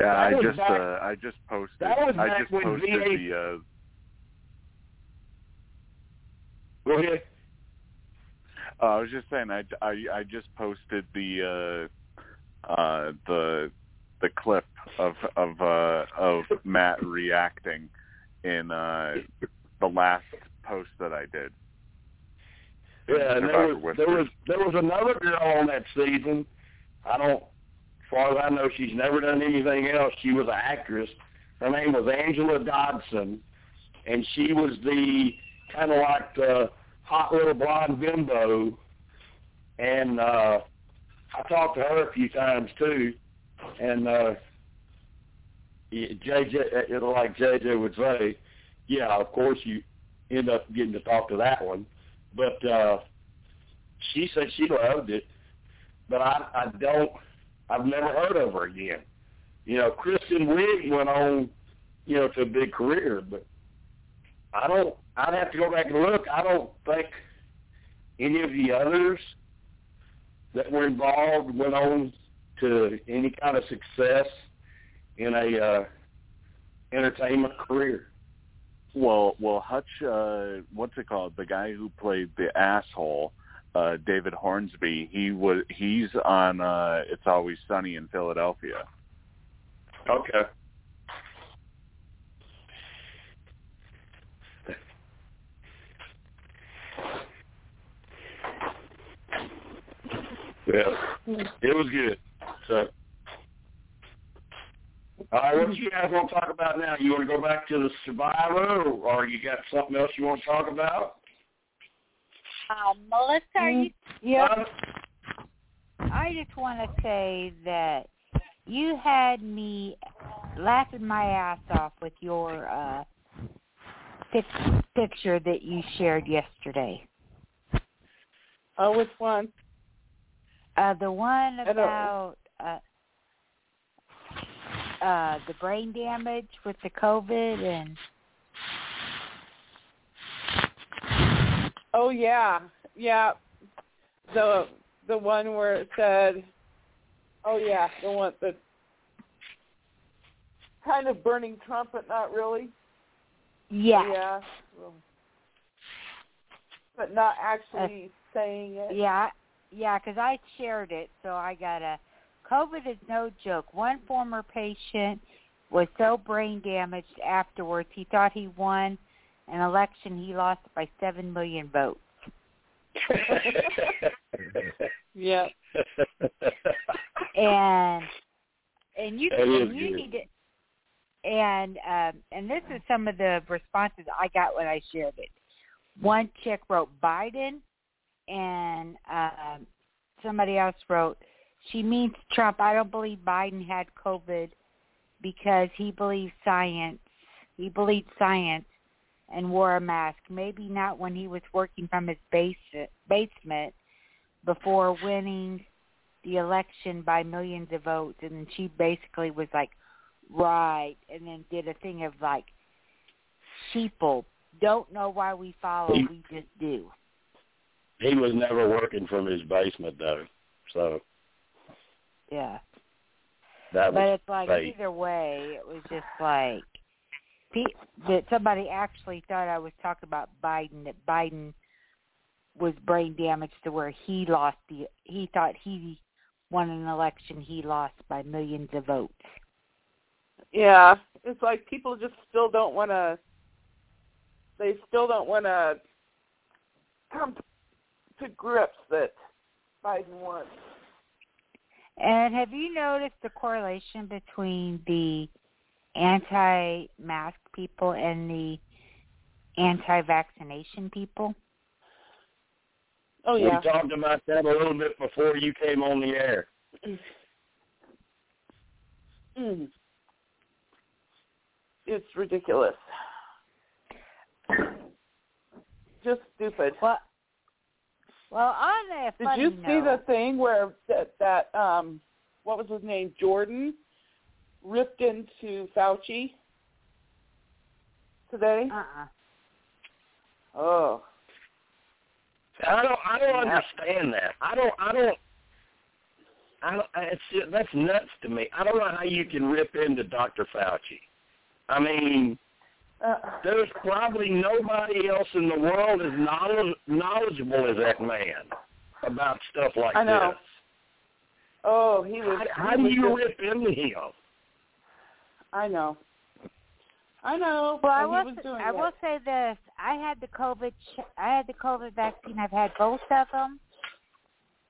Yeah, I just back- uh I just posted that was I back just when posted VA the uh Go ahead. Uh, I was just saying, I, I, I just posted the uh, uh, the the clip of of uh, of Matt reacting in uh, the last post that I did. Yeah, and there was there was there was another girl on that season. I don't, as far as I know, she's never done anything else. She was an actress. Her name was Angela Dodson, and she was the kind of like the hot little blonde bimbo. And uh, I talked to her a few times too, and uh, JJ, uh, like JJ would say, yeah, of course you end up getting to talk to that one. But uh she said she loved it. But i i don't i've never heard of her again. You know kristen wiig went on you know to a big career but i don't i'd have to go back and look i don't think any of the others that were involved went on to any kind of success in a uh entertainment career Well, well, Hutch, uh, what's it called? The guy who played the asshole uh David Hornsby. He was he's on uh It's Always Sunny in Philadelphia. Okay. Yeah, it was good. So, all right, what you guys want to talk about now? You want to go back to the Survivor, or, or you got something else you want to talk about? Um, Melissa, are you? Yeah. Uh, I just want to say that you had me laughing my ass off with your uh pic- picture that you shared yesterday. Oh, which one? Uh, the one about uh, uh, the brain damage with the COVID and Oh yeah, yeah. The the one where it said, oh yeah, the one that kind of burning Trump, but not really. yeah, Yeah. But not actually saying it. yeah, yeah, because I shared it, so I got a. COVID is no joke. One former patient was so brain damaged afterwards, he thought he won an election. He lost by seven million votes. (laughs) Yeah. and and you That is and you good. need to and um and this is some of the responses I got when I shared it. One chick wrote Biden and um somebody else wrote she means Trump. I don't believe Biden had COVID because he believes science. He believed science and wore a mask. Maybe not when he was working from his base, basement before winning the election by millions of votes and she basically was like right and then did a thing of like sheeple don't know why we follow we just do he was never working from his basement though, so yeah that but was it's like fake. either way it was just like pe- that somebody actually thought i was talking about biden that biden was brain damaged to where he lost the he thought he won an election he lost by millions of votes Yeah. It's like people just still don't want to. They still don't want to come to grips that Biden won. And have you noticed the correlation between the anti-mask people and the anti-vaccination people? Oh yeah. We talked about that a little bit before you came on the air. Mm. It's ridiculous. Just stupid. Well, well, on a Did funny you see the thing where that that um what was his name Jordan ripped into Fauci today? uh-uh. Oh, I don't. I don't understand that. I don't. I don't. I don't. It's that's nuts to me. I don't know how you can rip into Dr. Fauci. I mean, uh, there's probably nobody else in the world as knowledge, knowledgeable as that man about stuff like I know. this. oh, he was. How, how he do was you just- rip into him? I know. I know. Well, I will. he was s- doing I it. will say this: I had the COVID. I had the COVID vaccine. I've had both of them,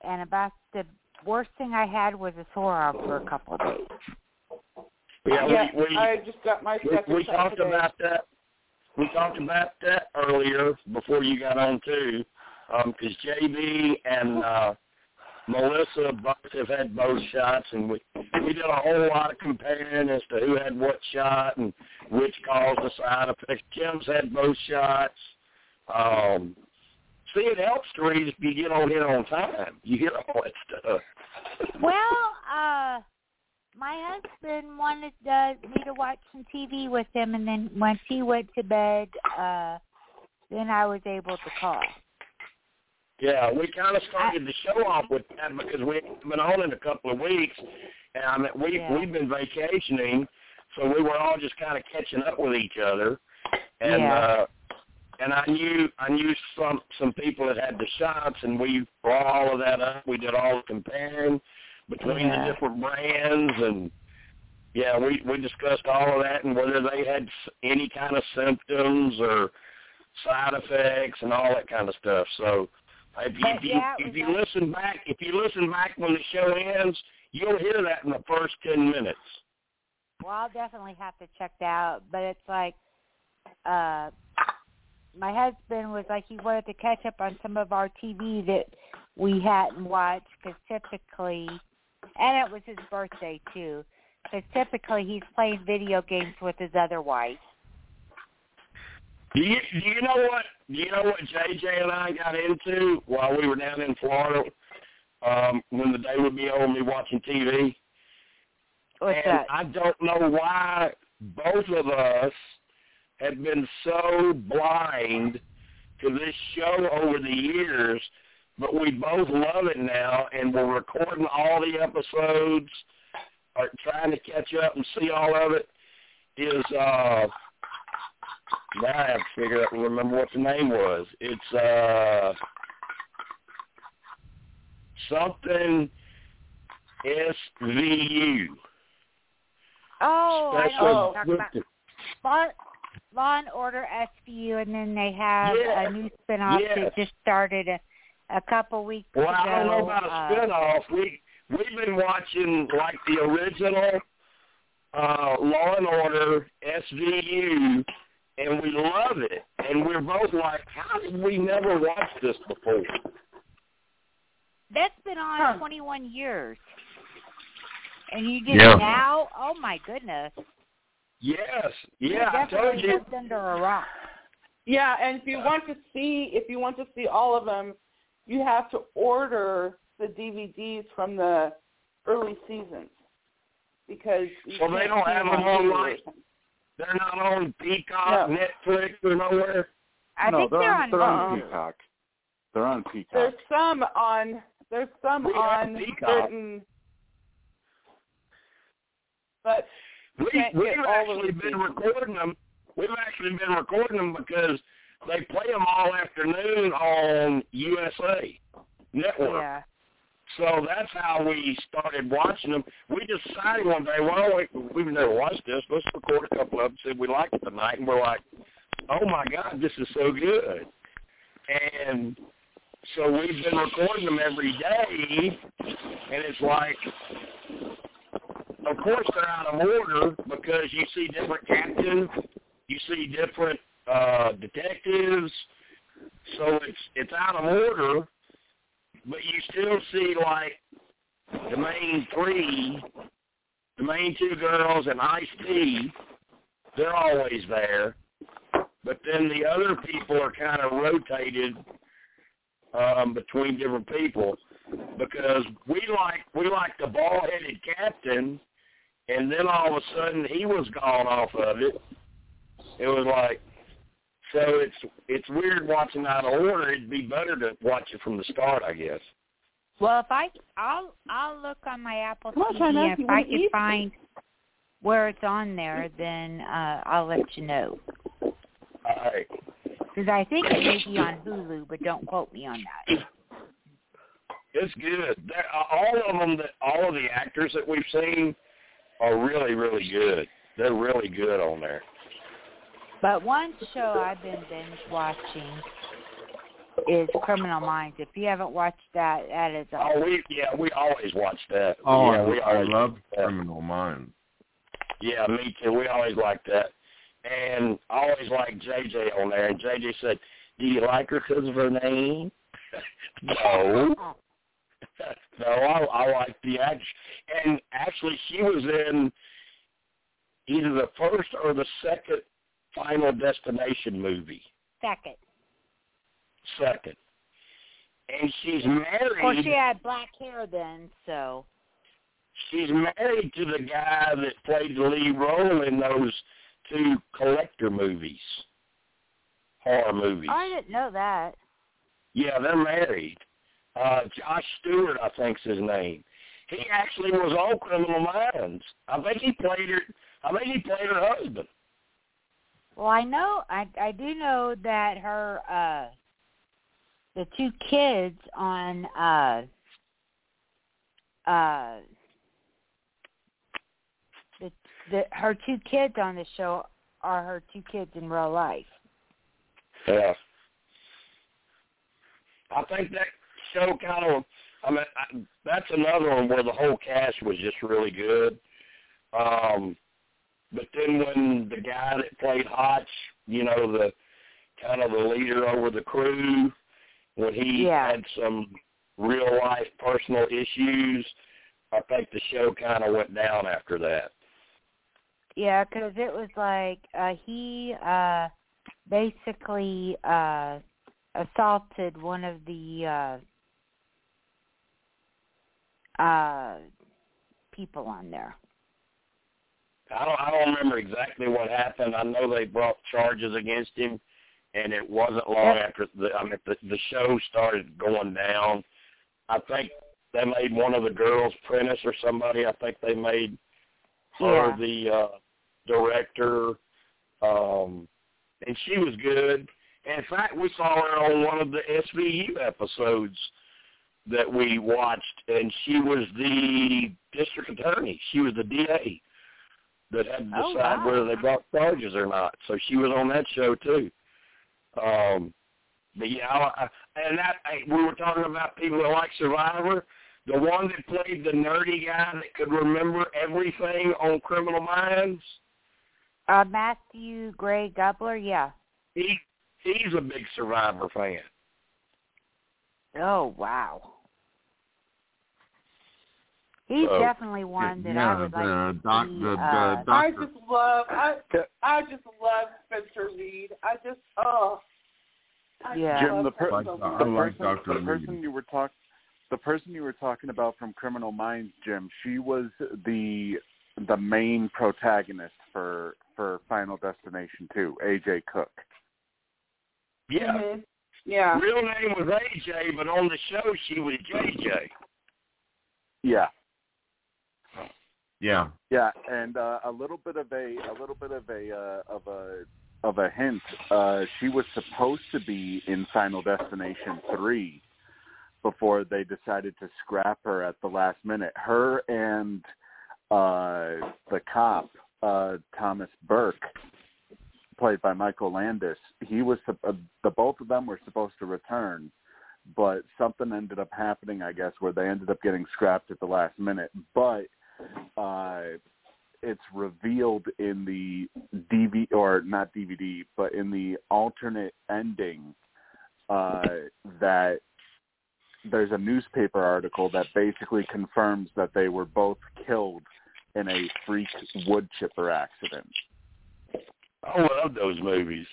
and about the worst thing I had was a sore arm for a couple of days. Yeah, yeah, we, we, I just got my we, second we shot talked today. about that. We talked about that earlier before you got on too, because JB and uh, Melissa both have had both shots, and we we did a whole lot of comparing as to who had what shot and which caused the side effects. Kim's had both shots. Um, see, it helps to read if you get on here on time. You hear all that stuff. Well, uh, my husband wanted uh, me to watch some TV with him, and then once he went to bed, uh, then I was able to call. Yeah, we kind of started the show off with that because we haven't been on in a couple of weeks, and I mean we Yeah. we've been vacationing, so we were all just kind of catching up with each other, and Yeah. uh, and I knew I knew some some people that had the shots, and we brought all of that up. We did all the comparing between Yeah. the different brands, and yeah, we we discussed all of that and whether they had any kind of symptoms or side effects and all that kind of stuff. So if you if you, yeah, if you nice. listen back if you listen back when the show ends, you'll hear that in the first ten minutes. Well, I'll definitely have to check that out. But it's like, uh, my husband was like he wanted to catch up on some of our TV that we hadn't watched because typically, and it was his birthday too. Because typically he's playing video games with his other wife. Do you do you know what do you know what JJ and I got into while we were down in Florida? Um, when the day would be over, me watching TV. What's and that? I don't know why both of us have been so blind to this show over the years, but we both love it now, and we're recording all the episodes, or trying to catch up and see all of it. Is uh, now I have to figure out remember what the name was. It's uh something SVU. Oh, I know Special you're talking about. Law, Law and Order SVU, and then they have Yeah. a new spinoff Yes. that just started a, a couple weeks Well, ago. I don't know about a uh, spinoff. We we've been watching like the original uh, Law and Order SVU, and we love it. And we're both like, how did we never watch this before? That's been on Huh. 21 years. And you just Yeah. now? Oh my goodness! Yes, You yeah, I told you. under a rock. Yeah, and if you want to see if you want to see all of them, you have to order the DVDs from the early seasons because you So they can't don't see have them them on online? Hulu. They're not on Peacock, No. Netflix, or nowhere. I no, think they're, they're on, on. they're on uh-uh. Peacock. They're on Peacock. There's some on. There's some We on certain. But We, can't we've get all of actually been seasons. recording them. We've actually been recording them because they play them all afternoon on USA Network. Yeah. So that's how we started watching them. We decided one day, well, we, we've never watched this. Let's record a couple of them. See if we like it tonight. And we're like, oh my God, this is so good. And so we've been recording them every day, and it's like, of course they're out of order because you see different captains, you see different uh, detectives, so it's it's out of order, but you still see like the main three, the main two girls and Ice T, they're always there, but then the other people are kind of rotated um, between different people because we like we like the ball headed captain and then all of a sudden he was gone off of it. It was like so it's it's weird watching out of order. It'd be better to watch it from the start, I guess. Well, if I, I'll, I'll look on my Apple Come TV, China, you if I can eat? find where it's on there, then uh, I'll let you know. All right. Because I think it may be on Hulu, but don't quote me on that. It's good. They're, all of them, that all of the actors that we've seen are really, really good. They're really good on there. But one show I've been binge watching is Criminal Minds. If you haven't watched that, that is a Oh, we yeah, we always watch that. Oh, yeah, I, we I love. Criminal Minds. Yeah, me too. We always like that. And I always like JJ on there. And JJ said, "Do you like her because of her name?" (laughs) no. (laughs) no, I, I like the act. And actually, she was in either the first or the second Final Destination movie. second. Second. And she's Of course, she had black hair then, so she's married to the guy that played the lead role in those two collector movies, horror movies. I didn't know that. Yeah, they're married. Uh, Josh Stewart, I think's his name. He actually was on Criminal Minds. I think he played her. I think he played her husband. Well, I know I I do know that her uh the two kids on uh uh the the her two kids on the show are her two kids in real life. Yeah. I think that show kind of. I mean, I, that's another one where the whole cast was just really good. Um, but then when the guy that played Hotch, you know, the kind of the leader over the crew, when he Yeah. had some real life personal issues, I think the show kind of went down after that. Yeah, because it was like uh he uh basically uh assaulted one of the uh uh people on there. I don't I don't remember exactly what happened. I know they brought charges against him, and it wasn't long after the I mean the the show started going down. I think they made one of the girls Prentiss or somebody. I think they made her Yeah. the uh, director, um, and she was good. And in fact, we saw her on one of the SVU episodes that we watched, and she was the district attorney. She was the DA that had to Oh, decide wow. whether they brought charges or not. So she was on that show too. Um, but yeah, I, I, and that I, we were talking about people that like Survivor. The one that played the nerdy guy that could remember everything on Criminal Minds. Uh Matthew Gray Gubler, yeah. He he's a big Survivor fan. Oh wow. He's So, definitely one that I would like the to doc, see. the, uh, the I just love I I just love Spencer Reid. I just oh I Yeah. Jim, love the per- Like the- I much. the like person, Dr. the Reid. person you were talk, the person you were talking about from Criminal Minds, Jim. She was the the main protagonist for for Final Destination 2, AJ Cook. Yeah. Mhm. Yeah. Real name was AJ, but on the show she was JJ. Yeah, Yeah. yeah, and uh, a little bit of a a little bit of a uh, of a of a hint. Uh, she was supposed to be in Final Destination 3 before they decided to scrap her at the last minute. Her and uh, the cop uh, Thomas Burke, played by Michael Landes, he was uh, the both of them were supposed to return, but something ended up happening, I guess, where they ended up getting scrapped at the last minute. But uh, it's revealed in the DVD or not DVD, but in the alternate ending uh, that there's a newspaper article that basically confirms that they were both killed in a freak wood chipper accident. I love those movies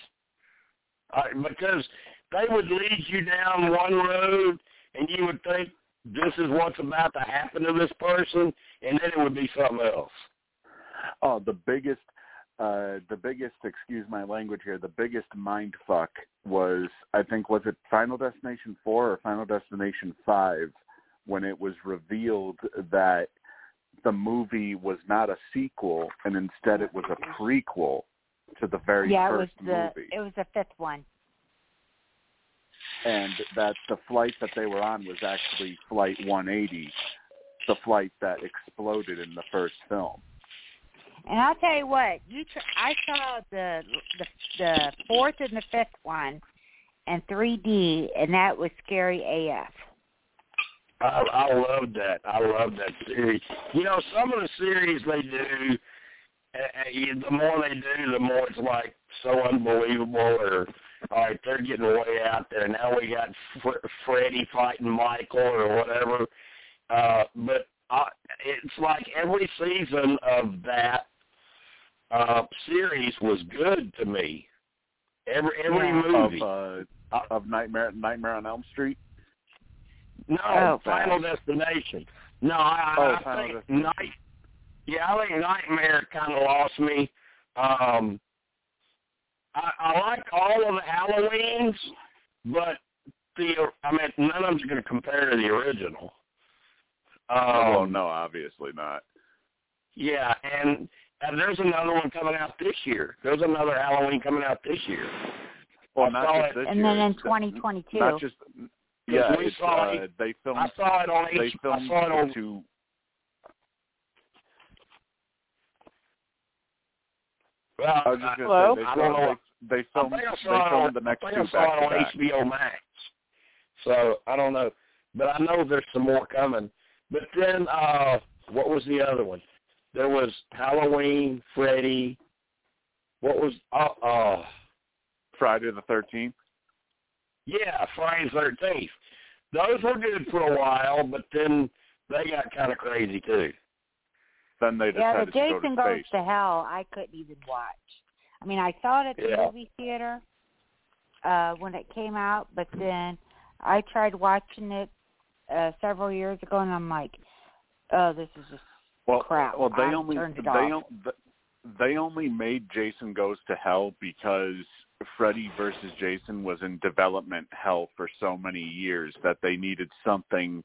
I, because they would lead you down one road, and you would think this is what's about to happen to this person, and then it would be something else. Oh, the biggest, uh, the biggest, excuse my language here, the biggest mind fuck was, I think, was it Final Destination 4 or Final Destination 5 when it was revealed that the movie was not a sequel and instead it was a prequel to the very yeah, it was first the movie. it was the fifth one. And that the flight that they were on was actually Flight 180, the flight that exploded in the first film. And I'll tell you what, you tr- I saw the the the fourth and the fifth one in 3D, and that was scary AF. I, I love that. I love that series. You know, some of the series they do, uh, uh, the more they do, the more it's like so unbelievable. Or all right, they're getting way out there. Now we got Fr- Freddie fighting Michael or whatever. Uh, but uh, it's like every season of that uh series was good to me. Every every Yeah. movie. Of uh, of Nightmare Nightmare on Elm Street. No, Oh, Final Destination. No, I, Oh, I Final think Destination. Night. Yeah, I think Nightmare kind of lost me. Um, I, I like all of the Halloweens, but the I mean none of them's going to compare to the original. Um, oh no, obviously not. Yeah, and and there's another one coming out this year. There's another Halloween coming out this year. Well, not saw just it- this and year. then in 2022. Not just. Yeah, we saw uh, it. they filmed. I saw it on they H. I filmed saw it on. two. Well, I was just gonna I say don't they know. filmed. They, they filmed. They saw it filmed on, the next I two I saw it on back. HBO Max. So I don't know, but I know there's some more coming. But then, uh what was the other one? There was Halloween, Freddy. What was? Uh, uh Friday the Thirteenth. yeah, Friday the Thirteenth. Those were good for a while, but then they got kind of crazy too. Then they yeah, decided the to go Jason to Goes space. to Hell, I couldn't even watch. I mean, I saw it at the Yeah. movie theater uh when it came out, but then I tried watching it uh several years ago, and I'm like, oh, this is just well, crap. Well, they I only they on- they only made Jason Goes to Hell because Freddy versus Jason was in development hell for so many years that they needed something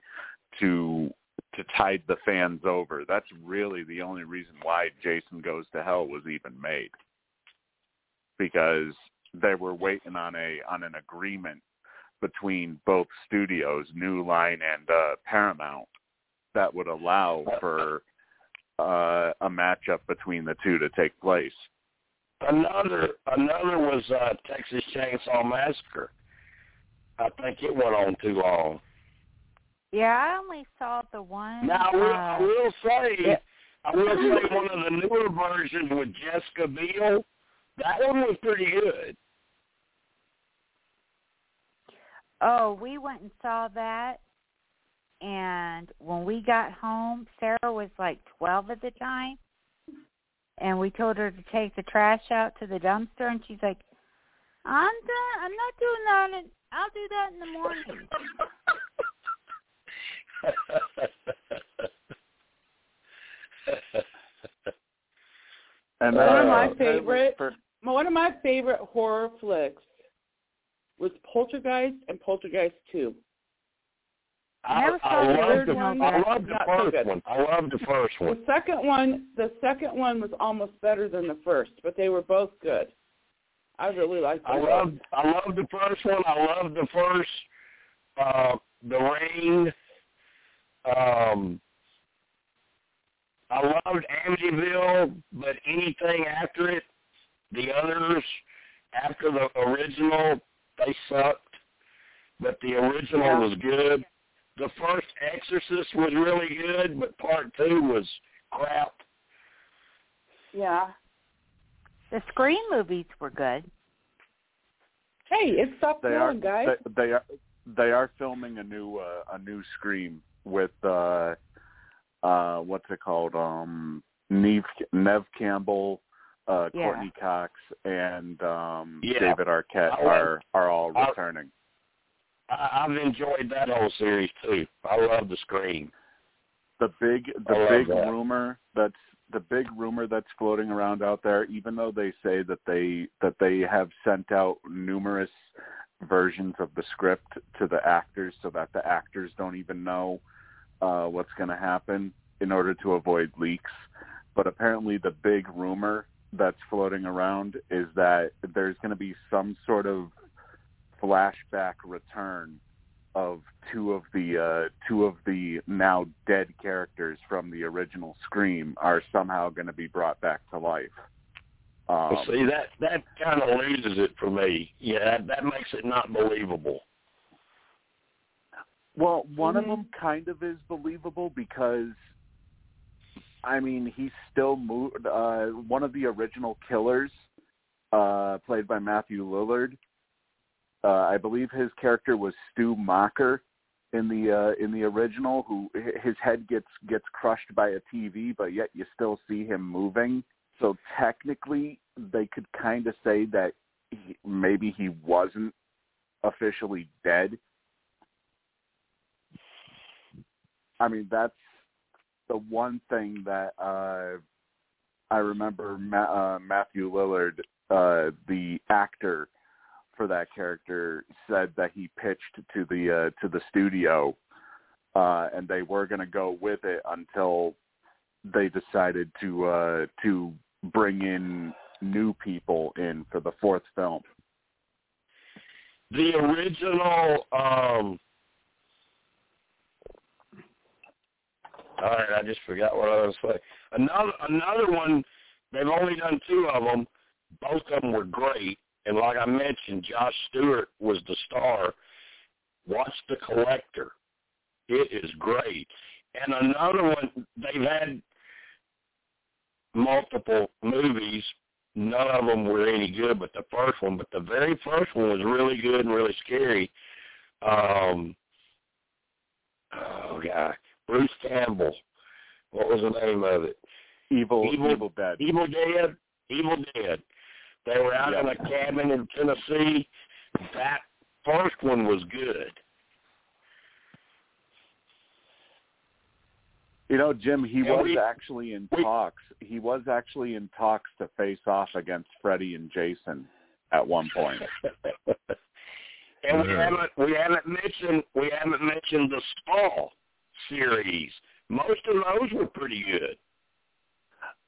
to to tide the fans over. That's really the only reason why Jason Goes to Hell was even made. Because they were waiting on a on an agreement between both studios, New Line and uh Paramount, that would allow for uh, a matchup between the two to take place. Another another was uh, Texas Chainsaw Massacre. I think it went on too long. Yeah, I only saw the one. Now I will, I uh, will say, yeah. I will say one of the newer versions with Jessica Biel. That one was pretty good. Oh, we went and saw that, and when we got home, Sarah was like 12 at the time, and we told her to take the trash out to the dumpster, and she's like, "I'm done. I'm not doing that. I'll do that in the morning." (laughs) And One of uh, my that favorite- for- One of my favorite horror flicks was Poltergeist and Poltergeist Two. I, Never I saw the love the original, I but- love the Not so first one. I love the first one. The second one, the second one was almost better than the first, but they were both good. I really liked them. I love I love the first one. I love the first uh the ring. Um I loved Amityville, but anything after it, the others after the original, they sucked. But the original Yeah. was good. The first Exorcist was really good, but part two was crap. Yeah. The Scream movies were good. Hey, it's stopped they are going, guys. they, they are they are filming a new uh, a new Scream with uh uh what's it called um Neve Nev Campbell uh Yeah. Courteney Cox and um Yeah. David Arquette are are all returning. I, I've enjoyed that whole series too. I love the Scream. the big the big that. rumor that's the big rumor that's floating around out there even though they say that they that they have sent out numerous versions of the script to the actors so that the actors don't even know uh what's going to happen in order to avoid leaks but apparently the big rumor that's floating around is that there's going to be some sort of flashback return of two of the uh, two of the now dead characters from the original Scream are somehow going to be brought back to life. Um, Well, see that that kind of loses it for me. Yeah, that, that makes it not believable. Well, one Mhm. of them kind of is believable because, I mean, he's still moved. Uh, one of the original killers, uh, played by Matthew Lillard. Uh, I believe his character was Stu Macher in the uh, in the original. Who his head gets gets crushed by a TV, but yet you still see him moving. So technically, they could kind of say that he, maybe he wasn't officially dead. I mean, that's the one thing that uh, I remember Ma- uh, Matthew Lillard, uh, the actor for that character, said that he pitched to the uh, to the studio, uh, and they were going to go with it until they decided to uh, to bring in new people in for the fourth film. The original um All right, I just forgot what I was saying. Another another one. They've only done two of them. Both of them were great, and like I mentioned, Josh Stewart was the star. Watch The Collector. It is great. And another one. They've had multiple movies. None of them were any good, but the first one. But the very first one was really good and really scary. Um, oh God, Bruce Campbell. What was the name of it? Evil, Evil- Evil Dead. Evil Dead. Evil Dead. They were out in a cabin in Tennessee. That first one was good. You know, Jim, he Yeah, was we- actually in we- talks. He was actually in talks to face off against Freddy and Jason at one point. (laughs) and we haven't we haven't mentioned we haven't mentioned the Saw series. Most of those were pretty good.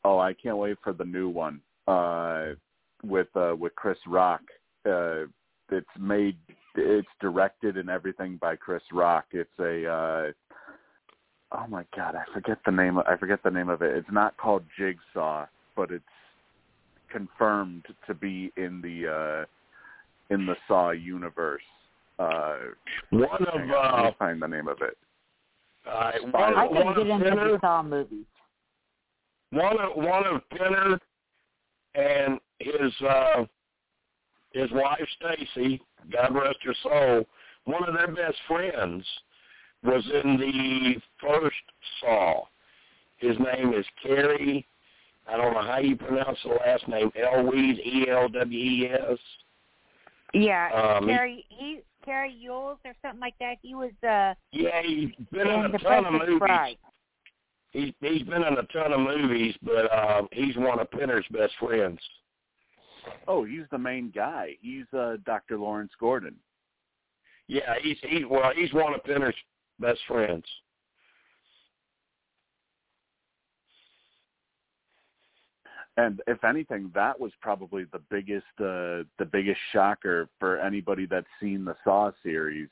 Oh, I can't wait for the new one uh, with uh, with Chris Rock. Uh, it's made, it's directed and everything by Chris Rock. It's a uh, oh my god, I forget the name. I forget the name of it. It's not called Jigsaw, but it's confirmed to be in the uh, in the Saw universe. Uh, One of uh, find the name of it. Uh, I one, I of- can get of into Pinner, the Saw movies. one of one of Pinner and his uh his wife Stacy, God rest her soul, one of their best friends was in the first Saw. His name is Cary. I don't know how you pronounce the last name. Elwes, E L W E S. Yeah, Um, he- Cary he Cary Yules or something like that. He was uh Yeah, he's been in in a the ton of movies. Bride. He's he's been in a ton of movies, but um, he's one of Penner's best friends. Oh, he's the main guy. He's uh, Dr. Lawrence Gordon. Yeah, he's he's well, he's one of Penner's best friends. And if anything, that was probably the biggest uh, the biggest shocker for anybody that's seen the Saw series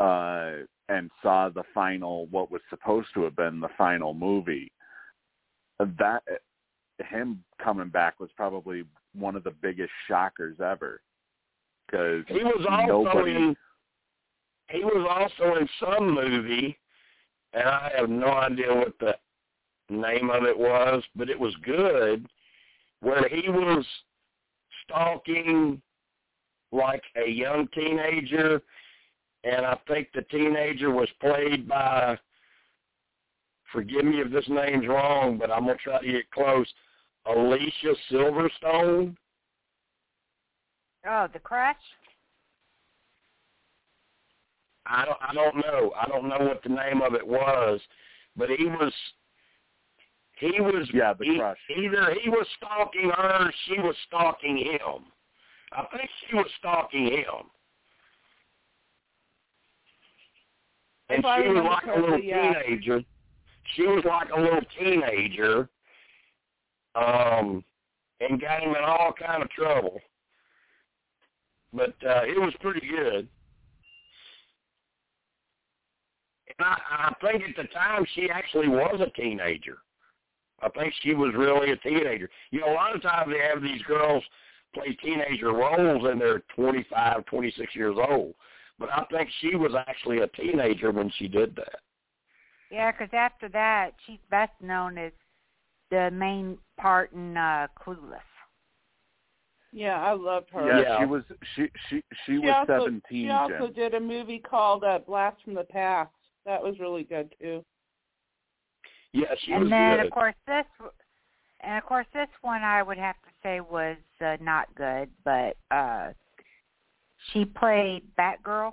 uh, and saw the final what was supposed to have been the final movie. That him coming back was probably one of the biggest shockers ever. Because He was also nobody, in he was also in some movie, and I have no idea what the name of it was, but it was good, where he was stalking like a young teenager, and I think the teenager was played by. Forgive me if this name's wrong, but I'm gonna try to get close. Alicia Silverstone. Oh, the crush? I don't I don't know. I don't know what the name of it was, but he was he was Yeah, the he- either he was stalking her or she was stalking him. I think she was stalking him. And If she was remember like a little correctly, yeah. teenager. She was like a little teenager. Um and got him in all kind of trouble. But uh it was pretty good. And I, I think at the time she actually was a teenager. I think she was really a teenager. You know, a lot of times they have these girls play teenager roles and they're twenty five, twenty six years old. But I think she was actually a teenager when she did that. Yeah, because after that, she's best known as the main part in uh Clueless. Yeah, I loved her. yeah, Yeah. she was she she she, She was also, seventeen. She also Jim. did a movie called uh, Blast from the Past. That was really good too. Yeah, she and was then good. of course this and of course this one I would have to say was uh, not good, but uh she played Batgirl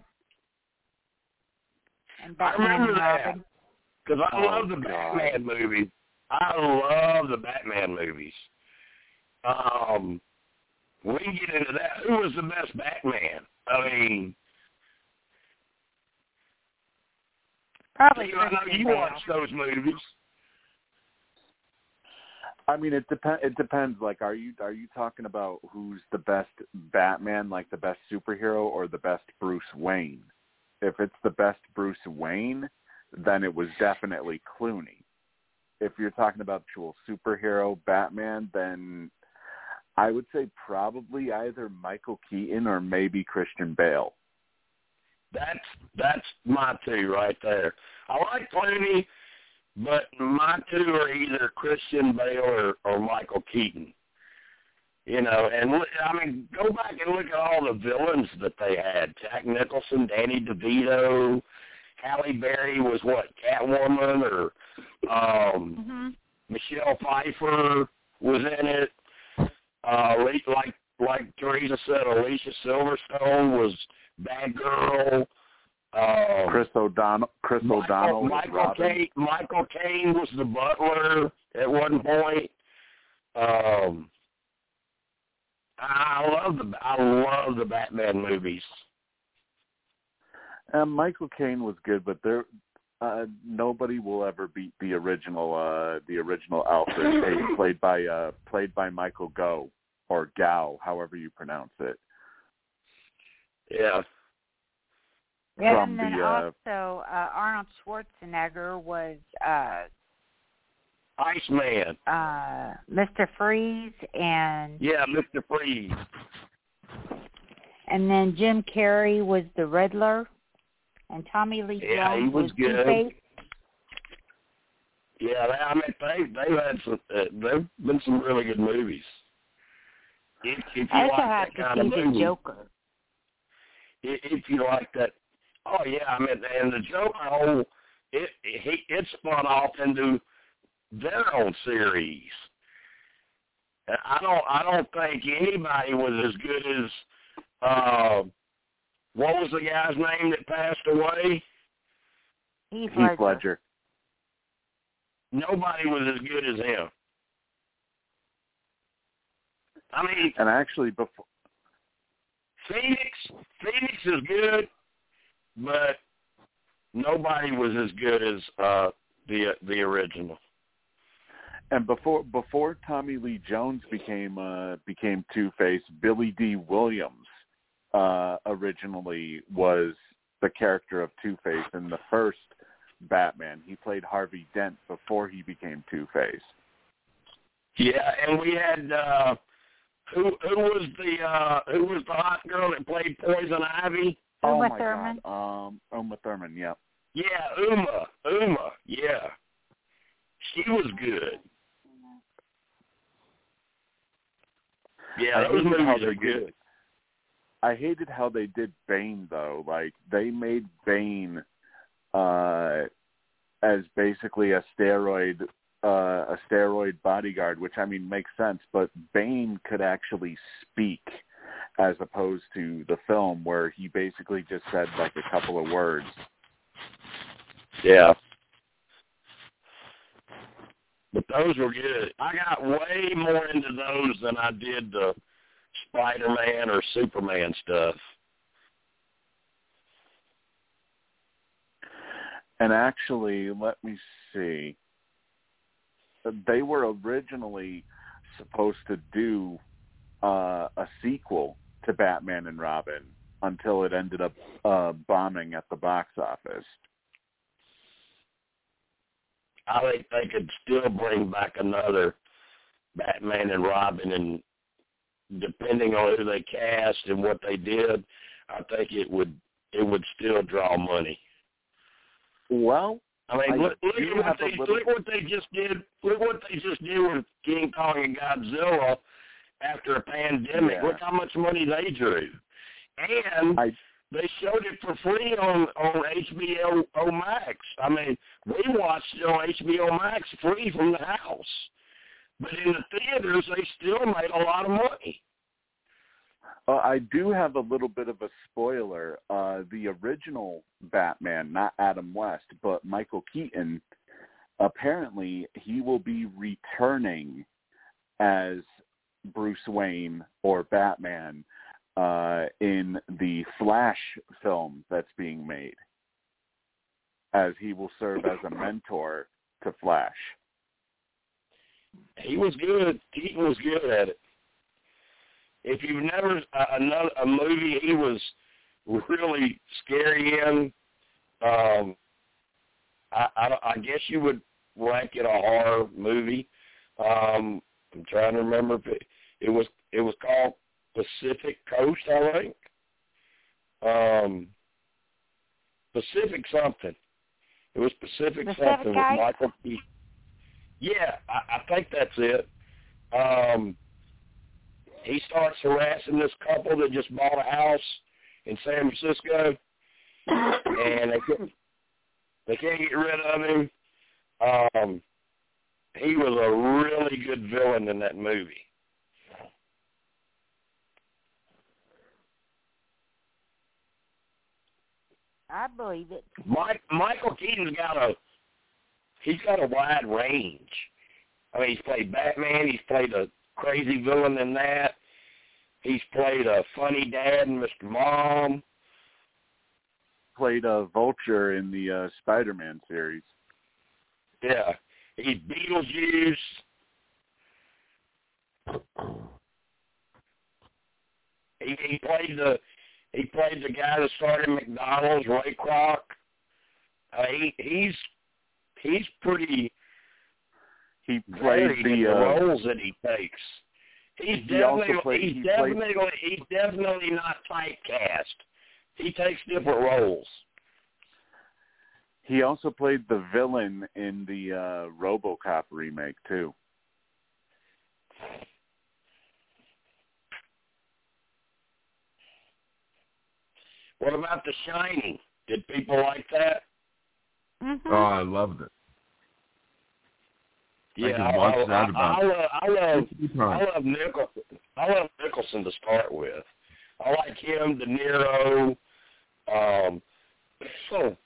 and I remember and that. Because I Oh, love the God. Batman movies. I love the Batman movies. Um, we can get into that. Who was the best Batman? I mean, Probably you know, I know you Bale. watch those movies. I mean, it depends. It depends. Like, are you are you talking about who's the best Batman, like the best superhero, or the best Bruce Wayne? If it's the best Bruce Wayne, then it was definitely Clooney. If you're talking about actual superhero Batman, then I would say probably either Michael Keaton or maybe Christian Bale. That's that's my two right there. I like Clooney, but my two are either Christian Bale or, or Michael Keaton. You know, and I mean, go back and look at all the villains that they had: Jack Nicholson, Danny DeVito, Halle Berry was what Catwoman, or um, hmm Michelle Pfeiffer was in it. Uh, like like Teresa said, Alicia Silverstone was Batgirl. Um, Chris O'Donnell. Chris Michael, O'Donnell was Michael. Caine, Michael Caine was the butler at one point. Um, I love the I love the Batman movies. Um, Michael Caine was good, but there uh, nobody will ever beat the original uh, the original Alfred played, (laughs) played by uh, played by Michael Go or Gao, however you pronounce it. Yeah, Yeah, and then the, uh, also uh, Arnold Schwarzenegger was uh, Iceman. uh, Mr. Freeze, and Yeah, Mister Freeze. and then Jim Carrey was the Riddler, and Tommy Lee Yeah, he Jones was good. Two-Face. Yeah, they, I mean they they've had some uh, there've been some really good movies. If, if you I also like have that to kind see of the movie, Joker. i- if you like that. Oh yeah, I mean, and the Joker whole it it, it spun off into their own series. And I don't I don't think anybody was as good as uh what was the guy's name that passed away? Heath Heath Ledger. Ledger. Nobody was as good as him. I mean, And actually, before Phoenix Phoenix is good, but nobody was as good as uh the the original. and before before Tommy Lee Jones became uh, became Two Face, Billy Dee Williams uh, originally was the character of Two Face in the first Batman. He played Harvey Dent before he became Two Face. Yeah, and we had uh who who was the uh who was the hot girl that played Poison Ivy? Oh Uma my Thurman? God. Um, Uma Thurman. Yeah. Yeah, Uma. Uma, yeah. She was good. Yeah, those movies they are did- good. I hated how they did Bane though. Like they made Bane uh as basically a steroid uh a steroid bodyguard, which I mean makes sense, but Bane could actually speak as opposed to the film where he basically just said like a couple of words. Yeah. But those were good. I got way more into those than I did the Spider-Man or Superman stuff. And actually, let me see. They were originally supposed to do uh, a sequel to Batman and Robin until it ended up uh, bombing at the box office. I think they could still bring back another Batman and Robin, and depending on who they cast and what they did, I think it would it would still draw money. Well, I mean, I look, look what they little- look what they just did. Look what they just did with King Kong and Godzilla after a pandemic. Yeah. Look how much money they drew, and I they showed it for free on on HBO Max. I mean, we watched it on HBO Max free from the house, but in the theaters they still made a lot of money. Uh, I do have a little bit of a spoiler. Uh, the original Batman, not Adam West, but Michael Keaton, apparently he will be returning as Bruce Wayne or Batman uh, in the Flash film that's being made, as he will serve as a mentor to Flash. He was good. He was good at it. If you've never uh, another a movie he was really scary in, um, I, I I guess you would rank it a horror movie. Um, I'm trying to remember if it, it was it was called Pacific Coast, I think. Um, Pacific something. It was Pacific, Pacific something Guy? with Michael Keaton. Yeah, I, I think that's it. Um, he starts harassing this couple that just bought a house in San Francisco, and they can't, they can't get rid of him. Um, he was a really good villain in that movie. I believe it. Mike Michael Keaton's got a he's got a wide range. I mean, he's played Batman. He's played a crazy villain in that. He's played a funny dad in Mr. Mom. Played a vulture in the uh, Spider-Man series. Yeah, he's Beetlejuice. He, he played the he played the guy that started McDonald's, Ray Kroc. Uh, he he's he's pretty He played the uh, roles that he takes. He's He definitely played- he's he played- definitely he's definitely not typecast. He takes different roles. he also played the villain in the uh, RoboCop remake too. What about The Shining? Did people like that? Mm-hmm. Oh, I loved it. Yeah, could watch I, that I, about I, love I love I love Nicholson. I love Nicholson to start with. I like him, De Niro. Um, so,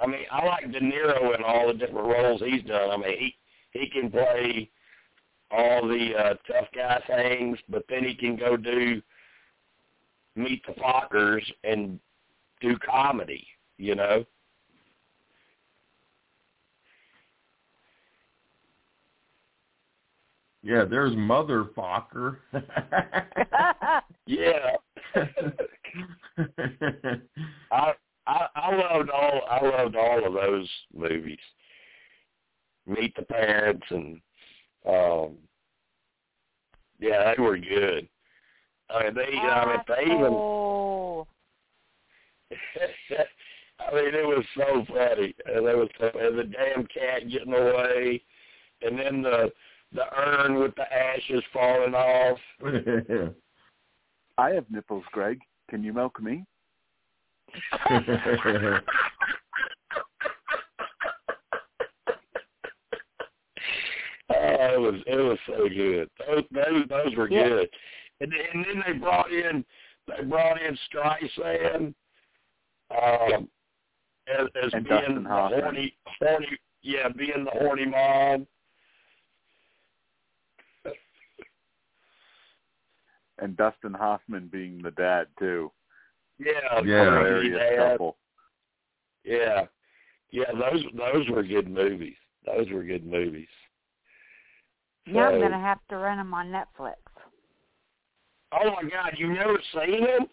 I mean, I like De Niro in all the different roles he's done. I mean, he he can play all the uh, tough guy things, but then he can go do Meet the Fockers and do comedy. You know. Yeah, there's Motherfucker. (laughs) Yeah. (laughs) I I I loved all I loved all of those movies. Meet the Parents and um yeah, they were good. I mean they I mean they even Oh, (laughs) I mean it was so funny. And they was so and the damn cat getting away and then the the urn with the ashes falling off. (laughs) I have nipples, Greg. Can you milk me? (laughs) Oh, it was it was so good. Those those, those were Yeah. good. And then, and then they brought in they brought in Streisand um, as, as And being Dustin the Hoffman. horny horny yeah being the horny mom. And Dustin Hoffman being the dad too. Yeah, Yeah. crazy Hilarious dad. couple. Yeah, yeah. Those those were good movies. Those were good movies. yeah, I'm gonna have to rent them on Netflix. Oh my God, you never seen them?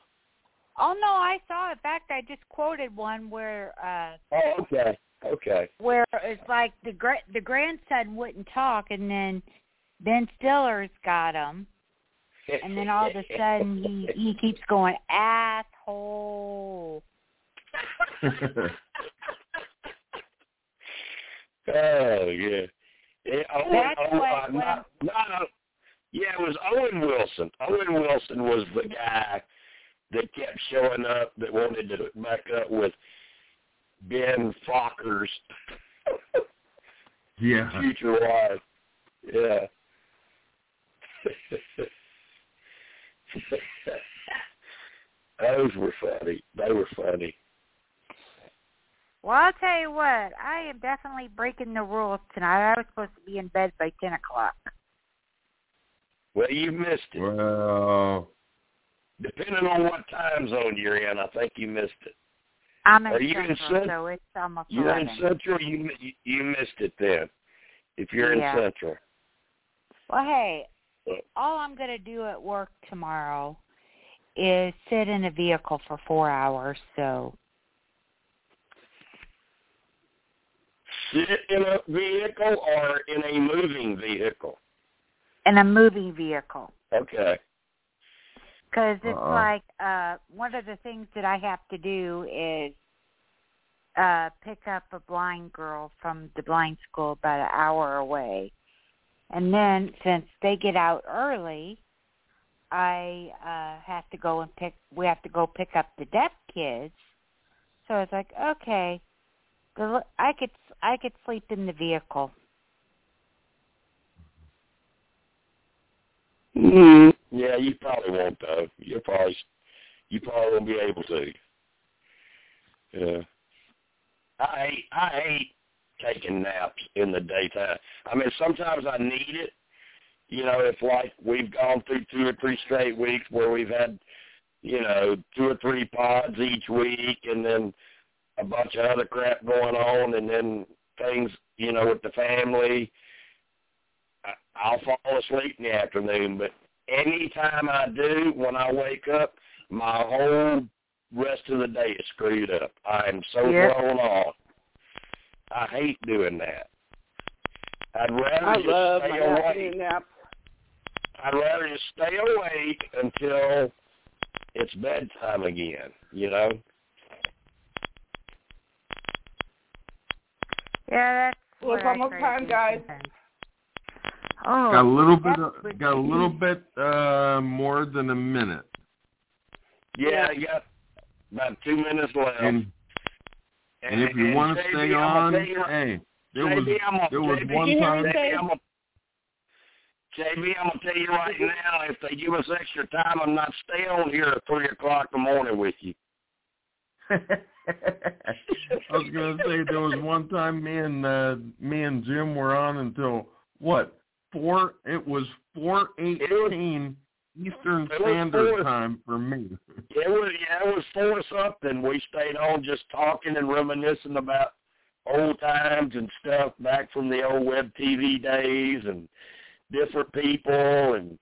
Oh no, I saw. In fact, I just quoted one where uh Oh, okay, okay. where it's like the gra- the grandson wouldn't talk, and then Ben Stiller's got him, and then all of a sudden he he keeps going asshole. (laughs) Oh yeah. yeah Owen, That's Owen, what- uh, what not, no, yeah, it was Owen Wilson. Owen Wilson was the guy that kept showing up that wanted to back up with Ben Focker's (laughs) yeah. future wife. Yeah. (laughs) Those were funny. They were funny. Well, I'll tell you what, I am definitely breaking the rules tonight. I was supposed to be in bed by ten o'clock. Well, you missed it. Well, Depending on what time zone you're in, I think you missed it. I'm in Are you in Central, Cent- so it's almost You're in. Central. You you missed it then. If you're Yeah. in Central, Well, hey, uh, all I'm going to do at work tomorrow is sit in a vehicle for four hours. So Sit in a vehicle or in a moving vehicle? in a moving vehicle. Okay. Because it's Uh-uh. like uh one of the things that I have to do is uh pick up a blind girl from the blind school about an hour away. And then since they get out early, I uh have to go and pick we have to go pick up the deaf kids. So it's like, okay, the, I could I could sleep in the vehicle. Mm, yeah, you probably won't though. You probably you probably won't be able to. Yeah. I hate I hate taking naps in the daytime. I mean sometimes I need it. You know, if like we've gone through two or three straight weeks where we've had, you know, two or three pods each week and then a bunch of other crap going on and then things, you know, with the family. I- I'll fall asleep in the afternoon, but anytime I do, when I wake up, my whole rest of the day is screwed up. I am so Yep. thrown off. I hate doing that. I'd rather I just love stay my awake. nap. I'd rather just stay awake until it's bedtime again, you know? Yeah, that's Well, what it's almost time, guys. sometimes. Oh, Got a little bit. Of, got a little bit uh, more than a minute. Yeah, you got about two minutes left. And and if you want to stay I'm on, you- hey, there was I'm gonna- there was JB, one you hear me time. JB, I'm gonna, JB, I'm gonna tell you right now, if they give us extra time, I'm not staying on here at three o'clock in the morning with you. (laughs) I was gonna say there was one time me and uh, me and Jim were on until what four? It was four eighteen Eastern Standard four. Time for me. It was yeah, it was four something. We stayed on just talking and reminiscing about old times and stuff back from the old web TV days and different people and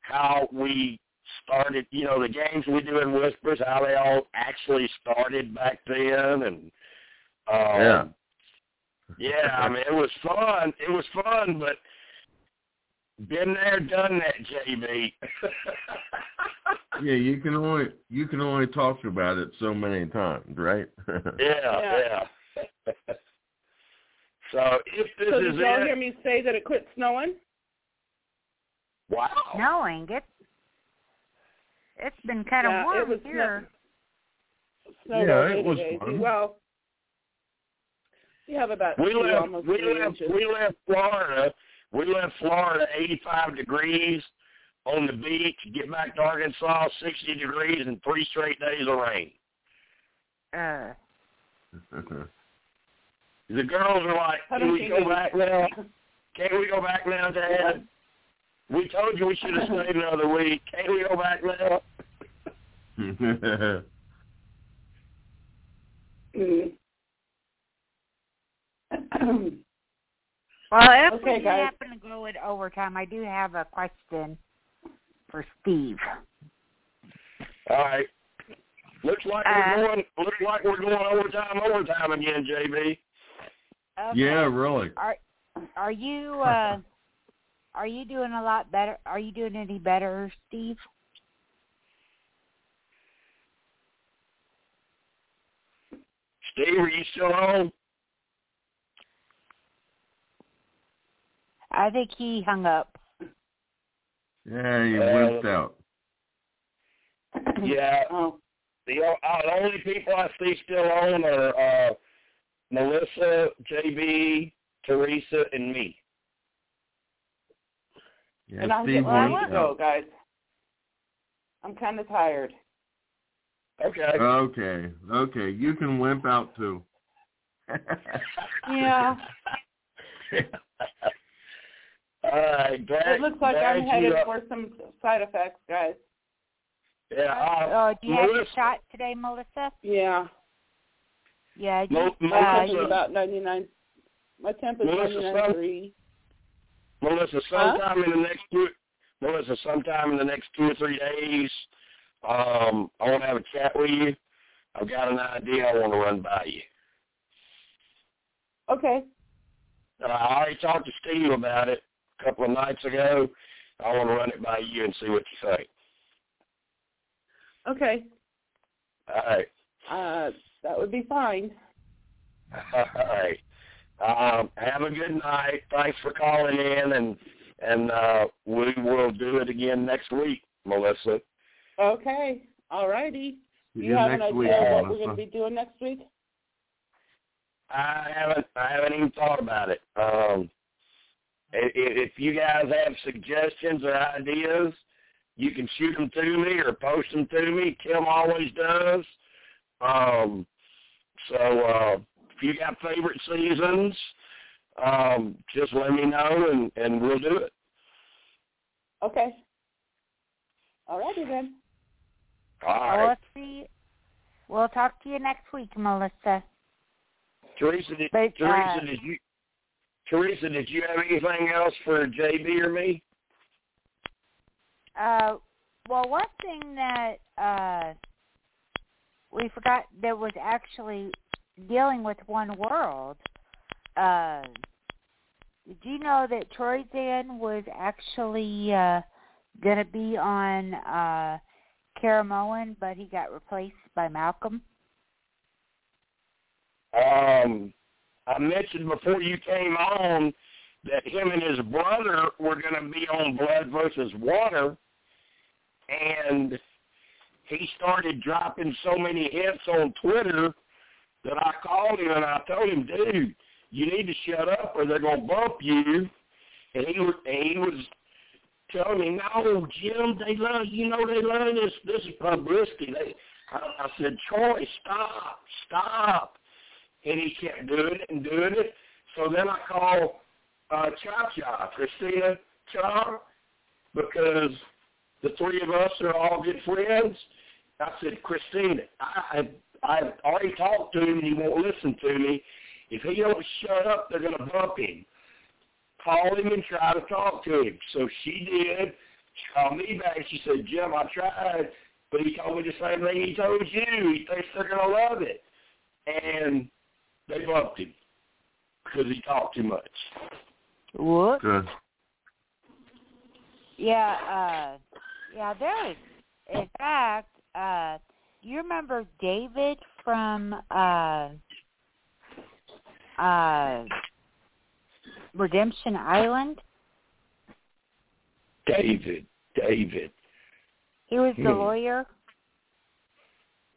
how we started, you know, the games we do in Whispers, how they all actually started back then and um Yeah. yeah, I mean it was fun. It was fun, but been there, done that, JB. (laughs) Yeah, you can only you can only talk about it so many times, right? (laughs) Yeah, yeah. (laughs) so if this So is did y'all it, hear me say that it quit snowing? wow. snowing. It it's been kind of Yeah, warm it was here. Snowed Yeah, it was today. fun. Well, we have about We two, left. We left. inches. We left Florida. We left Florida 85 degrees on the beach. Get back to Arkansas 60 degrees and three straight days of rain. Uh, (laughs) The girls are like, "Can we go back now? Can't we go back now, Dad? We told you we should have stayed another week. Can't we go back now?" (laughs) Mm. (clears throat) well, if Okay, we guys. happen to go in overtime, I do have a question for Steve. All right. Looks like Uh, we're going. Looks like we're going overtime, overtime again, JB. Okay. yeah, really. Are are you uh (laughs) are you doing a lot better? Are you doing any better, Steve? Steve, are you still on? I think he hung up. Yeah, you Uh, whipped out. Yeah. (clears throat) Oh, The, uh, the only people I see still on are uh, Melissa, JB, Teresa, and me. Yeah, and I'm Steve getting ready whipped to go, guys. I'm kind of tired. Okay. Okay, okay, you can wimp out too. (laughs) Yeah. (laughs) All right. Glad, It looks like I'm headed for some side effects, guys. Yeah. Uh, Oh, do you have your shot today, Melissa? Yeah. Yeah. Mo- My uh, temp is about 99. My temp is Melissa, 99.3. Melissa, sometime huh? in the next two, Melissa, sometime in the next two or three days, um, I want to have a chat with you. I've got an idea I want to run by you. Okay. Uh, I already talked to Steve about it a couple of nights ago. I want to run it by you and see what you think. Okay. All right. Uh, that would be fine. All right. Um, have a good night. Thanks for calling in, and and uh, we will do it again next week, Melissa. Okay. All righty. Do you have an idea week, what Melissa. we're going to be doing next week? I haven't. I haven't even thought about it. Um, if, if you guys have suggestions or ideas, you can shoot them to me or post them to me. Kim always does. Um, so uh, if you got favorite seasons, um, just let me know and, and we'll do it. Okay. All righty then. All right. We'll see. We'll talk to you next week, Melissa. Teresa, did, But, Teresa, uh, did you Teresa, did you have anything else for JB or me? Uh, well, one thing that uh, we forgot that was actually dealing with One World. Uh, did you know that Troy Troyzan was actually uh, going to be on uh, Caramoan, but he got replaced by Malcolm? Um, I mentioned before you came on that him and his brother were going to be on Blood versus Water, and he started dropping so many hits on Twitter that I called him and I told him, dude, you need to shut up or they're going to bump you. And he was, and he was telling me, no, Jim, they love, you know, they love this, this is publicity. They, I, I said, Troy, stop, stop. And he kept doing it and doing it. So then I called uh, Cha Cha, Christina Cha, because the three of us are all good friends. I said, Christina, I, I, I've already talked to him and he won't listen to me. If he don't shut up, they're going to bump him. Call him and try to talk to him. So she did. She called me back. She said, Jim, I tried, but he told me the same thing he told you. He thinks they're going to love it. And they bumped him because he talked too much. What? Good. Yeah, uh, yeah, there is. In fact, uh, you remember David from uh, uh, Redemption Island? David, David. He was the Hmm. lawyer.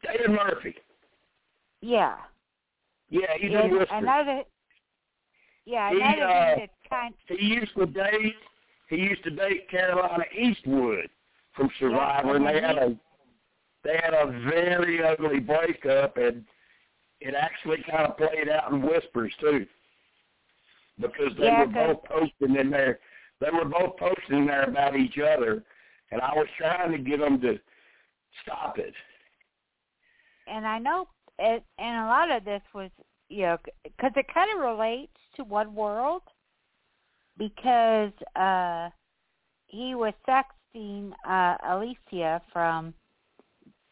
David Murphy. Yeah. Yeah, he's And in Worcester. another. Yeah, He, another uh, thing that's kind. He used to date. He used to date Carolina Eastwood from Survivor, and they had a they had a very ugly breakup, and it actually kind of played out in whispers too, because they Yeah, were both posting in there. They were both posting in there about each other, and I was trying to get them to stop it. and I know it, and a lot of this was, you know, because it kind of relates to One World, because uh he was sexting uh Alicia from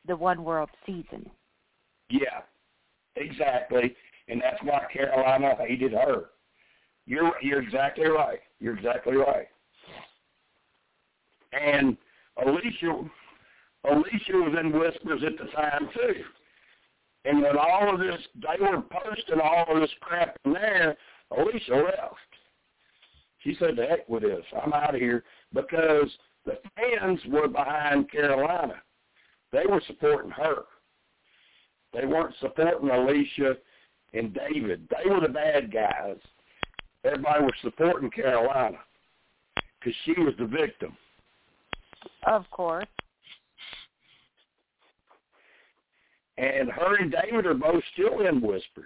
the One World season. Yeah, exactly, and that's why Carolina hated her. You're you're exactly right. You're exactly right. And Alicia, Alicia was in whispers at the time too. And when all of this, they were posting all of this crap in there, Alicia left. She said, "The heck with this. I'm out of here," because the fans were behind Carolina. They were supporting her. They weren't supporting Alicia and David. They were the bad guys. Everybody was supporting Carolina because she was the victim. Of course. And her and David are both still in whispers.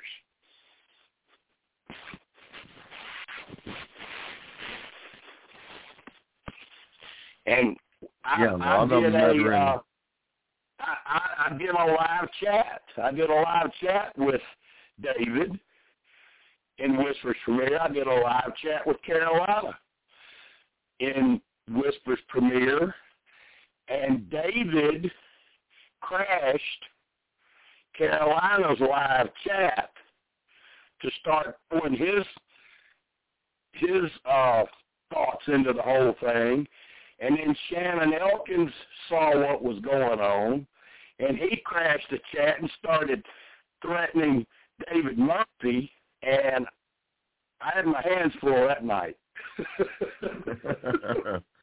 And I, Yeah, I did a, uh, I, I, I did a live chat. I did a live chat with David in Whispers from here. I did a live chat with Carolina. in Whispers premiere, and David crashed Carolina's live chat to start putting his his uh, thoughts into the whole thing. And then Shannon Elkins saw what was going on, and he crashed the chat and started threatening David Murphy, and I had my hands full that night. (laughs) (laughs)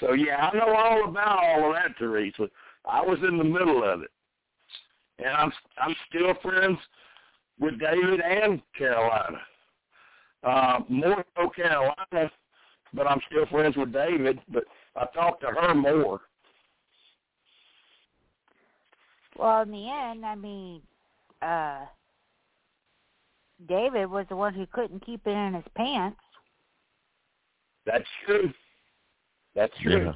so yeah, I know all about all of that, Teresa. I was in the middle of it, and I'm I'm still friends with David and Carolina. Uh, more so Carolina, but I'm still friends with David. But I talk to her more. Well, in the end, I mean, uh David was the one who couldn't keep it in his pants. That's true. That's true. Yeah.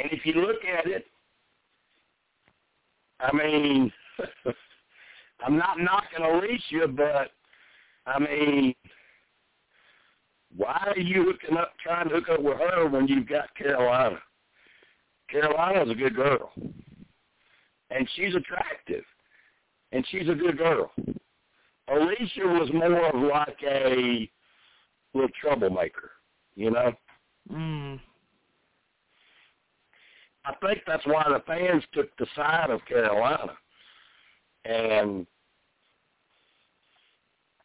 And if you look at it, I mean, (laughs) I'm not knocking Alicia, but I mean, why are you hooking up, trying to hook up with her when you've got Carolina? Carolina's a good girl, and she's attractive, and she's a good girl. Alicia was more of like a little troublemaker, you know. Mm. I think that's why the fans took the side of Carolina, and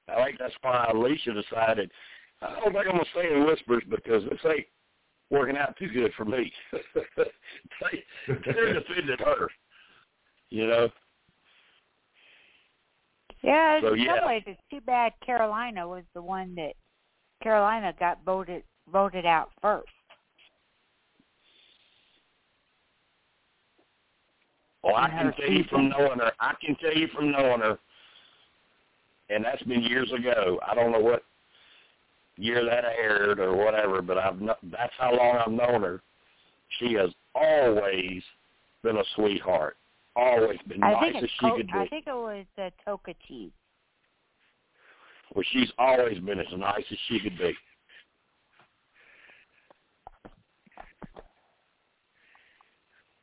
I think that's why Alicia decided. I don't think I'm gonna stay in Whispers because this ain't working out too good for me. (laughs) they they defended her, you know. Yeah, So, in yeah. some ways it's too bad Carolina was the one that Carolina got voted voted out first. Well, I can tell you from knowing her. I can tell you from knowing her, and that's been years ago. I don't know what year that aired or whatever, but I've kno- that's how long I've known her. She has always been a sweetheart. Always been I nice as she Co- could be. I think it was uh, Toka Chief. Well, she's always been as nice as she could be.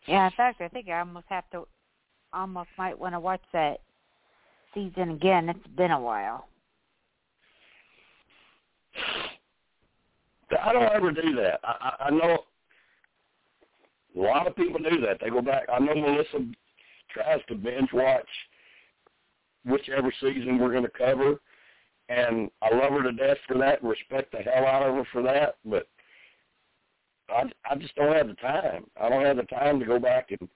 Yeah, in fact, I think I almost have to, almost might want to watch that season again. It's been a while. I don't ever do that. I, I, know a lot of people do that. They go back. I know Melissa tries to binge watch whichever season we're going to cover, and I love her to death for that respect the hell out of her for that. But I, I just don't have the time. I don't have the time to go back and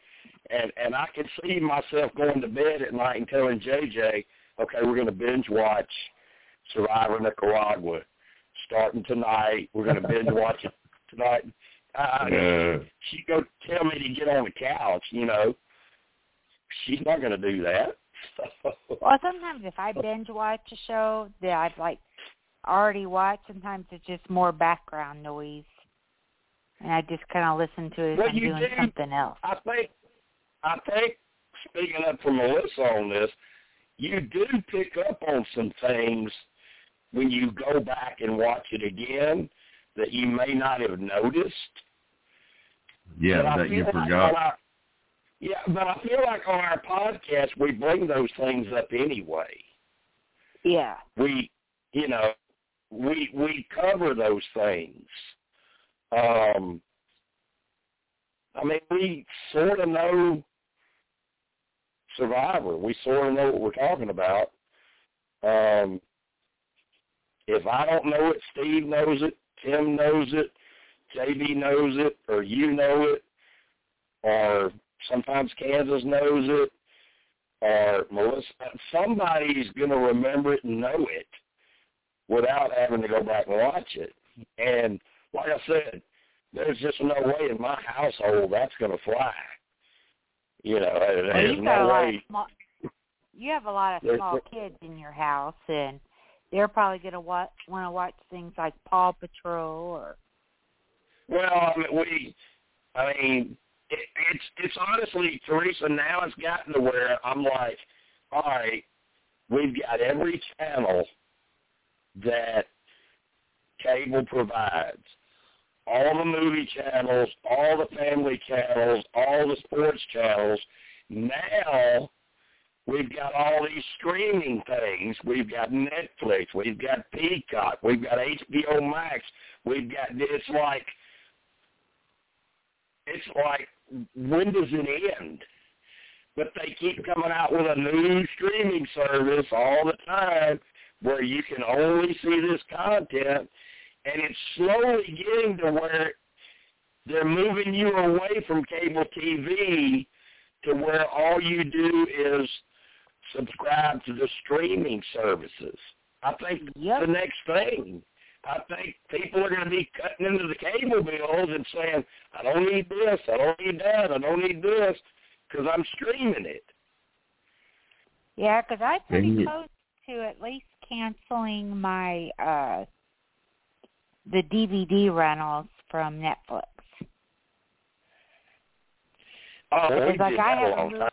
and and I can see myself going to bed at night and telling JJ, okay, we're going to binge watch Survivor Nicaragua starting tonight. We're going to binge watch it (laughs) tonight. Uh, Yeah. she go tell me to get on the couch, you know. She's not going to do that. (laughs) Well, sometimes if I binge watch a show that I've like already watched, sometimes it's just more background noise, and I just kind of listen to it as I'm doing do. something else. I think, I think, speaking up for Melissa on this, you do pick up on some things when you go back and watch it again that you may not have noticed. Yeah, But that you like forgot. our- yeah, but I feel like on our podcast we bring those things up anyway. Yeah. We, you know, we we cover those things. Um, I mean, we sort of know Survivor. We sort of know what we're talking about. Um, if I don't know it, Steve knows it, Tim knows it, JB knows it, or you know it, or sometimes Kansas knows it, or Melissa. Somebody's going to remember it and know it without having to go back and watch it. And like I said, there's just no way in my household that's going to fly. You know, Well, there's you've a no way. small. You have a lot of small kids in your house, and they're probably going to wa- want to watch things like Paw Patrol or Well, I mean, we, I mean, it, it's it's honestly, Teresa. Now it's gotten to where I'm like, all right, we've got every channel that cable provides. All the movie channels, all the family channels, all the sports channels. Now we've got all these streaming things. We've got Netflix, we've got Peacock, we've got HBO Max. We've got it's like it's like when does it end? But they keep coming out with a new streaming service all the time where you can only see this content and it's slowly getting to where they're moving you away from cable TV to where all you do is subscribe to the streaming services. I think yep. the next thing. I think people are going to be cutting into the cable bills and saying, I don't need this, I don't need that, I don't need this, because I'm streaming it. Yeah, because I'm pretty close to at least canceling my uh the DVD rentals from Netflix. Oh, we like did I that a